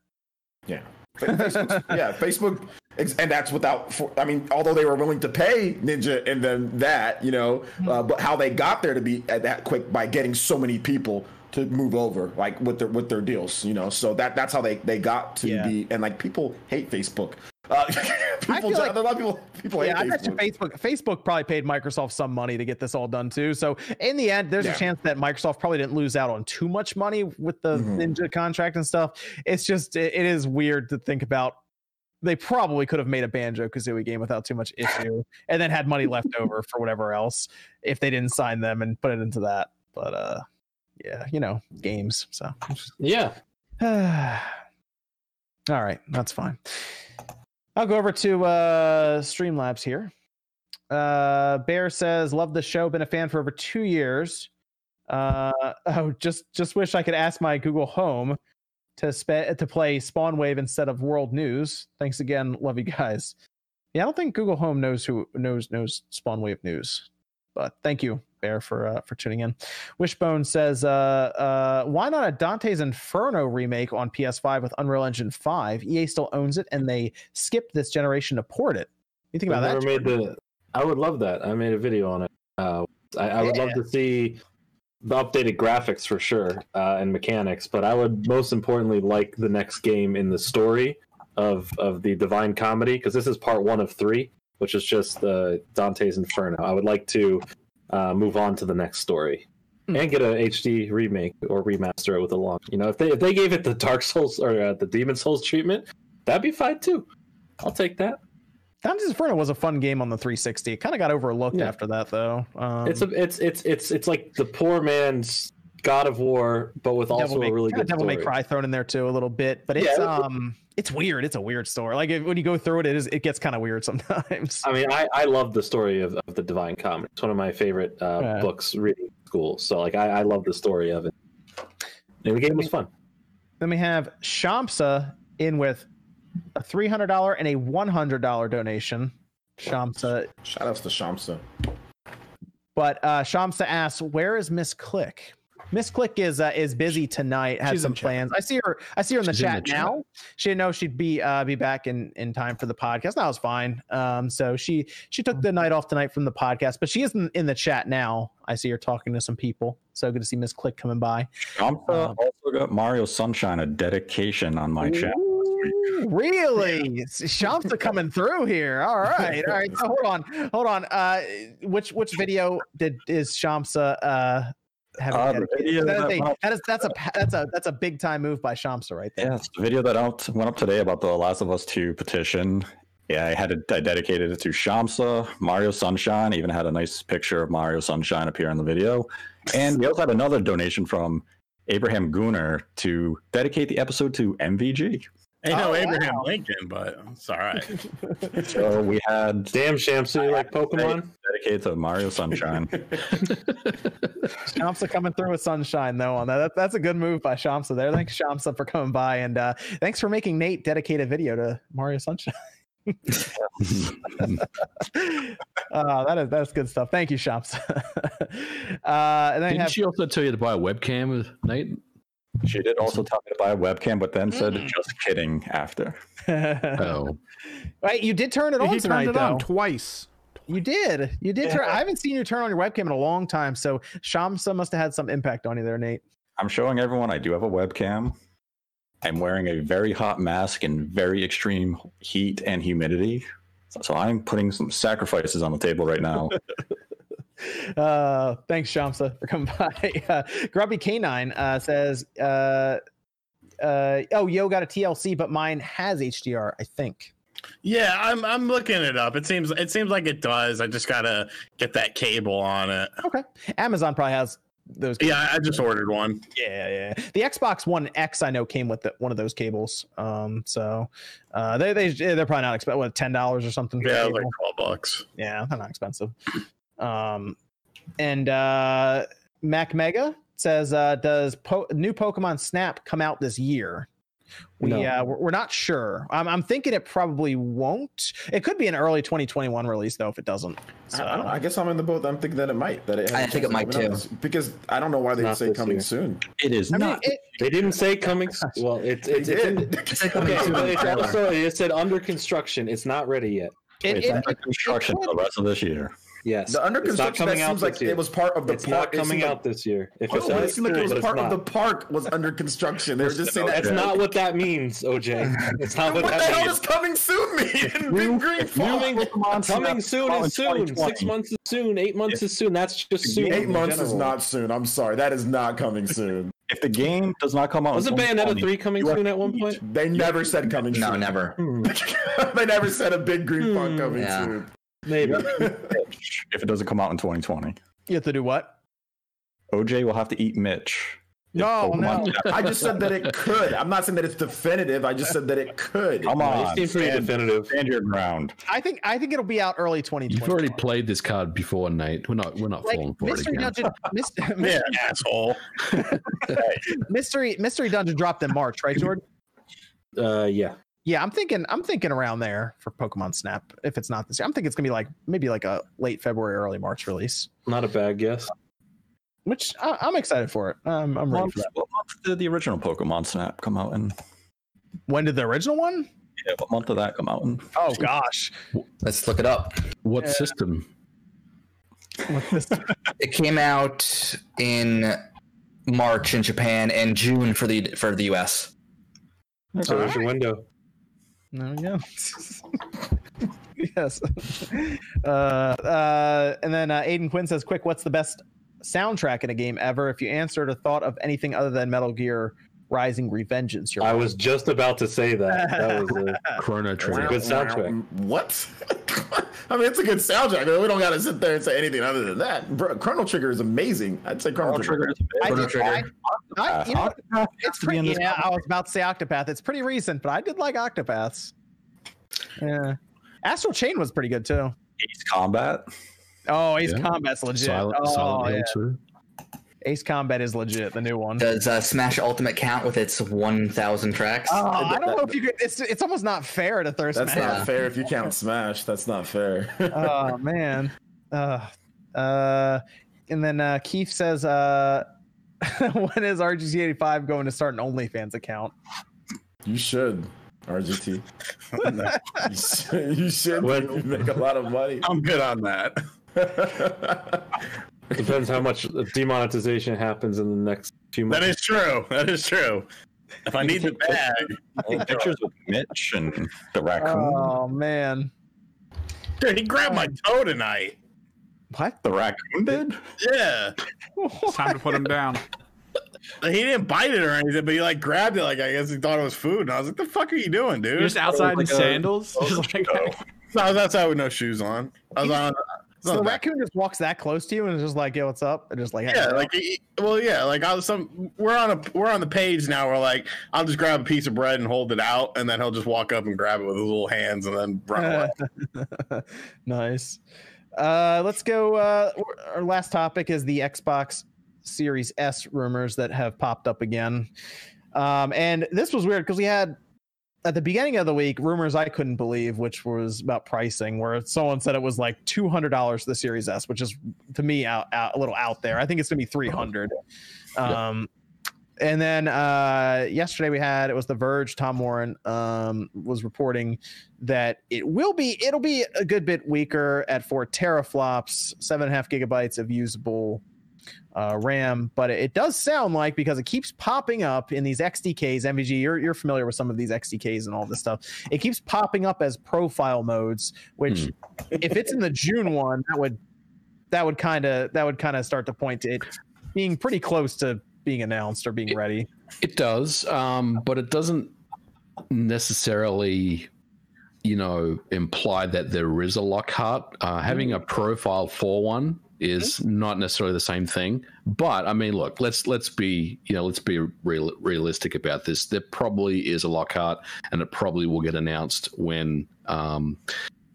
Yeah. Facebook, yeah, Facebook, and that's without. For, I mean, although they were willing to pay Ninja and then that, you know, uh, but how they got there to be at that quick by getting so many people to move over, like with their with their deals, you know. So that that's how they they got to Yeah. be, and like people hate Facebook. Uh, people, feel like- a lot of people people Yeah, I hate bet you Facebook. Facebook probably paid Microsoft some money to get this all done too. So in the end, there's Yeah. a chance that Microsoft probably didn't lose out on too much money with the Mhm. Ninja contract and stuff. It's just it, it is weird to think about. They probably could have made a Banjo Kazooie game without too much issue, and then had money left over for whatever else if they didn't sign them and put it into that. But uh, yeah, you know, games. So Yeah. all right, that's fine. I'll go over to uh Streamlabs here. Uh Bear says, love the show, been a fan for over two years. Uh oh, just just wish I could ask my Google Home to spe- to play Spawn Wave instead of World News. Thanks again, love you guys. Yeah, I don't think Google Home knows who knows knows Spawn Wave News, but thank you, Bear, for uh, for tuning in. Wishbone says, uh, uh, "Why not a Dante's Inferno remake on PS5 with Unreal Engine 5? EA still owns it, and they skipped this generation to port it. You think about that? made the. I would love that. I made a video on it. Uh, I, I would love to see the updated graphics for sure uh, and mechanics, but I would most importantly like the next game in the story of of the Divine Comedy because this is part one of three, which is just the Dante's Inferno. I would like to uh, move on to the next story. Hmm. And get a HD remake or remaster it with a long. You know, if they if they gave it the Dark Souls or uh, the Demon Souls treatment, that'd be fine too. I'll take that. Dante's Inferno was a fun game on the 360. It kind of got overlooked Yeah. after that, though. Um, it's a, it's it's it's it's like the poor man's God of War, but with also Devil May, a really good Devil May. Cry thrown in there too a little bit, but it's it- um it's weird. It's a weird story. Like if, when you go through it, it is it gets kind of weird sometimes. I mean, I I love the story of, of the Divine Comedy. It's one of my favorite uh, Yeah. books reading school. So like I, I love the story of it. And the game was fun. Then we have Shamsa in with a three hundred dollar and a one hundred dollar donation. Shamsa, Shout outs to Shamsa. but uh, Shamsa asks, "Where is Miss Click?" Miss Click is uh, is busy tonight. Has She's in some chat. plans. I see her. I see her in the She's in chat the chat. now. She didn't know she'd be uh, be back in in time for the podcast. That was fine. Um, so she she took the night off tonight from the podcast, but she is in, in the chat now. I see her talking to some people. So good to see Miss Click coming by. Shamsa also got Mario Sunshine a dedication on my channel. Ooh, Really? Shamsa coming through here. All right. All right. So hold on. Hold on. Uh which which video did is Shamsa uh having ah, video That that a- that is that's a that's a that's a big time move by Shamsa right there. Yeah, it's the video that out went up today about the Last of Us 2 petition. Yeah, I had it I dedicated it to Shamsa, Mario Sunshine, even had a nice picture of Mario Sunshine appear in the video. And we also had another donation from Abraham Gooner to dedicate the episode to MVG. Ain't no Oh, Abraham wow. Lincoln, but it's all right. So we had Damn, Shamsu, like Pokemon? dedicated to Mario Sunshine. Shamsa coming through with sunshine though on that. that. That's a good move by Shamsa there. Thanks Shamsa for coming by and uh, thanks for making Nate dedicate a video to Mario Sunshine. uh, that is that's good stuff. Thank you, Shamsa. uh, and then Didn't have she also tell you to buy a webcam with Nate? She did also tell me to buy a webcam, but then said, just kidding after. Oh, right. You did turn it on he tonight, turned it on twice. You did. You did. Turn, I haven't seen you turn on your webcam in a long time. So Shamsa must have had some impact on you there, Nate. I'm showing everyone I do have a webcam. I'm wearing a very hot mask in very extreme heat and humidity. So, so I'm putting some sacrifices on the table right now. Uh, thanks, Shamsa, for coming by. Uh, Grubby Canine uh, says, uh, uh, "Oh, Yo got a TLC, but mine has HDR. I think." Yeah, I'm I'm looking it up. It seems it seems like it does. I just gotta get that cable on it. Okay. Amazon probably has those. Yeah, I just ordered one. Yeah, yeah. The Xbox One X I know came with the, one of those cables. Um, so uh, they they they're probably not expensive. What ten dollars or something? Yeah, like twelve bucks. Yeah, they're not expensive. Um, and uh, Mac Mega says, uh, "Does po- new Pokemon Snap come out this year?" We No. uh, we're, we're not sure. I'm, I'm thinking it probably won't. It could be an early 2021 release though if it doesn't. So I, I, don't. I guess I'm in the boat. I'm thinking that it might. That it has I a think it might to come too. this- Because I don't know why they Not say coming year. soon. It is I mean, not. it, They didn't say coming. s- Well, it's it's, They it's in, did. It's coming okay, soon. it's also it said under construction. It's not ready yet. it, it's it- under it- construction it for the rest of this year. Yes, The under construction that coming out seems like year. it was part of the it's park. not coming seemed out Like, this year. If oh, it but seemed like it was part of the park was under construction. They were just saying that. That's not what that means, OJ. It's not what What the that hell means. does coming soon mean? Big green Coming, coming soon out is soon. Six months is soon. Eight months is soon. That's just soon. Eight in months is not soon. I'm sorry. That is not coming soon. If the game does not come out, was it Bayonetta three coming soon at one point? They never said coming soon. No, never. Hmm, they never said a big green fog coming soon. Maybe. If it doesn't come out in 2020, you have to do what? OJ will have to eat Mitch. No, Pokemon no. I just said that it could. I'm not saying that it's definitive. I just said that it could. Come It on, seems pretty stand, definitive. stand your ground. I think I think it'll be out early 2020. you've already played this card before, Nate. We're not we're not like falling for it Mystery again. Dungeon. Mystery, Yeah, asshole. Mystery Mystery Dungeon dropped in March, right, Jordan? Uh, yeah. Yeah, I'm thinking I'm thinking around there for Pokemon Snap. If it's not this year, I'm thinking it's gonna be like maybe like a late February, early March release. Not a bad guess. Which I, I'm excited for it. Um, I'm ready Month, for that. what month did the original Pokemon Snap come out in? When did the original one? Yeah, what month did that come out in? Oh gosh, Let's look it up. What system? It came out in March in Japan and June for the for the US. So there's your window. No, yeah. yes. Uh, uh, and then uh, Aiden Quinn says, "Quick, what's the best soundtrack in a game ever? If you answered or thought of anything other than Metal Gear Rising Revengeance, you're I was just about to say that. That was a, Chrono It's a Trigger. good soundtrack. What? I mean, it's a good soundtrack. I mean, we don't got to sit there and say anything other than that. Bro, Chrono Trigger is amazing. I'd say Chrono, Trigger. I, Chrono did- Trigger. I, I, you know, Octopath it's has to be pretty. Yeah, I was about to say Octopath. It's pretty recent, but I did like Octopaths. Yeah, Astral Chain was pretty good too. Ace Combat. Oh, Ace Yeah. Combat's legit. Silent, oh, Silent Hill yeah. 2. Ace Combat is legit. The new one. Does uh, Smash Ultimate count with its 1,000 tracks? Oh, I don't know if you could. It's it's almost not fair to throw That's Smash. not fair if you count Smash. That's not fair. oh man. Uh, uh, and then uh, Keith says, uh, "When is RGT85 going to start an OnlyFans account?" you should, RGT. you should. You should make a lot of money. I'm good on that. Depends how much demonetization happens in the next few months. That is true. That is true. If I need the bag, pictures with Mitch and the raccoon. Oh man. dude, he grabbed my toe tonight. What? the raccoon did. Yeah, It's time to put him down. Like, he didn't bite it or anything, but he like grabbed it. Like I guess he thought it was food, and I was like, "The fuck are you doing, dude?" You're just outside in like a- sandals. Just like, No, I was outside with no shoes on. I was on. So the that- raccoon just walks that close to you and is just like, "Yo, what's up?" And just like, yeah, like he- well, yeah, like I was some. We're on a we're on the page now. We're like, I'll just grab a piece of bread and hold it out, and then he'll just walk up and grab it with his little hands, and then run away. nice. Uh, let's go. Uh, our last topic is the Xbox Series S rumors that have popped up again. Um, and this was weird because we had at the beginning of the week rumors I couldn't believe, which was about pricing, where someone said it was like two hundred dollars for the Series S, which is to me out, out a little out there. I think it's gonna be three hundred. Um, and then uh, yesterday we had it was The Verge. Tom Warren um, was reporting that it will be it'll be a good bit weaker at four teraflops, seven and a half gigabytes of usable uh, RAM. But it does sound like because it keeps popping up in these XDKs, MVG. You're you're familiar with some of these XDKs and all this stuff. It keeps popping up as profile modes, which if it's in the June one, that would that would kind of that would kind of start to point to it being pretty close to being announced or being ready. It does, um, but it doesn't necessarily, you know, imply that there is a Lockhart. Uh, having a profile for one is not necessarily the same thing. But I mean, look, let's let's be you know let's be real, realistic about this. There probably is a Lockhart, and it probably will get announced when um,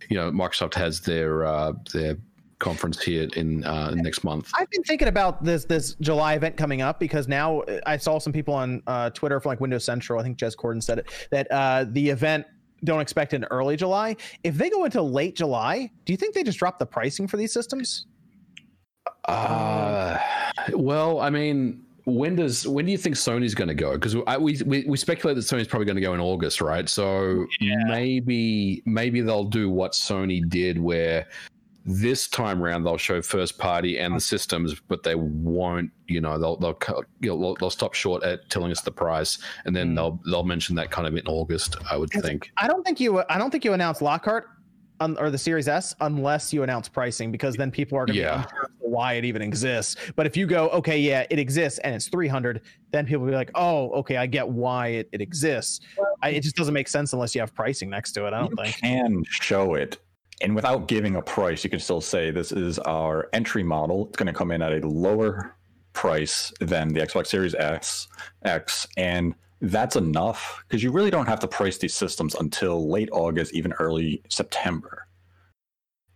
you know Microsoft has their uh, their conference here in uh, next month. I've been thinking about this this July event coming up because now uh, I saw some people on uh, Twitter from like Windows Central. I think Jez Corden said it that uh, the event don't expect in early July. If they go into late July, do you think they just drop the pricing for these systems? Uh, well, I mean, when does when do you think Sony's going to go? Because we, we we speculate that Sony's probably going to go in August, right? So maybe maybe they'll do what Sony did, where this time around they'll show first party and the systems, but they won't. You know, they'll they'll you know, they'll, they'll stop short at telling us the price, and then Hmm. they'll they'll mention that kind of in August. I would think. I don't think you I don't think you announced Lockhart on, or the Series S unless you announce pricing because then people are going to Yeah. be unsure why it even exists. But if you go, okay, yeah, it exists and it's 300, then people will be like, oh, okay, I get why it, it exists. I, it just doesn't make sense unless you have pricing next to it. I don't you think. can show it and without giving a price you can still say this is our entry model it's going to come in at a lower price than the xbox series x x and that's enough because you really don't have to price these systems until late august even early september.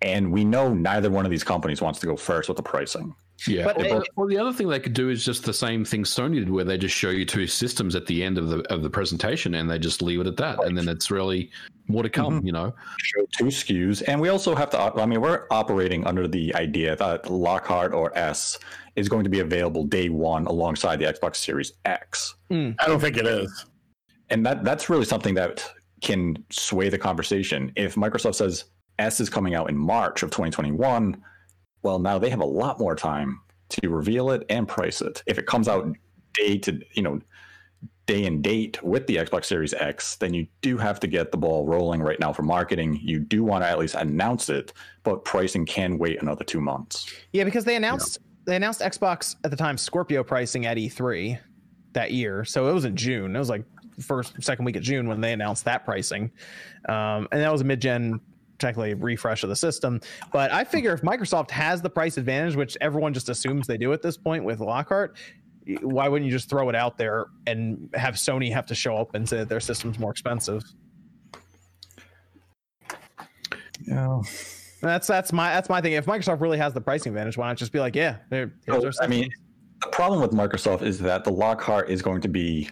And we know neither one of these companies wants to go first with the pricing Yeah. But But they- well, the other thing they could do is just the same thing Sony did, where they just show you two systems at the end of the of the presentation, and they just leave it at that, and then it's really more to come. Mm-hmm. You know. show two SKUs, and we also have to. I mean, we're operating under the idea that Lockhart or S is going to be available day one alongside the Xbox Series X, mm. I don't think it is. and that that's really something that can sway the conversation. If Microsoft says S is coming out in March of 2021, well, now they have a lot more time to reveal it and price it. If it comes out day to you know day and date with the Xbox Series X, then you do have to get the ball rolling right now for marketing. You do want to at least announce it, but pricing can wait another two months. Yeah, because they announced they announced Xbox at the time Scorpio pricing at E3 that year, so it was in June. It was like first second week of June when they announced that pricing, um, and that was a mid gen technically refresh of the system. But I figure if Microsoft has the price advantage, which everyone just assumes they do at this point with Lockhart. Why wouldn't you just throw it out there and have Sony have to show up and say that their system's more expensive? Yeah. That's that's my that's my thing. If Microsoft really has the pricing advantage, why not just be like, yeah, there, here's our I mean, the problem with Microsoft is that the Lockhart is going to be,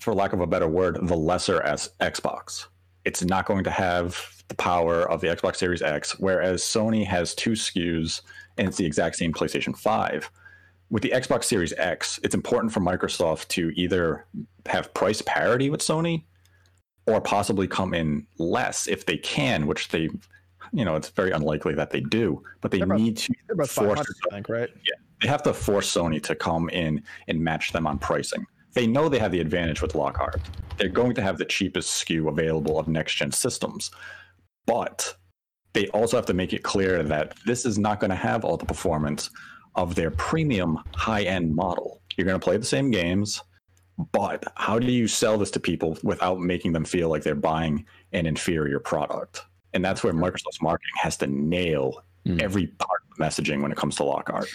for lack of a better word, the lesser as Xbox. It's not going to have the power of the Xbox Series X, whereas Sony has two SKUs and it's the exact same PlayStation 5. With the Xbox Series X, it's important for Microsoft to either have price parity with Sony or possibly come in less if they can, which they, you know, it's very unlikely that they do, but they need to force 500, I think, right? Yeah, they have to force Sony to come in and match them on pricing. They know they have the advantage with Lockhart. They're going to have the cheapest SKU available of next gen systems. But they also have to make it clear that this is not going to have all the performance of their premium high end model. You're going to play the same games, but how do you sell this to people without making them feel like they're buying an inferior product? And that's where Microsoft's marketing has to nail Hmm. every part of messaging when it comes to Lockhart.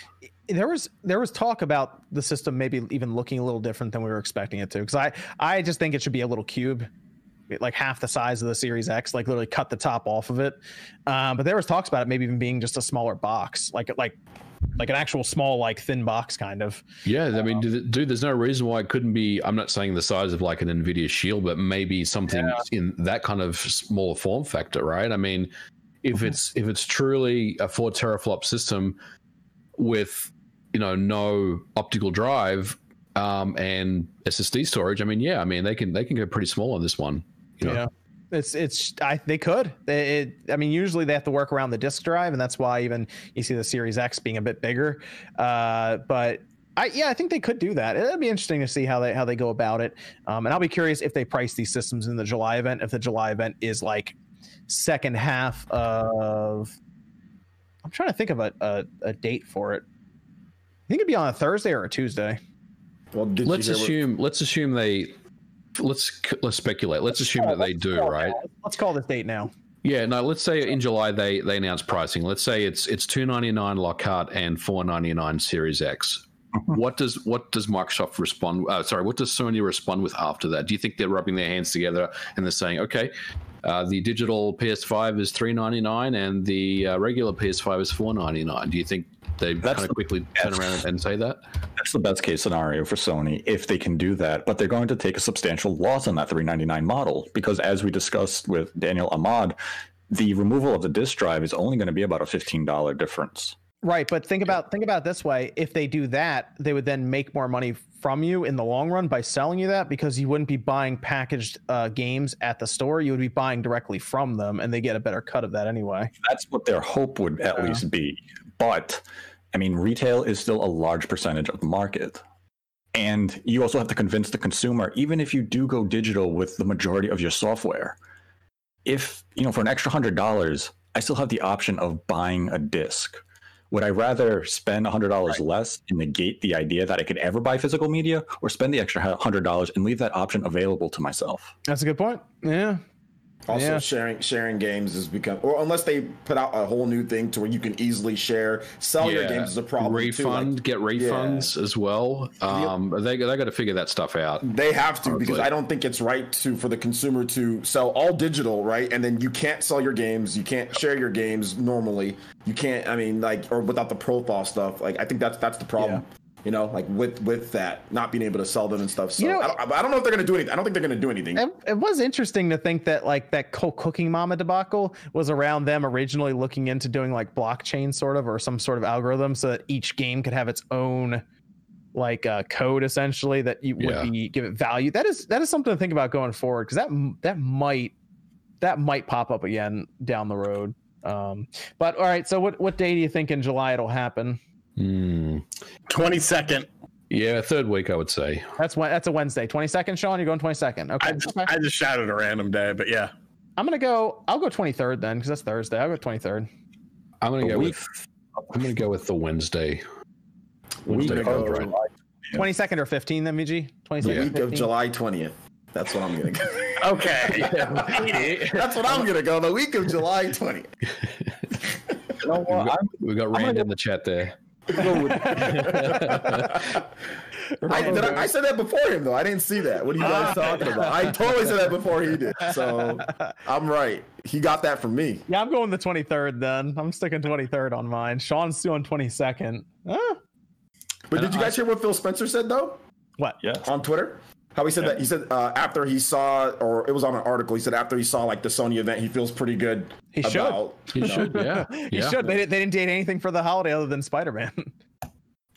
There was there was talk about the system maybe even looking a little different than we were expecting it to because i i just think it should be a little cube like half the size of the series x like literally cut the top off of it um, but there was talks about it maybe even being just a smaller box like like like an actual small like thin box kind of Yeah, I mean, dude, dude, there's no reason why it couldn't be. I'm not saying the size of like an Nvidia Shield, but maybe something in that kind of smaller form factor, right? I mean, if it's if it's truly a four teraflop system with you know no optical drive um, and SSD storage, I mean, yeah, I mean they can they can go pretty small on this one. You know? Yeah. It's it's I they could. It, I mean, usually they have to work around the disk drive, and that's why even you see the Series X being a bit bigger. Uh, but I yeah, I think they could do that. It'd be interesting to see how they how they go about it. Um, and I'll be curious if they price these systems in the July event. If the July event is like second half of, I'm trying to think of a a, a date for it. I think it'd be on a Thursday or a Tuesday. Well, did Let's you hear what- assume let's assume they let's let's speculate. Let's assume that they do, right? Let's call this date now. Yeah, no. Let's say in July they they announce pricing. Let's say it's it's two ninety nine Lockhart and four ninety nine Series X. what does what does Microsoft respond? Uh, sorry, what does Sony respond with after that? Do you think they're rubbing their hands together and they're saying, okay, uh, the digital PS5 is three ninety nine and the uh, regular PS5 is four ninety nine? Do you think they That's kind of quickly turn around and say that? That's the best case scenario for Sony if they can do that, but they're going to take a substantial loss on that 399 model because, as we discussed with Daniel Ahmad, the removal of the disk drive is only going to be about a $15 difference. Right, but think about think about it this way: if they do that, they would then make more money from you in the long run by selling you that because you wouldn't be buying packaged uh, games at the store; you would be buying directly from them, and they get a better cut of that anyway. That's what their hope would at Yeah. least be. But I mean, retail is still a large percentage of the market. And you also have to convince the consumer, even if you do go digital with the majority of your software, if, you know, for an extra hundred dollars, I still have the option of buying a disc. Would I rather spend hundred dollars less and negate the idea that I could ever buy physical media, or spend the extra hundred dollars and leave that option available to myself? That's a good point. Yeah, Also, Yeah. sharing sharing games has become, or unless they put out a whole new thing to where you can easily share, sell your games is a problem. too. Like, Refund, get refunds as well. Um, they they got to figure that stuff out. They have to because I don't think it's right to for the consumer to sell all digital, right? And then you can't sell your games, you can't share your games normally. You can't, I mean, like, or without the profile stuff. Like, I think that's that's the problem. You know, like with with that not being able to sell them and stuff. So You know- I, don't, I don't know if they're gonna do anything. I don't think they're gonna do anything. it, it was interesting to think that like that whole Cooking Mama debacle was around them originally looking into doing like blockchain sort of or some sort of algorithm so that each game could have its own like uh, code essentially that you would Yeah. be give it value. That is that is something to think about going forward because that that might that might pop up again down the road. Um, but all right, so what what day do you think in July it'll happen? Hmm. Twenty second. Yeah, third week I would say. That's when that's a Wednesday. Twenty second, Sean. You're going twenty second. Okay. I just, okay. I just shouted a random day, but yeah. I'm gonna go. I'll go twenty third then because that's Thursday. I'll go twenty third. I'm gonna A go week- with I'm gonna go with the Wednesday. Week Wednesday of, right. Twenty second or fifteen then, VG. Twenty the second. week of July twentieth. That's what I'm gonna go. Okay. That's what I'm gonna go. The week of July twentieth. You know what? I'm- We got Rand in the chat there. I, did I, I said that before him though. I didn't see that. What are you guys talking about? I totally said that before he did. So I'm right. He got that from me. Yeah, I'm going the twenty third then. I'm sticking twenty third on mine. Sean's doing twenty second. Huh? But did you guys hear what Phil Spencer said though What? yes. on Twitter? How he said that he said uh, after he saw, or it was on an article. He said after he saw like the Sony event, he feels pretty good. He should. He know, should, yeah. He yeah. should. They, didn't- they didn't date anything for the holiday other than Spider Man.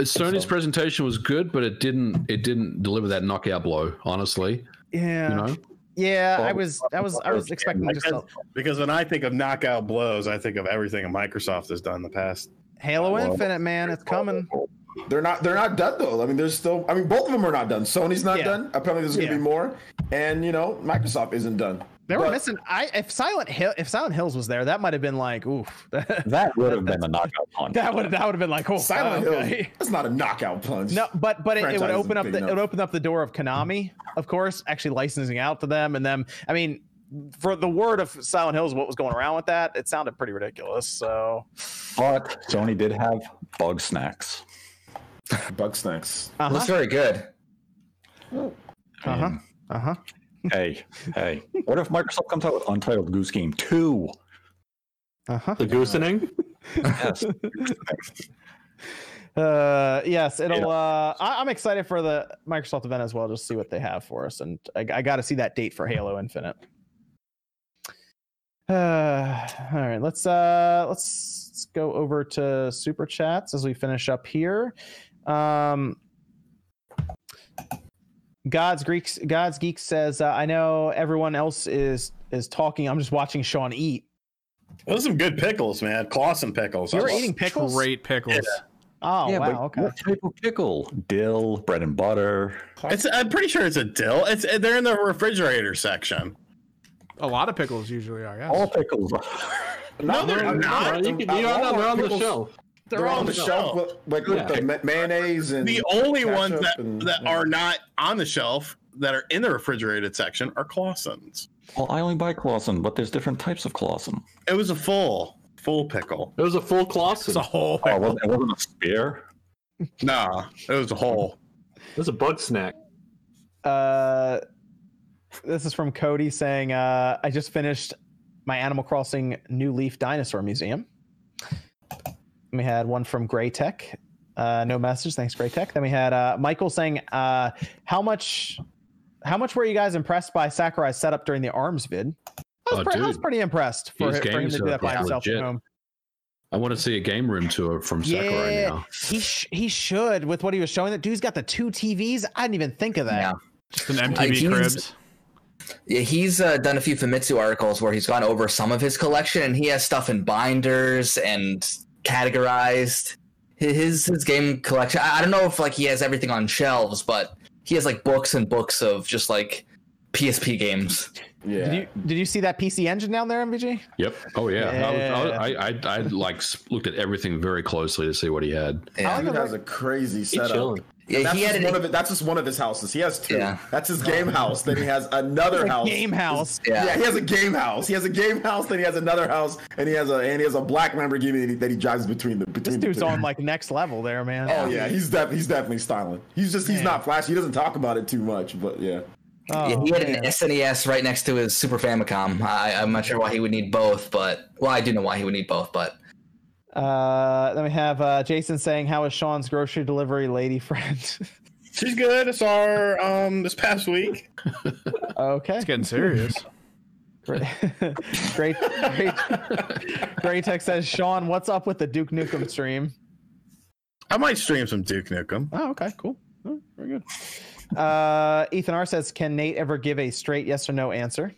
Sony's presentation was good, but it didn't it didn't deliver that knockout blow. Honestly, yeah. you know. Yeah, I was. I was. I was expecting just a Because, because when I think of knockout blows, I think of everything Microsoft has done in the past. Halo Well- Infinite, man. It's coming. They're not. They're not done though. I mean, there's still. I mean, both of them are not done. Sony's not Yeah. done. Apparently, there's going to Yeah. be more, and you know, Microsoft isn't done. They were But- missing. I if Silent Hill if Silent Hills was there, that might have been like, oof. that That would have been a knockout punch. That would that would have been like, oh, Silent okay. Hill. That's not a knockout punch. No, but but it, it would open up big the it would open up the door of Konami, of course, actually licensing out to them and them. I mean, for the word of Silent Hills, what was going around with that, it sounded pretty ridiculous. So, But Sony did have bug snacks. Bug snacks. uh Looks huh, very good. uh huh, uh huh. Hey, hey. What if Microsoft comes out with Untitled Goose Game 2? Uh huh. The goosening. Yes. Uh, yes, it'll. Uh, I, I'm excited for the Microsoft event as well, just see what they have for us, and I, I got to see that date for Halo Infinite. Uh, all right, let's uh, let's, let's go over to super chats as we finish up here. Um, God's Greeks, God's Geek says, uh, "I know everyone else is is talking. I'm just watching Sean eat. Those are some good pickles, man. Claussen pickles. You I were eating pickles. Great pickles. Oh yeah, wow. Okay. what type of pickle? Dill, bread and butter. It's. I'm pretty sure it's a dill. It's. They're in the refrigerator section. A lot of pickles usually are. Yes. All pickles. No, they're really. not. No, you can, you know, they're on the Pickles- shelf. They're, on the shelf, with, like with the mayonnaise and The only ones that and- that yeah. are not on the shelf that are in the refrigerated section are Claussen's. well, I only buy Claussen, but there's different types of Claussen. It was a full full pickle. It was a full Claussen. It's a whole. Oh, it wasn't, it wasn't a spear? Nah, it was a whole. It was a bug snack. Uh, this is from Cody saying, uh, "I just finished my Animal Crossing New Leaf Dinosaur Museum." We had one from Gray Tech. Uh, no message. Thanks, Gray Tech. Then we had uh, Michael saying, uh, "How much? How much were you guys impressed by Sakurai's setup during the Arms vid?" I was, Oh, pre- I was pretty impressed for, His for him to do that by setup was himself at home. I want to see a game room tour from Sakurai Yeah, now. he sh- he should with what he was showing. That dude's got the two TVs. I didn't even think of that. Yeah. Just an MTV he's- cribs. Yeah, he's uh, done a few Famitsu articles where he's gone over some of his collection, and he has stuff in binders and categorized. His his game collection. I I don't know if like he has everything on shelves, but he has like books and books of just like PSP games. yeah. Did you did you see that PC engine down there, MVG? Yep. Oh yeah. I, was, I, I, I, I like looked at everything very closely to see what he had. Yeah, Dude has a crazy setup. Chilling. yeah That's he had just an one of it. That's just one of his houses. He has two. Yeah. That's his game oh. house. Then he has another house. Game house. yeah. Yeah. he has a game house. He has a game house. Then he has another house, and he has a and he has a black Lamborghini that he, that he drives between the This between. the dude's two. on like next level there, man. Oh yeah, he's def- he's definitely styling. He's just he's Man. not flashy. He doesn't talk about it too much, but yeah. Oh, Yeah, he had man. an SNES right next to his Super Famicom. I, I'm not sure why he would need both, but well, I do know why he would need both, but Uh, then we have uh, Jason saying, "How is Sean's grocery delivery lady friend?" She's good. I saw her um this past week. okay, It's getting serious. great, great, great. Great text says, "Sean, what's up with the Duke Nukem stream?" I might stream some Duke Nukem. Oh, okay, cool, Oh, very good. Uh, Ethan R says, "Can Nate ever give a straight yes or no answer?"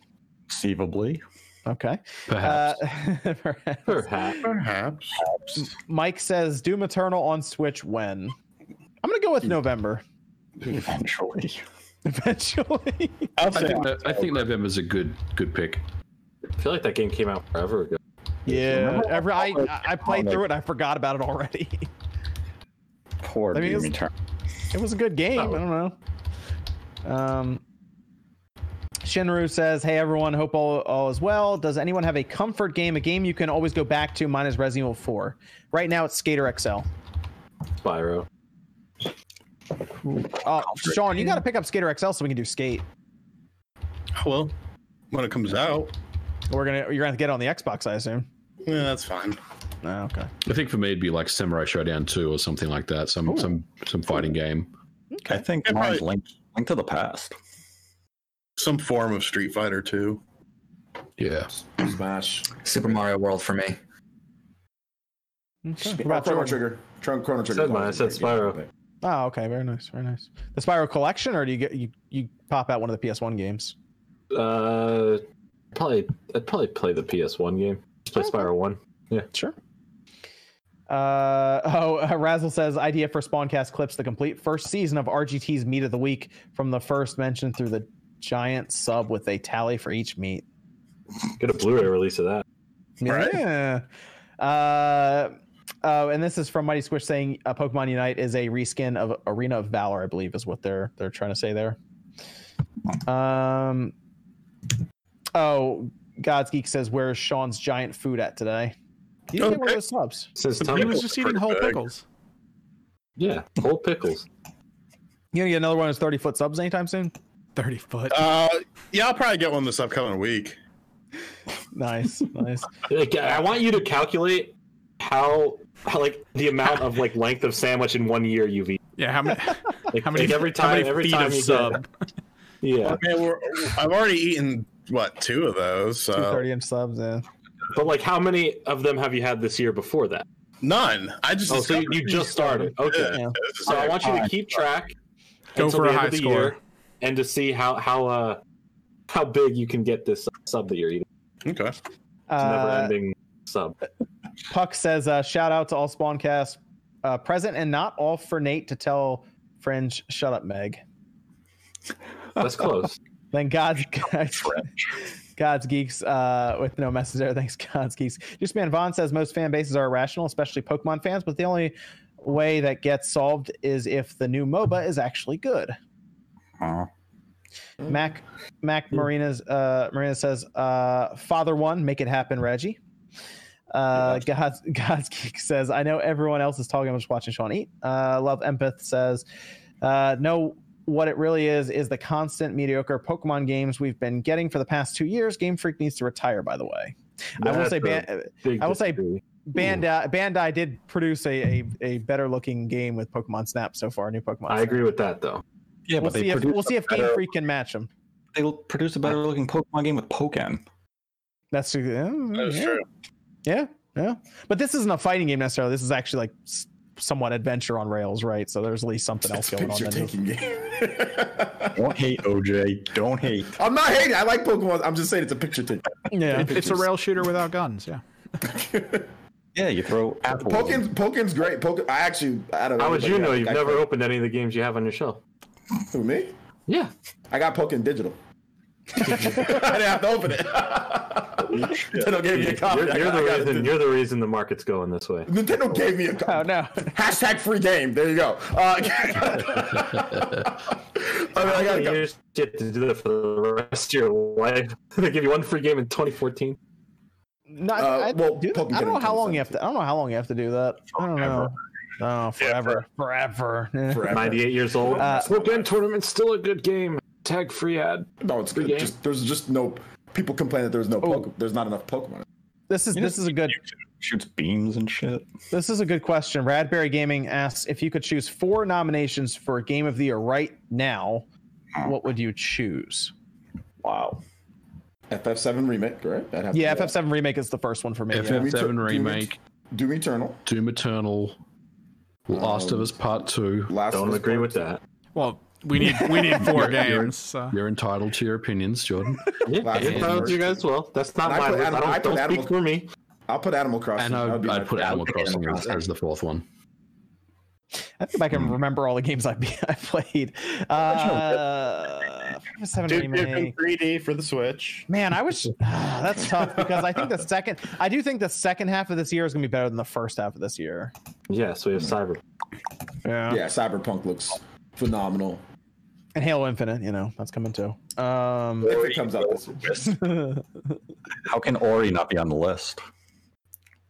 Conceivably. Okay. Perhaps. Uh, perhaps. Perhaps. Perhaps. Mike says, "Doom Eternal on Switch when?" I'm gonna go with November. Eventually. Eventually. I'll I think, that, I think November's a good good pick. I feel like that game came out forever ago. yeah. Every, I I played through it. I forgot about it already. Poor I mean, Doom Eternal. It was a good game. I don't know. Um, Shinru says, "Hey everyone, hope all, all is well. Does anyone have a comfort game, a game you can always go back to? Mine is Resident Evil 4. Right now, it's Skater XL. Spyro. Oh, Sean, you got to pick up Skater XL so we can do Skate. well when it comes out. We're gonna you're gonna have to get it on the Xbox, I assume. Yeah, that's fine. Oh, okay. I think for me it'd be like Samurai Shodown 2 or something like that. Some some some fighting game. I think Yeah, mine's probably- Link, Link to the Past. Some form of Street Fighter 2. Yeah. Smash. Super Mario World for me. okay. What Oh, about Chrono Trigger. Tron- Chrono Trigger. said mine. I said Spyro. Oh, okay. Very nice. Very nice. The Spyro Collection, or do you get you you pop out one of the PS1 games? Uh, probably. I'd probably play the PS1 game. Just play Okay. Spyro One. Yeah. Sure. Uh, oh, uh, Razzle says idea for Spawncast clips the complete first season of RGT's meat of the week from the first mention through the giant sub with a tally for each meat. Get a Blu-ray release of that. Right. Yeah. Uh, oh, and this is from Mighty Squish saying uh, Pokemon Unite is a reskin of Arena of Valor, I believe, is what they're they're trying to say there. Um. Oh, God's Geek says, "Where's Sean's giant food at today?" He didn't get one of those subs. Since He was just eating whole pretty big. pickles. yeah, whole pickles. You gonna get another one of those thirty foot subs anytime soon? Thirty foot. Uh, yeah, I'll probably get one this upcoming week. Nice, nice. Like, I want you to calculate how, how like the amount of like length of sandwich in one year you've eaten. yeah, how many? Like, How many? like, every how time, many every feet time of you sub? Get, yeah, Okay, we're, I've already eaten what two of those. Two So 30 inch subs. Yeah. but like, how many of them have you had this year before that? none. I just Oh, so you, you just started. Okay. Yeah. So I want you to keep track Go until for the a end high of the score. year, and to see how how uh how big you can get this sub that you're eating. Okay. It's a Uh, never-ending sub. Puck says, uh, "Shout out to all Spawncast uh, present and not all for Nate to tell Fringe, shut up, Meg." That's close. Then God's God's, God's geeks uh, with no message there. Thanks, God's geeks. Just man Vaughn says most fan bases are irrational, especially Pokemon fans. But the only way that gets solved is if the new MOBA is actually good. Uh, Mac Mac Marina's uh, Marina says, uh, "Father one, make it happen, Reggie." Uh, God's God's geek says, "I know everyone else is talking. I'm just watching Sean eat." Uh, Love Empath says, uh, "No, what it really is is the constant mediocre Pokemon games we've been getting for the past two years. Game Freak needs to retire. By the way, I will say, Ban- I will say-. Bandai Bandai did produce a, a a better looking game with Pokemon Snap so far. New Pokemon. I Snap. agree with that though. Yeah, We'll but they see if we'll see if Game better- Freak can match them. They'll produce a better looking Pokemon game with Pokken. That's uh, That's yeah. true. Yeah, yeah. But this isn't a fighting game necessarily. This is actually like somewhat adventure on rails, right? So there's at least something else It's going on. picture than- taking game. Don't hate OJ. Don't hate. I'm not hating. I like Pokemon. I'm just saying it's a picture taking. Yeah. It's a rail shooter without guns. Yeah. Yeah, you throw apples. Pokemon's Pokemon's great. Poke. I actually. I don't know. How would you know else. you've I never play- opened any of the games you have on your shelf? Who me? Yeah. I got Pokemon Digital. I didn't have to open it. Nintendo gave me a copy. You're, you're got- the reason. You're the reason the market's going this way. Nintendo gave me a Oh copy. no. Hashtag free game. There you go. Uh, I mean, I got, You just get to do that for the rest of your life. they give you one free game in 2014. No, I, Uh, I, well, do, I don't know how long you have to. I don't know how long you have to do that. I don't know. Oh, forever, forever. Yeah. forever. 98 years old. Uh, Pokemon Tournament's still a good game. Tag free ad. No, it's good. Just, there's just no people complain that there's no Oh. Pokemon. There's not enough Pokemon. This is this is a good Shoots beams and shit. this is a good question. Radberry Gaming asks if you could choose four nominations for a Game of the Year right now, what would you choose? Wow. FF7 remake, right? That has to Yeah. FF7 remake is the first one for me. yeah. FF7 Doom- remake, Doom Eternal. Doom Eternal, Last of Us Part Two. Last Don't of agree Part with Two. that. Well, we need we need four games. So. You're entitled to your opinions, Jordan. Yeah, Last you're of Us entitled you guys as well. That's not And I my. Animal- I I don't, put don't Animal- speak for me. I'll put Animal Crossing. And That would I'd, I'd put. Animal Crossing as, as the fourth one. I think I can remember all the games I be- I played. Uh, FF7 Duke Nukem 3D for the Switch. Man, I was that's tough because I think the second I do think the second half of this year is gonna be better than the first half of this year. Yes, we have Cyber. Yeah. Yeah, Cyberpunk looks phenomenal. And Halo Infinite, you know, that's coming too. Um If it comes out this year. How can Ori not be on the list?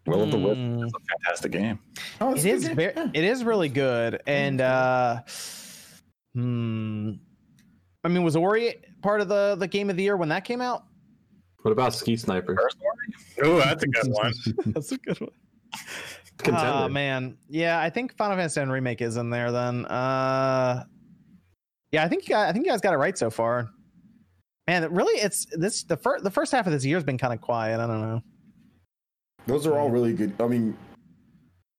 Will of the Wisp Mm. is a fantastic game. Oh, it's it a is good very, game. it is really good and uh hmm I mean was Ori part of the the game of the year when that came out? What about Ski Sniper? Oh, that's a good one. That's a good one. Contender. Oh man, yeah, I think Final Fantasy VII remake is in there. Then, uh, yeah, I think you guys, I think you guys got it right so far. Man, it really, it's this the first the first half of this year has been kind of quiet. I don't know. Those are all really good. I mean,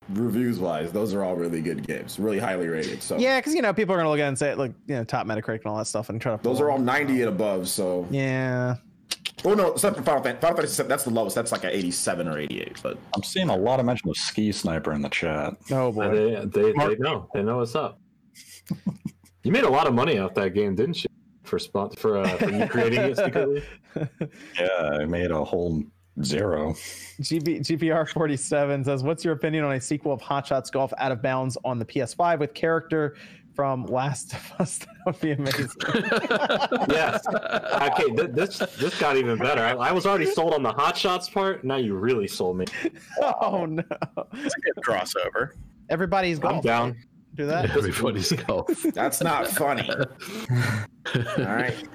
reviews wise, those are all really good games. Really highly rated. So Yeah, because you know people are gonna look at it and say like you know top Metacritic and all that stuff and try to. those are all 90 and above. So Yeah, oh no, except for Final Fantasy. Final Fantasy VII, that's the lowest. That's like an 87 or 88. But I'm seeing a lot of mention of Ski Sniper in the chat. oh boy. They, they, they know. They know what's up. you made a lot of money off that game, didn't you? For spon- for, uh, for you creating it secretly. Yeah, I made a whole zero. GB, GPR forty seven says, "What's your opinion on a sequel of Hot Shots Golf Out of Bounds on the PS5 with character from Last of Us. That would be amazing. yes. Okay, th- this this got even better. I, I was already sold on the hot shots part. Now you really sold me. oh no! It's a good crossover. Everybody's I'm down. Do that. Everybody's golf. That's not funny. All right.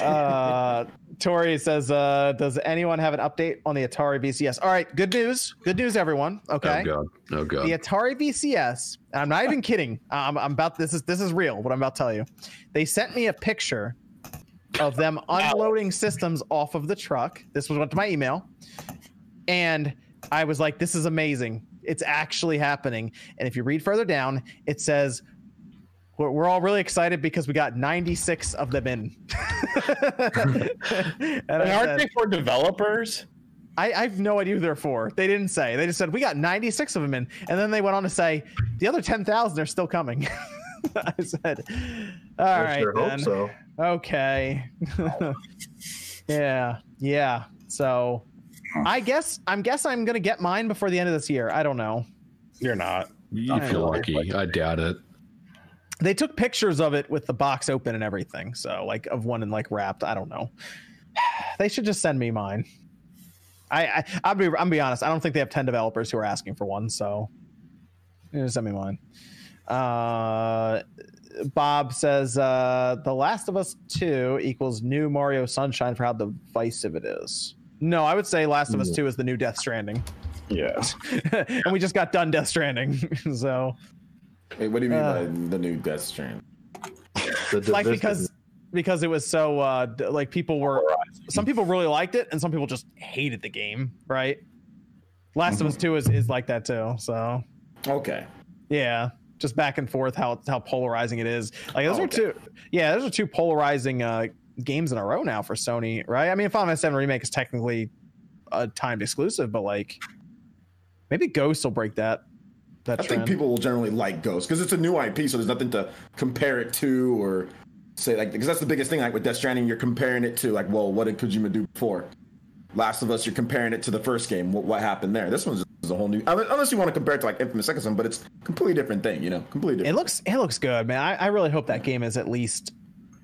uh Tori says, uh, does anyone have an update on the Atari VCS? All right, good news. Good news, everyone. Okay. Oh god. Oh god. The Atari VCS, and I'm not even kidding. I'm, I'm about this is this is real, what I'm about to tell you. They sent me a picture of them unloading systems off of the truck. This was went to my email. And I was like, this is amazing. It's actually happening. And if you read further down, it says we're, we're all really excited because we got 96 of them in. and And I aren't said- they for developers? I, I have no idea who they're for. They didn't say. They just said we got 96 of them in, and then they went on to say the other 10,000 are still coming. I said, "All I right, sure hope then. so. okay, yeah, yeah." So, I guess I'm guess I'm gonna get mine before the end of this year. I don't know. You're not. you I feel know. lucky. I doubt it. They took pictures of it with the box open and everything. So, like, of one and like wrapped. I don't know. They should just send me mine. I, I I'll be I'm be honest. I don't think they have ten developers who are asking for one. So, just send me mine. Uh, Bob says uh, The Last of Us Two equals new Mario Sunshine for how divisive it is. No, I would say Last of Us Two is the new Death Stranding, Yes. and we just got done Death Stranding. so, Wait, what do you mean Uh, by the new Death Strand? Like because because it was so uh d- like people were some people really liked it and some people just hated the game right? Last of us 2 is, is like that too so. Okay. yeah just back and forth how how polarizing it is. Like those Oh, are two yeah those are two polarizing uh games in a row now for sony right? I mean final fantasy 7 remake is technically a timed exclusive but like maybe ghost will break that that I think people will generally like Ghost because it's a new IP, so there's nothing to compare it to or say like because that's the biggest thing. Like with Death Stranding, you're comparing it to like, well, what did Kojima do before? Last of Us, you're comparing it to the first game. What, what happened there? This one's is a whole new. I mean, unless you want to compare it to like Infamous Second Son, but it's a completely different thing. You know, completely different. It looks it looks good, man. I, I really hope that game is at least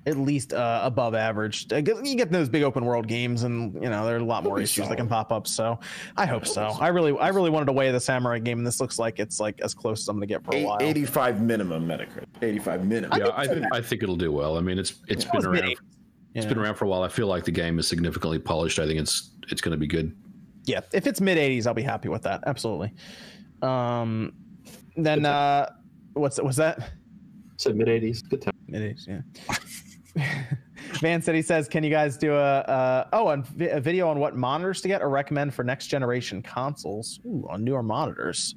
at least uh, above average. 'cause You get those big open world games, and you know there are a lot more be issues that can pop up. So I hope so. I really I really wanted to weigh the samurai game, and this looks like it's like as close as I'm gonna get for a Eight- while. 85 minimum Metacritic. 85 minimum. Yeah, I, I think it'll do well. I mean, it's it's It been around. mid-eighties. It's Yeah. been around for a while. I feel like the game is significantly polished. I think it's it's going to be good. Yeah, if it's mid 80s, I'll be happy with that. Absolutely. Um, then uh, what's what's that? said mid '80s. Good time. Mid 80s, yeah. Van City says, "Can you guys do a uh, oh a, a video on what monitors to get or recommend for next generation consoles? Ooh, on newer monitors.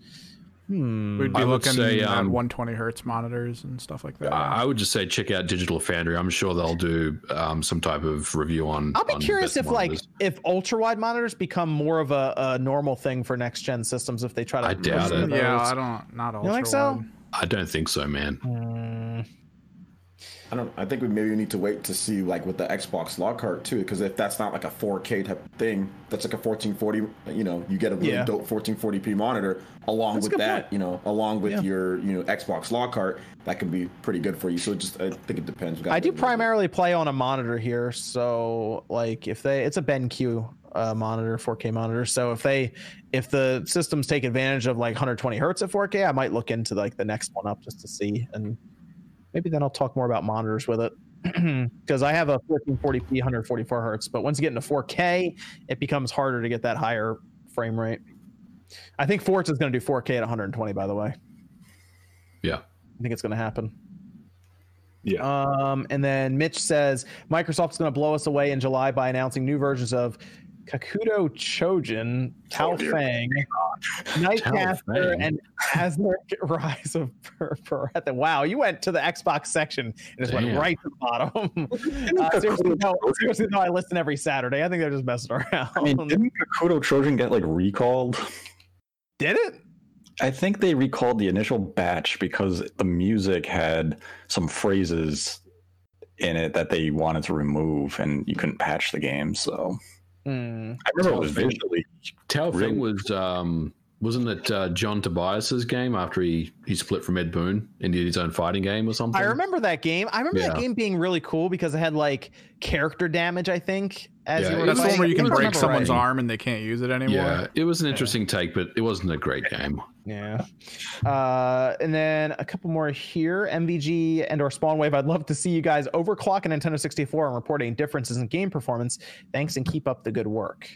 Hmm. We'd be I looking say, at um, 120 hertz monitors and stuff like that. I I would just say check out Digital Foundry. I'm sure they'll do um, some type of review on. I'll be on curious best if like if ultra wide monitors become more of a, a normal thing for next gen systems if they try to. I doubt it. those. yeah, I don't. Not ultra don't think so? I don't think so, man. Hmm. I don't. I think we maybe need to wait to see like with the Xbox log Lockhart too, because if that's not like a 4K type thing, that's like a 1440. You know, you get a really Yeah. dope 1440p monitor along That's with that. point. You know, along with Yeah. your you know Xbox log Lockhart, that can be pretty good for you. So it just I think it depends. I do wait a little bit. primarily play on a monitor here, so like if they, it's a BenQ uh, monitor, 4K monitor. So if they, if the systems take advantage of like 120 hertz at 4K, I might look into like the next one up just to see, and maybe then I'll talk more about monitors with it. Because I have a 1440p 144 hertz, but once you get into 4K, it becomes harder to get that higher frame rate. I think Forza is going to do 4K at 120. By the way, Yeah. I think it's going to happen. Yeah. Um, and then Mitch says Microsoft's going to blow us away in July by announcing new versions of Kakuto Chojin, Tao Oh. Feng, Nightcaster, and Asmir Rise of Peretta. Wow, you went to the Xbox section and just went right to the bottom. uh, seriously, no, seriously, no, I listen every Saturday. I think they're just messing around. I mean, didn't Kakuto Chojin get like recalled? Did it? I think they recalled the initial batch because the music had some phrases in it that they wanted to remove, and you couldn't patch the game. So Hmm. I remember it was Tell me. visually. Tao Really? Was um, wasn't it uh, John Tobias's game after he he split from Ed Boon and did his own fighting game or something? I remember that game. I remember that game being really cool because it had like character damage. I think as Yeah, you were That's the one where you can break someone's right. arm and they can't use it anymore. Yeah, it was an interesting take, but it wasn't a great game. Yeah. Uh, and then a couple more here. MVG and or Spawn Wave. I'd love to see you guys overclock a Nintendo 64 and reporting differences in game performance. Thanks and keep up the good work.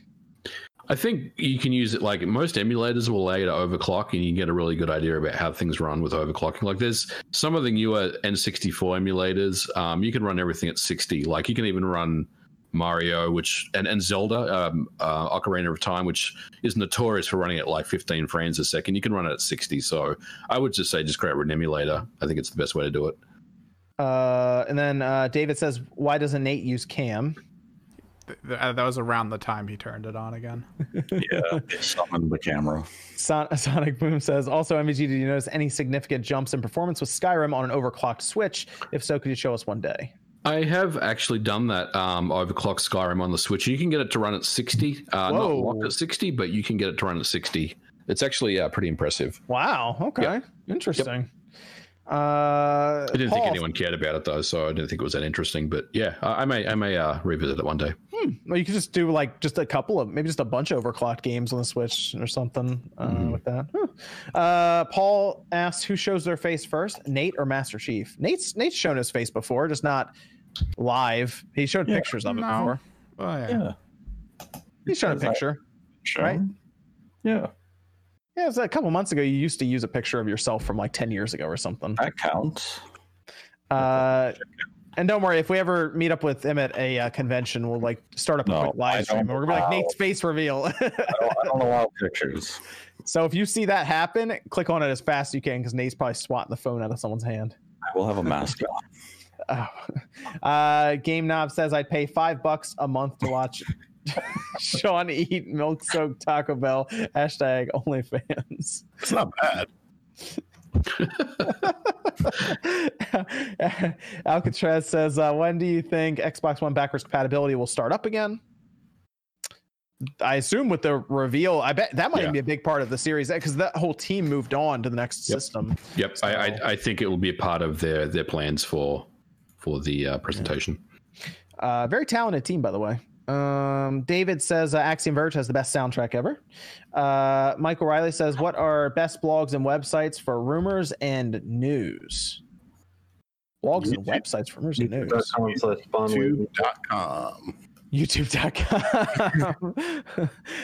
I think you can use it like most emulators will allow you to overclock and you get a really good idea about how things run with overclocking. Like there's some of the newer N64 emulators, um, you can run everything at 60. Like you can even run Mario, which and, and Zelda, um, uh, Ocarina of Time, which is notorious for running at like 15 frames a second. You can run it at 60. So I would just say just create an emulator. I think it's the best way to do it. Uh, and then uh, David says, "Why doesn't Nate use Cam?" Th- th- that was around the time he turned it on again. Yeah, summon the camera. Son- Sonic Boom says, "Also, MVG, did you notice any significant jumps in performance with Skyrim on an overclocked Switch? If so, could you show us one day?" I have actually done that um, overclock Skyrim on the Switch. You can get it to run at 60, uh, not locked at 60, but you can get it to run at 60. It's actually uh, pretty impressive. Wow. Okay. Interesting. Uh, I didn't think anyone cared about it though, so I didn't think it was that interesting. But yeah, I, I may I may uh, revisit it one day. Well, you could just do like just a couple of maybe just a bunch of overclocked games on the Switch or something uh, Mm-hmm. with that. Huh. Uh, Paul asks who shows their face first, Nate or Master Chief. Nate's Nate's shown his face before, just not live. He showed Yeah. pictures of it No. before. Oh yeah. Yeah, He's shown a picture. sure. Right. Yeah, Yeah, it was a couple months ago. You used to use a picture of yourself from like ten years ago or something. that counts. Uh, and don't worry, if we ever meet up with him at a uh, convention, we'll like start up a No, quick live stream. We're gonna be like Nate's face reveal. I don't, I don't allow pictures. so if you see that happen, click on it as fast as you can because Nate's probably swatting the phone out of someone's hand. I will have a mask on. Oh. Uh, Game Knob says I'd pay five bucks a month to watch Sean eat milk soaked Taco Bell. Hashtag OnlyFans. It's not bad. Alcatraz says, uh, when do you think Xbox One backwards compatibility will start up again? I assume with the reveal, I bet that might Yeah. be a big part of the series because that whole team moved on to the next Yep. system. Yep, I, I I think it will be a part of their their plans for for the uh, presentation. Uh, very talented team, by the way. Um, David says uh, Axiom Verge has the best soundtrack ever. Uh, Michael Riley says, "What are best blogs and websites for rumors and news?" Blogs and websites for rumors and news. YouTube.com slash Spawnwave. YouTube.com. YouTube.com.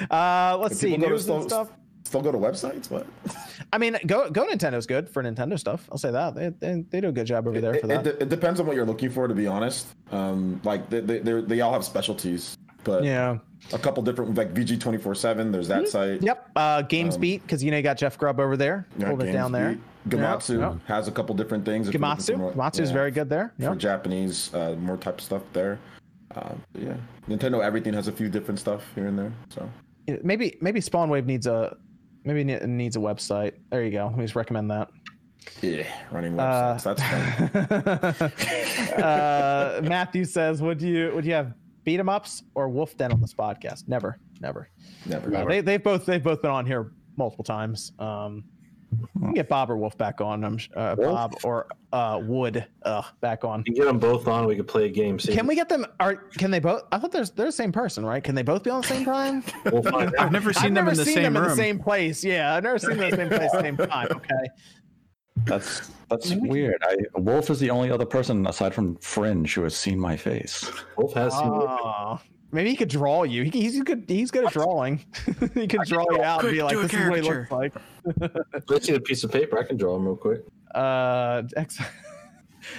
uh, let's see People to news and stuff. Still go to websites? What? I mean, go go Nintendo's good for Nintendo stuff. I'll say that they they, they do a good job over there for it, that. it, it depends on what you're looking for, to be honest. Um, like they, they, they're- all have specialties, but yeah. a couple different like VG twenty four seven. There's that site. Yep. Uh, Games Um, Beat because you know you got Jeff Grubb over there, Yeah, holding it down there. GamesBeat. Gematsu Yeah, has a couple different things. Gematsu. more- Gematsu is very good there. for Japanese, uh, more type of stuff there. But yeah, Nintendo everything has a few different stuff here and there. So Yeah, Maybe maybe Spawnwave needs a maybe ne- needs a website. There you go. Let me just recommend that. yeah, running Uh, websites. That's fun. uh, Matthew says, "Would you would you have beat 'em ups or Wolf Den on this podcast? Never, never. Never. Uh, they they've both they've both been on here multiple times. Um, we can get Bob or Wolf back on. I'm uh, Bob or uh, Wood uh, back on. You can get them both on. We could play a game. See, Can we get them? Are can they both? I thought there's they're the same person, right? Can they both be on the same time? We'll find I've never seen I've them never in the seen same them room. in the same place. Yeah, I've never seen them in the same place at the same time. Okay. That's that's weird. I Wolf is the only other person aside from Fringe who has seen my face. Wolf has seen. Maybe he could draw you. He, he's good. He's good at drawing. he could draw you out and be like, "This is what he looks like." Let's see the piece of paper. I can draw them real quick. Uh, X,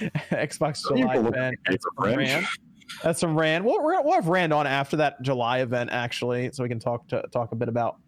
Xbox July event. That's paper from Rand. That's from Rand. We'll, we'll we'll have Rand on after that July event, actually, so we can talk to talk a bit about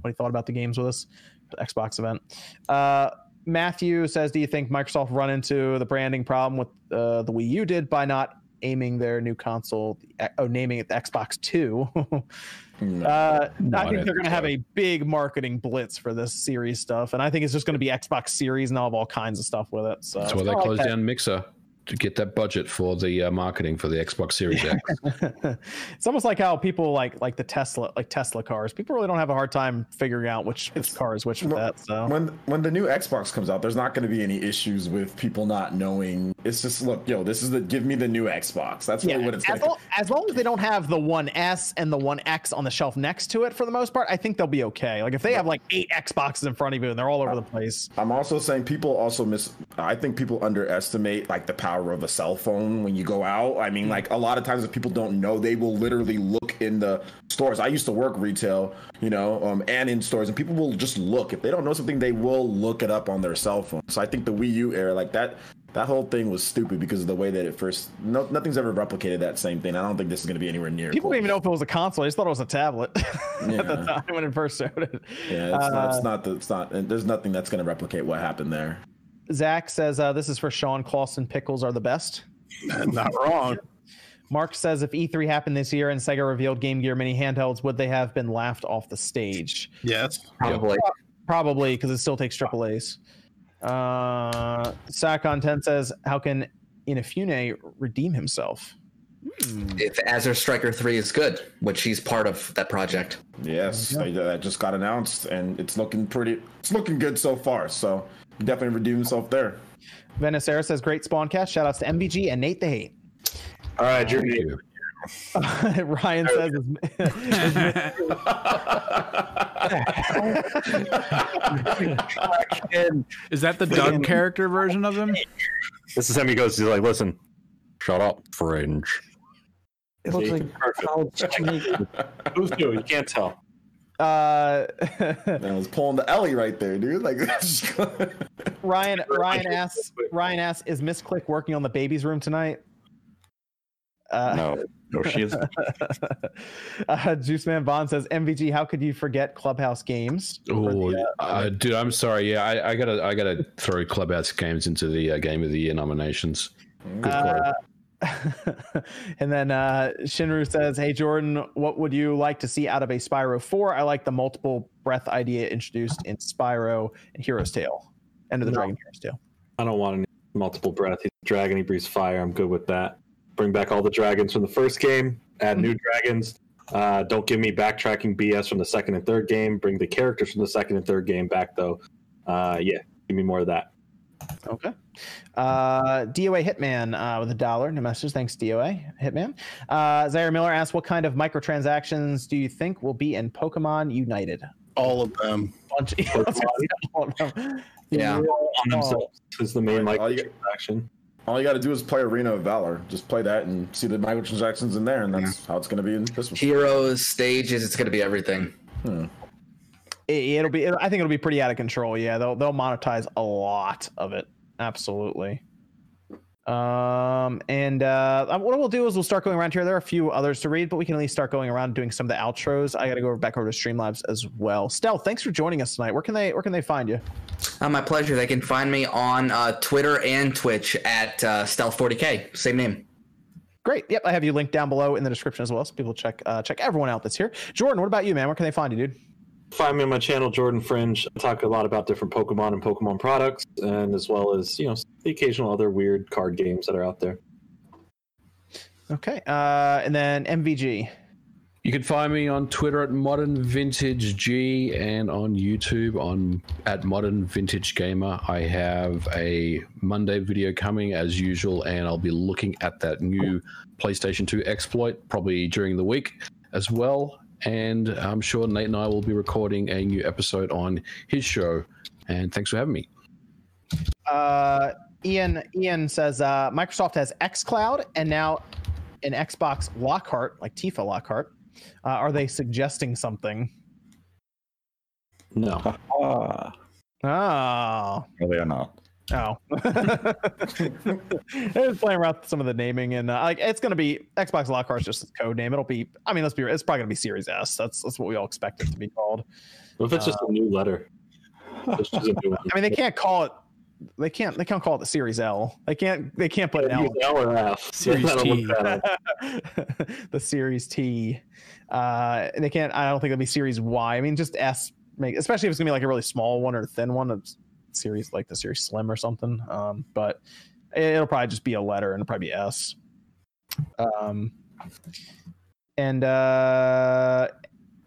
what he thought about the games with us, the Xbox event. Uh, Matthew says, "Do you think Microsoft run into the branding problem with uh, the Wii U did by not aiming their new console, oh, naming it the Xbox Two? No. Uh, I I think they're going to have a big marketing blitz for this series stuff, and I think it's just going to be Xbox Series and I'll have all kinds of stuff with it. So That's why they I like closed down Mixer. To get that budget for the uh, marketing for the Xbox Series X. it's almost like how people like like the Tesla like Tesla cars. People really don't have a hard time figuring out which, which car is which with Well, that. So When when the new Xbox comes out, there's not going to be any issues with people not knowing. It's just look, yo, this is the give me the new Xbox. That's really what it's as, like. long, as long as they don't have the one S and the one X on the shelf next to it, for the most part, I think they'll be okay. Like if they have like eight Xboxes in front of you and they're all over the place, I'm also saying people also miss. I think people underestimate like the power of a cell phone when you go out. I mean, like a lot of times if people don't know, they will literally look in the stores. I used to work retail, you know, um, and in stores, and people will just look. If they don't know something, they will look it up on their cell phone. So I think the Wii U era, like that, that whole thing was stupid because of the way that it first. No, nothing's ever replicated that same thing. I don't think this is going to be anywhere near. people close. didn't even know if it was a console. I just thought it was a tablet at the time when it first started. Yeah, it's, not, Uh, it's not. The, it's not. There's nothing that's going to replicate what happened there. Zach says uh, this is for Sean Claussen. Pickles are the best. Not wrong. Mark says if E3 happened this year and Sega revealed Game Gear mini handhelds, would they have been laughed off the stage? Yes. Probably. Probably because it still takes triple A's. Uh, Sakon 10 says, How can Inafune redeem himself? If Azure Striker 3 is good, which he's part of that project. Yes, they- that just got announced, and it's looking pretty. It's looking good so far. So he definitely redeemed himself there. Venicera says, Great spawn cast. Shout outs to MVG and Nate the Hate. All right, Thank Jimmy. you. Ryan says, is, Is that the Doug character version of him? This is him. He goes. He's like, listen, shut up, fringe. It looks like Who's new? You can't tell. Uh, And I was pulling the Ellie right there, dude. Like, Ryan Ryan asks Ryan asks, is Miss Click working on the baby's room tonight? Uh, No, no, she is. uh, Juice Man Bond says, MVG, how could you forget Clubhouse games? Oh, uh, dude, I'm sorry. Yeah, I, I gotta, I gotta throw Clubhouse games into the uh, Game of the Year nominations. And then uh, Shinru says, "Hey Jordan, what would you like to see out of a Spyro 4? I like the multiple breath idea introduced in Spyro and Hero's Tail, End of the No. Dragon Hero's Tail." I don't want any multiple breath. He's a dragon. He breathes fire. I'm good with that. Bring back all the dragons from the first game. Add new dragons. Uh, don't give me backtracking BS from the second and third game. Bring the characters from the second and third game back, though. Uh, yeah, give me more of that. Okay. Uh, DOA Hitman uh, with a dollar. No message. Thanks, DOA Hitman. Uh, Zaire Miller asks, "What kind of microtransactions do you think will be in Pokemon United?" All of them. Bunch. All of them. Yeah. On Oh. themselves is the main Right, like all you- action. all you got to do is play Arena of Valor. Just play that and see the microtransactions in there, and that's how it's going to be in this one. Heroes, stages, it's going to be everything. It, will be. I think it'll be pretty out of control. Yeah, they'll they'll monetize a lot of it. Absolutely. Um, and uh, what we'll do is we'll start going around here. There are a few others to read, but we can at least start going around doing some of the outros. I got to go back over to Streamlabs as well. Stealth, thanks for joining us tonight. Where can they Where can they find you? Uh, my pleasure. They can find me on uh, Twitter and Twitch at uh, Stealth40K. Same name. Great. Yep, I have you linked down below in the description as well, so people check uh, check everyone out that's here. Jordan, what about you, man? Where can they find you, dude? Find me on my channel, Jordan Fringe. I talk a lot about different Pokemon and Pokemon products, and as well as you know the occasional other weird card games that are out there. Okay. Uh, and then MVG. You can find me on Twitter at Modern Vintage G and on YouTube on at Modern Vintage Gamer. I have a Monday video coming as usual, and I'll be looking at that new PlayStation 2 exploit probably during the week as well. And I'm sure Nate and I will be recording a new episode on his show. And thanks for having me. Uh, Ian Ian says uh, Microsoft has XCloud and now an Xbox Lockhart, like Tifa Lockhart. Uh, are they suggesting something? No, Ah, Oh, no, they are not. Oh. They're playing around with some of the naming and uh, like it's gonna be Xbox Lockhart's just a code name. It'll be. I mean, let's be. It's probably gonna be Series S. That's that's what we all expect it to be called. what if it's just a new letter? It's just a new. I mean, they can't call it. They can't. They can't call it the Series L. They can't. They can't put an L. Use L or F. Series T. the Series T. Uh, and they can't. I don't think it'll be Series Y. I mean, just S. Make especially if it's gonna be like a really small one or a thin one. Of series like the Series Slim or something. Um, but It'll probably just be a letter and probably be S. Um, and uh,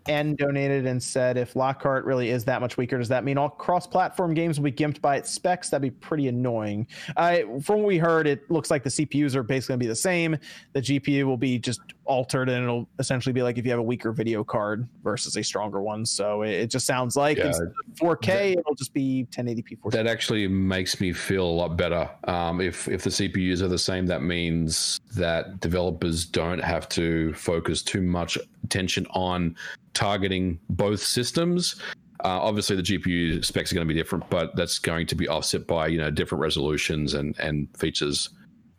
N donated and said, if Lockhart really is that much weaker, does that mean all cross-platform games will be gimped by its specs? That'd be pretty annoying. Uh, from what we heard, it looks like the CPUs are basically going to be the same. The GPU will be just altered, and it'll essentially be like if you have a weaker video card versus a stronger one. So it, it just sounds like Yeah. of 4K, it'll just be 1080p. 4K. That actually makes me feel a lot better. Um, if if the CPUs are the same, that means that developers don't have to focus too much attention on targeting both systems. Uh, obviously, the GPU specs are going to be different, but that's going to be offset by you know different resolutions and and features.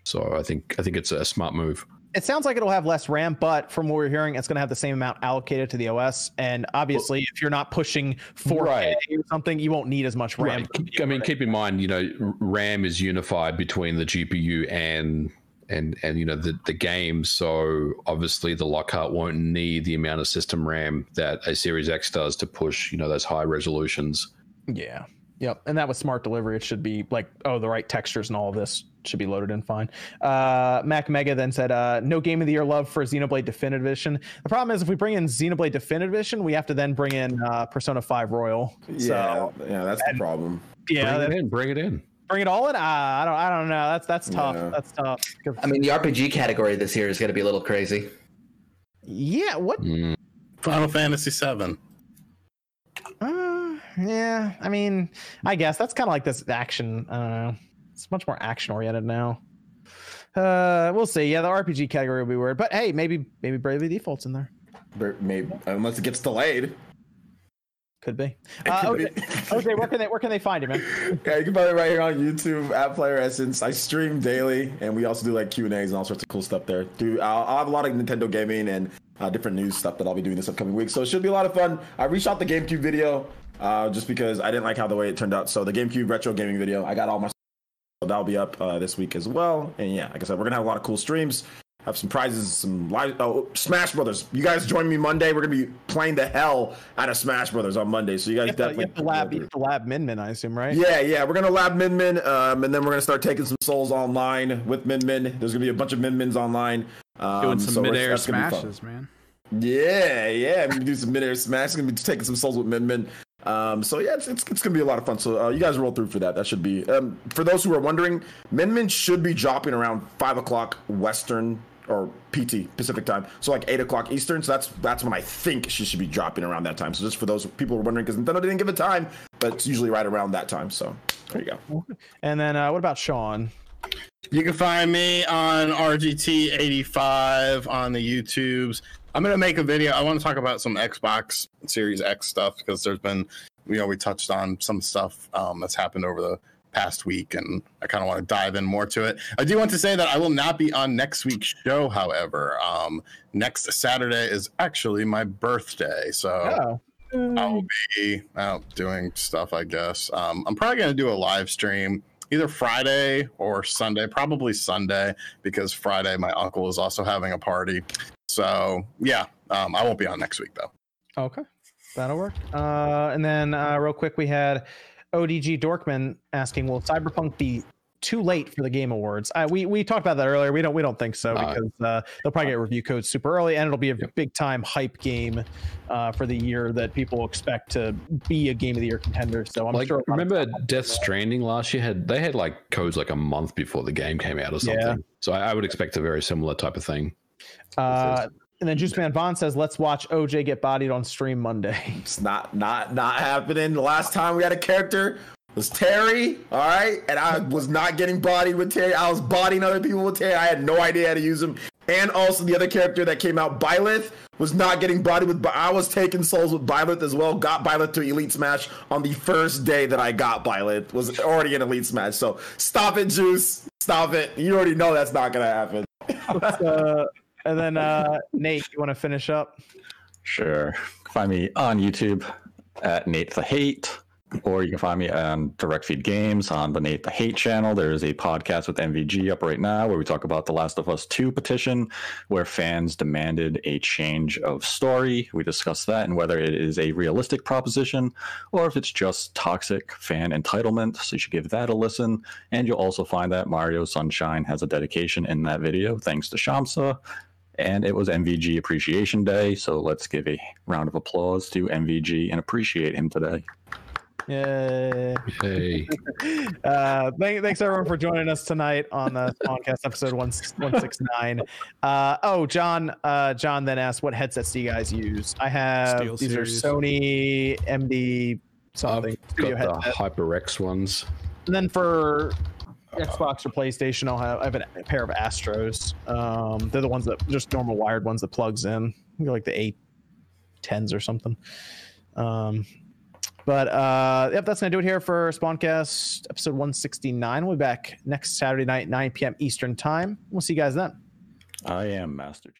So I think I think it's a smart move. it sounds like it'll have less RAM, but from what we're hearing, it's going to have the same amount allocated to the OS. And obviously, if you're not pushing 4K Right. or something, you won't need as much RAM. Right. I mean, keep in mind, you know, RAM is unified between the GPU and and and you know the the game. So obviously, the Lockhart won't need the amount of system RAM that a Series X does to push you know those high resolutions. Yeah. Yep. And that was smart delivery. It should be like, oh, the right textures and all of this should be loaded in fine. Uh, Mac Mega then said, uh, no game of the year love for Xenoblade Definitive Edition. The problem is if we bring in Xenoblade Definitive Edition, we have to then bring in uh, Persona 5 Royal. Yeah, So, yeah, that's the problem. yeah, bring that- it in, bring it in. Bring it all in. Uh, I don't, I don't know. That's that's tough. Yeah. That's tough. I mean, the RPG category this year is going to be a little crazy. Yeah. What? Mm. Final Fantasy VII. Uh, yeah, I mean, I guess that's kind of like this action. I don't know. It's much more action oriented now. Uh, we'll see. Yeah, the RPG category will be weird, but hey, maybe maybe Bravely Default's in there. Maybe unless it gets delayed. Could be. Uh, could okay, be. okay, where can they where can they find you, man? Yeah, you can find it right here on YouTube at Player Essence. I stream daily, and we also do like Q and A's and all sorts of cool stuff there. Do I'll, I'll have a lot of Nintendo gaming and uh, different news stuff that I'll be doing this upcoming week. So it should be a lot of fun. I reshot the GameCube video uh, just because I didn't like how the way it turned out. So the GameCube retro gaming video, I got all my. So that'll be up uh, this week as well. And yeah, like I said, we're gonna have a lot of cool streams. Have some prizes, some live. Oh, Smash Brothers! You guys join me Monday. We're gonna be playing the hell out of Smash Brothers on Monday. So you guys You have to, you definitely have to lab, you have to lab Min Min, I assume, right? yeah, yeah, we're gonna lab Min Min, um, and then we're gonna start taking some souls online with Min Min. There's gonna be a bunch of Min Mins online. Um, Doing some so we're- mid-air that's gonna be fun. smashes, man. Yeah, yeah, I'm gonna do some mid-air smash. Gonna be taking some souls with Min Min. Um, so yeah, it's, it's, it's gonna be a lot of fun. So uh, you guys roll through for that. That should be. Um, for those who are wondering, Min Min should be dropping around five o'clock Western or PT Pacific time. So like eight o'clock Eastern. So that's that's when I think she should be dropping around that time. So just for those people who are wondering, because Nintendo didn't give a time, but it's usually right around that time. So there you go. And then uh, what about Sean? You can find me on RGT85 on the YouTubes. I'm gonna make a video. I want to talk about some Xbox Series X stuff because there's been, you know, we touched on some stuff um, that's happened over the past week, and I kind of want to dive in more to it. I do want to say that I will not be on next week's show. However, um, next Saturday is actually my birthday, so. Oh, I'll be out doing stuff, I guess. Um, I'm probably going to do a live stream either Friday or Sunday, probably Sunday, because Friday my uncle is also having a party. So, yeah, um, I won't be on next week, though. Okay, that'll work. Uh, and then uh, real quick, we had ODG Dorkman asking, "Will Cyberpunk be too late for the Game Awards?" Uh, we we talked about that earlier. We don't we don't think so because uh, they'll probably get review codes super early, and it'll be a big time hype game uh, for the year that people expect to be a Game of the Year contender. So I'm like sure. remember Death Stranding last year had they had like codes like a month before the game came out or something. Yeah. So I, I would expect a very similar type of thing. Uh, and then Juice Man Vaughn says, "Let's watch OJ get bodied on stream Monday." It's not not not happening. The last time we had a character was Terry, all right, and I was not getting bodied with Terry. I was bodying other people with Terry. I had no idea how to use him. And also the other character that came out, Byleth, was not getting bodied with. I was taking souls with Byleth as well. Got Byleth to Elite Smash on the first day that I got Byleth. Was already in Elite Smash. So stop it, Juice. Stop it. You already know that's not gonna happen. uh, and then uh, Nate, you want to finish up? Sure. Find me on YouTube at Nate the Hate. Or you can find me on Direct Feed Games on the Nate the Hate channel. There is a podcast with MVG up right now where we talk about the Last of Us 2 petition, where fans demanded a change of story. We discuss that and whether it is a realistic proposition or if it's just toxic fan entitlement. So you should give that a listen. And you'll also find that Mario Sunshine has a dedication in that video, thanks to Shamsa. And it was MVG Appreciation Day. So let's give a round of applause to MVG and appreciate him today. Yay. Hey. Uh, thank, thanks everyone for joining us tonight on the podcast episode one one six nine. Uh, oh, John. Uh, John then asked, "What headsets do you guys use?" I have Steel these Series. are Sony MD something I've studio got the. HyperX ones. And then for Xbox or PlayStation, I'll have I have a pair of Astros. Um, they're the ones that just normal wired ones that plugs in. Like the eight tens or something. Um, but uh, yep, that's gonna do it here for Spawncast episode 169. We'll be back next Saturday night, 9 p.m. Eastern time. We'll see you guys then. I am Master.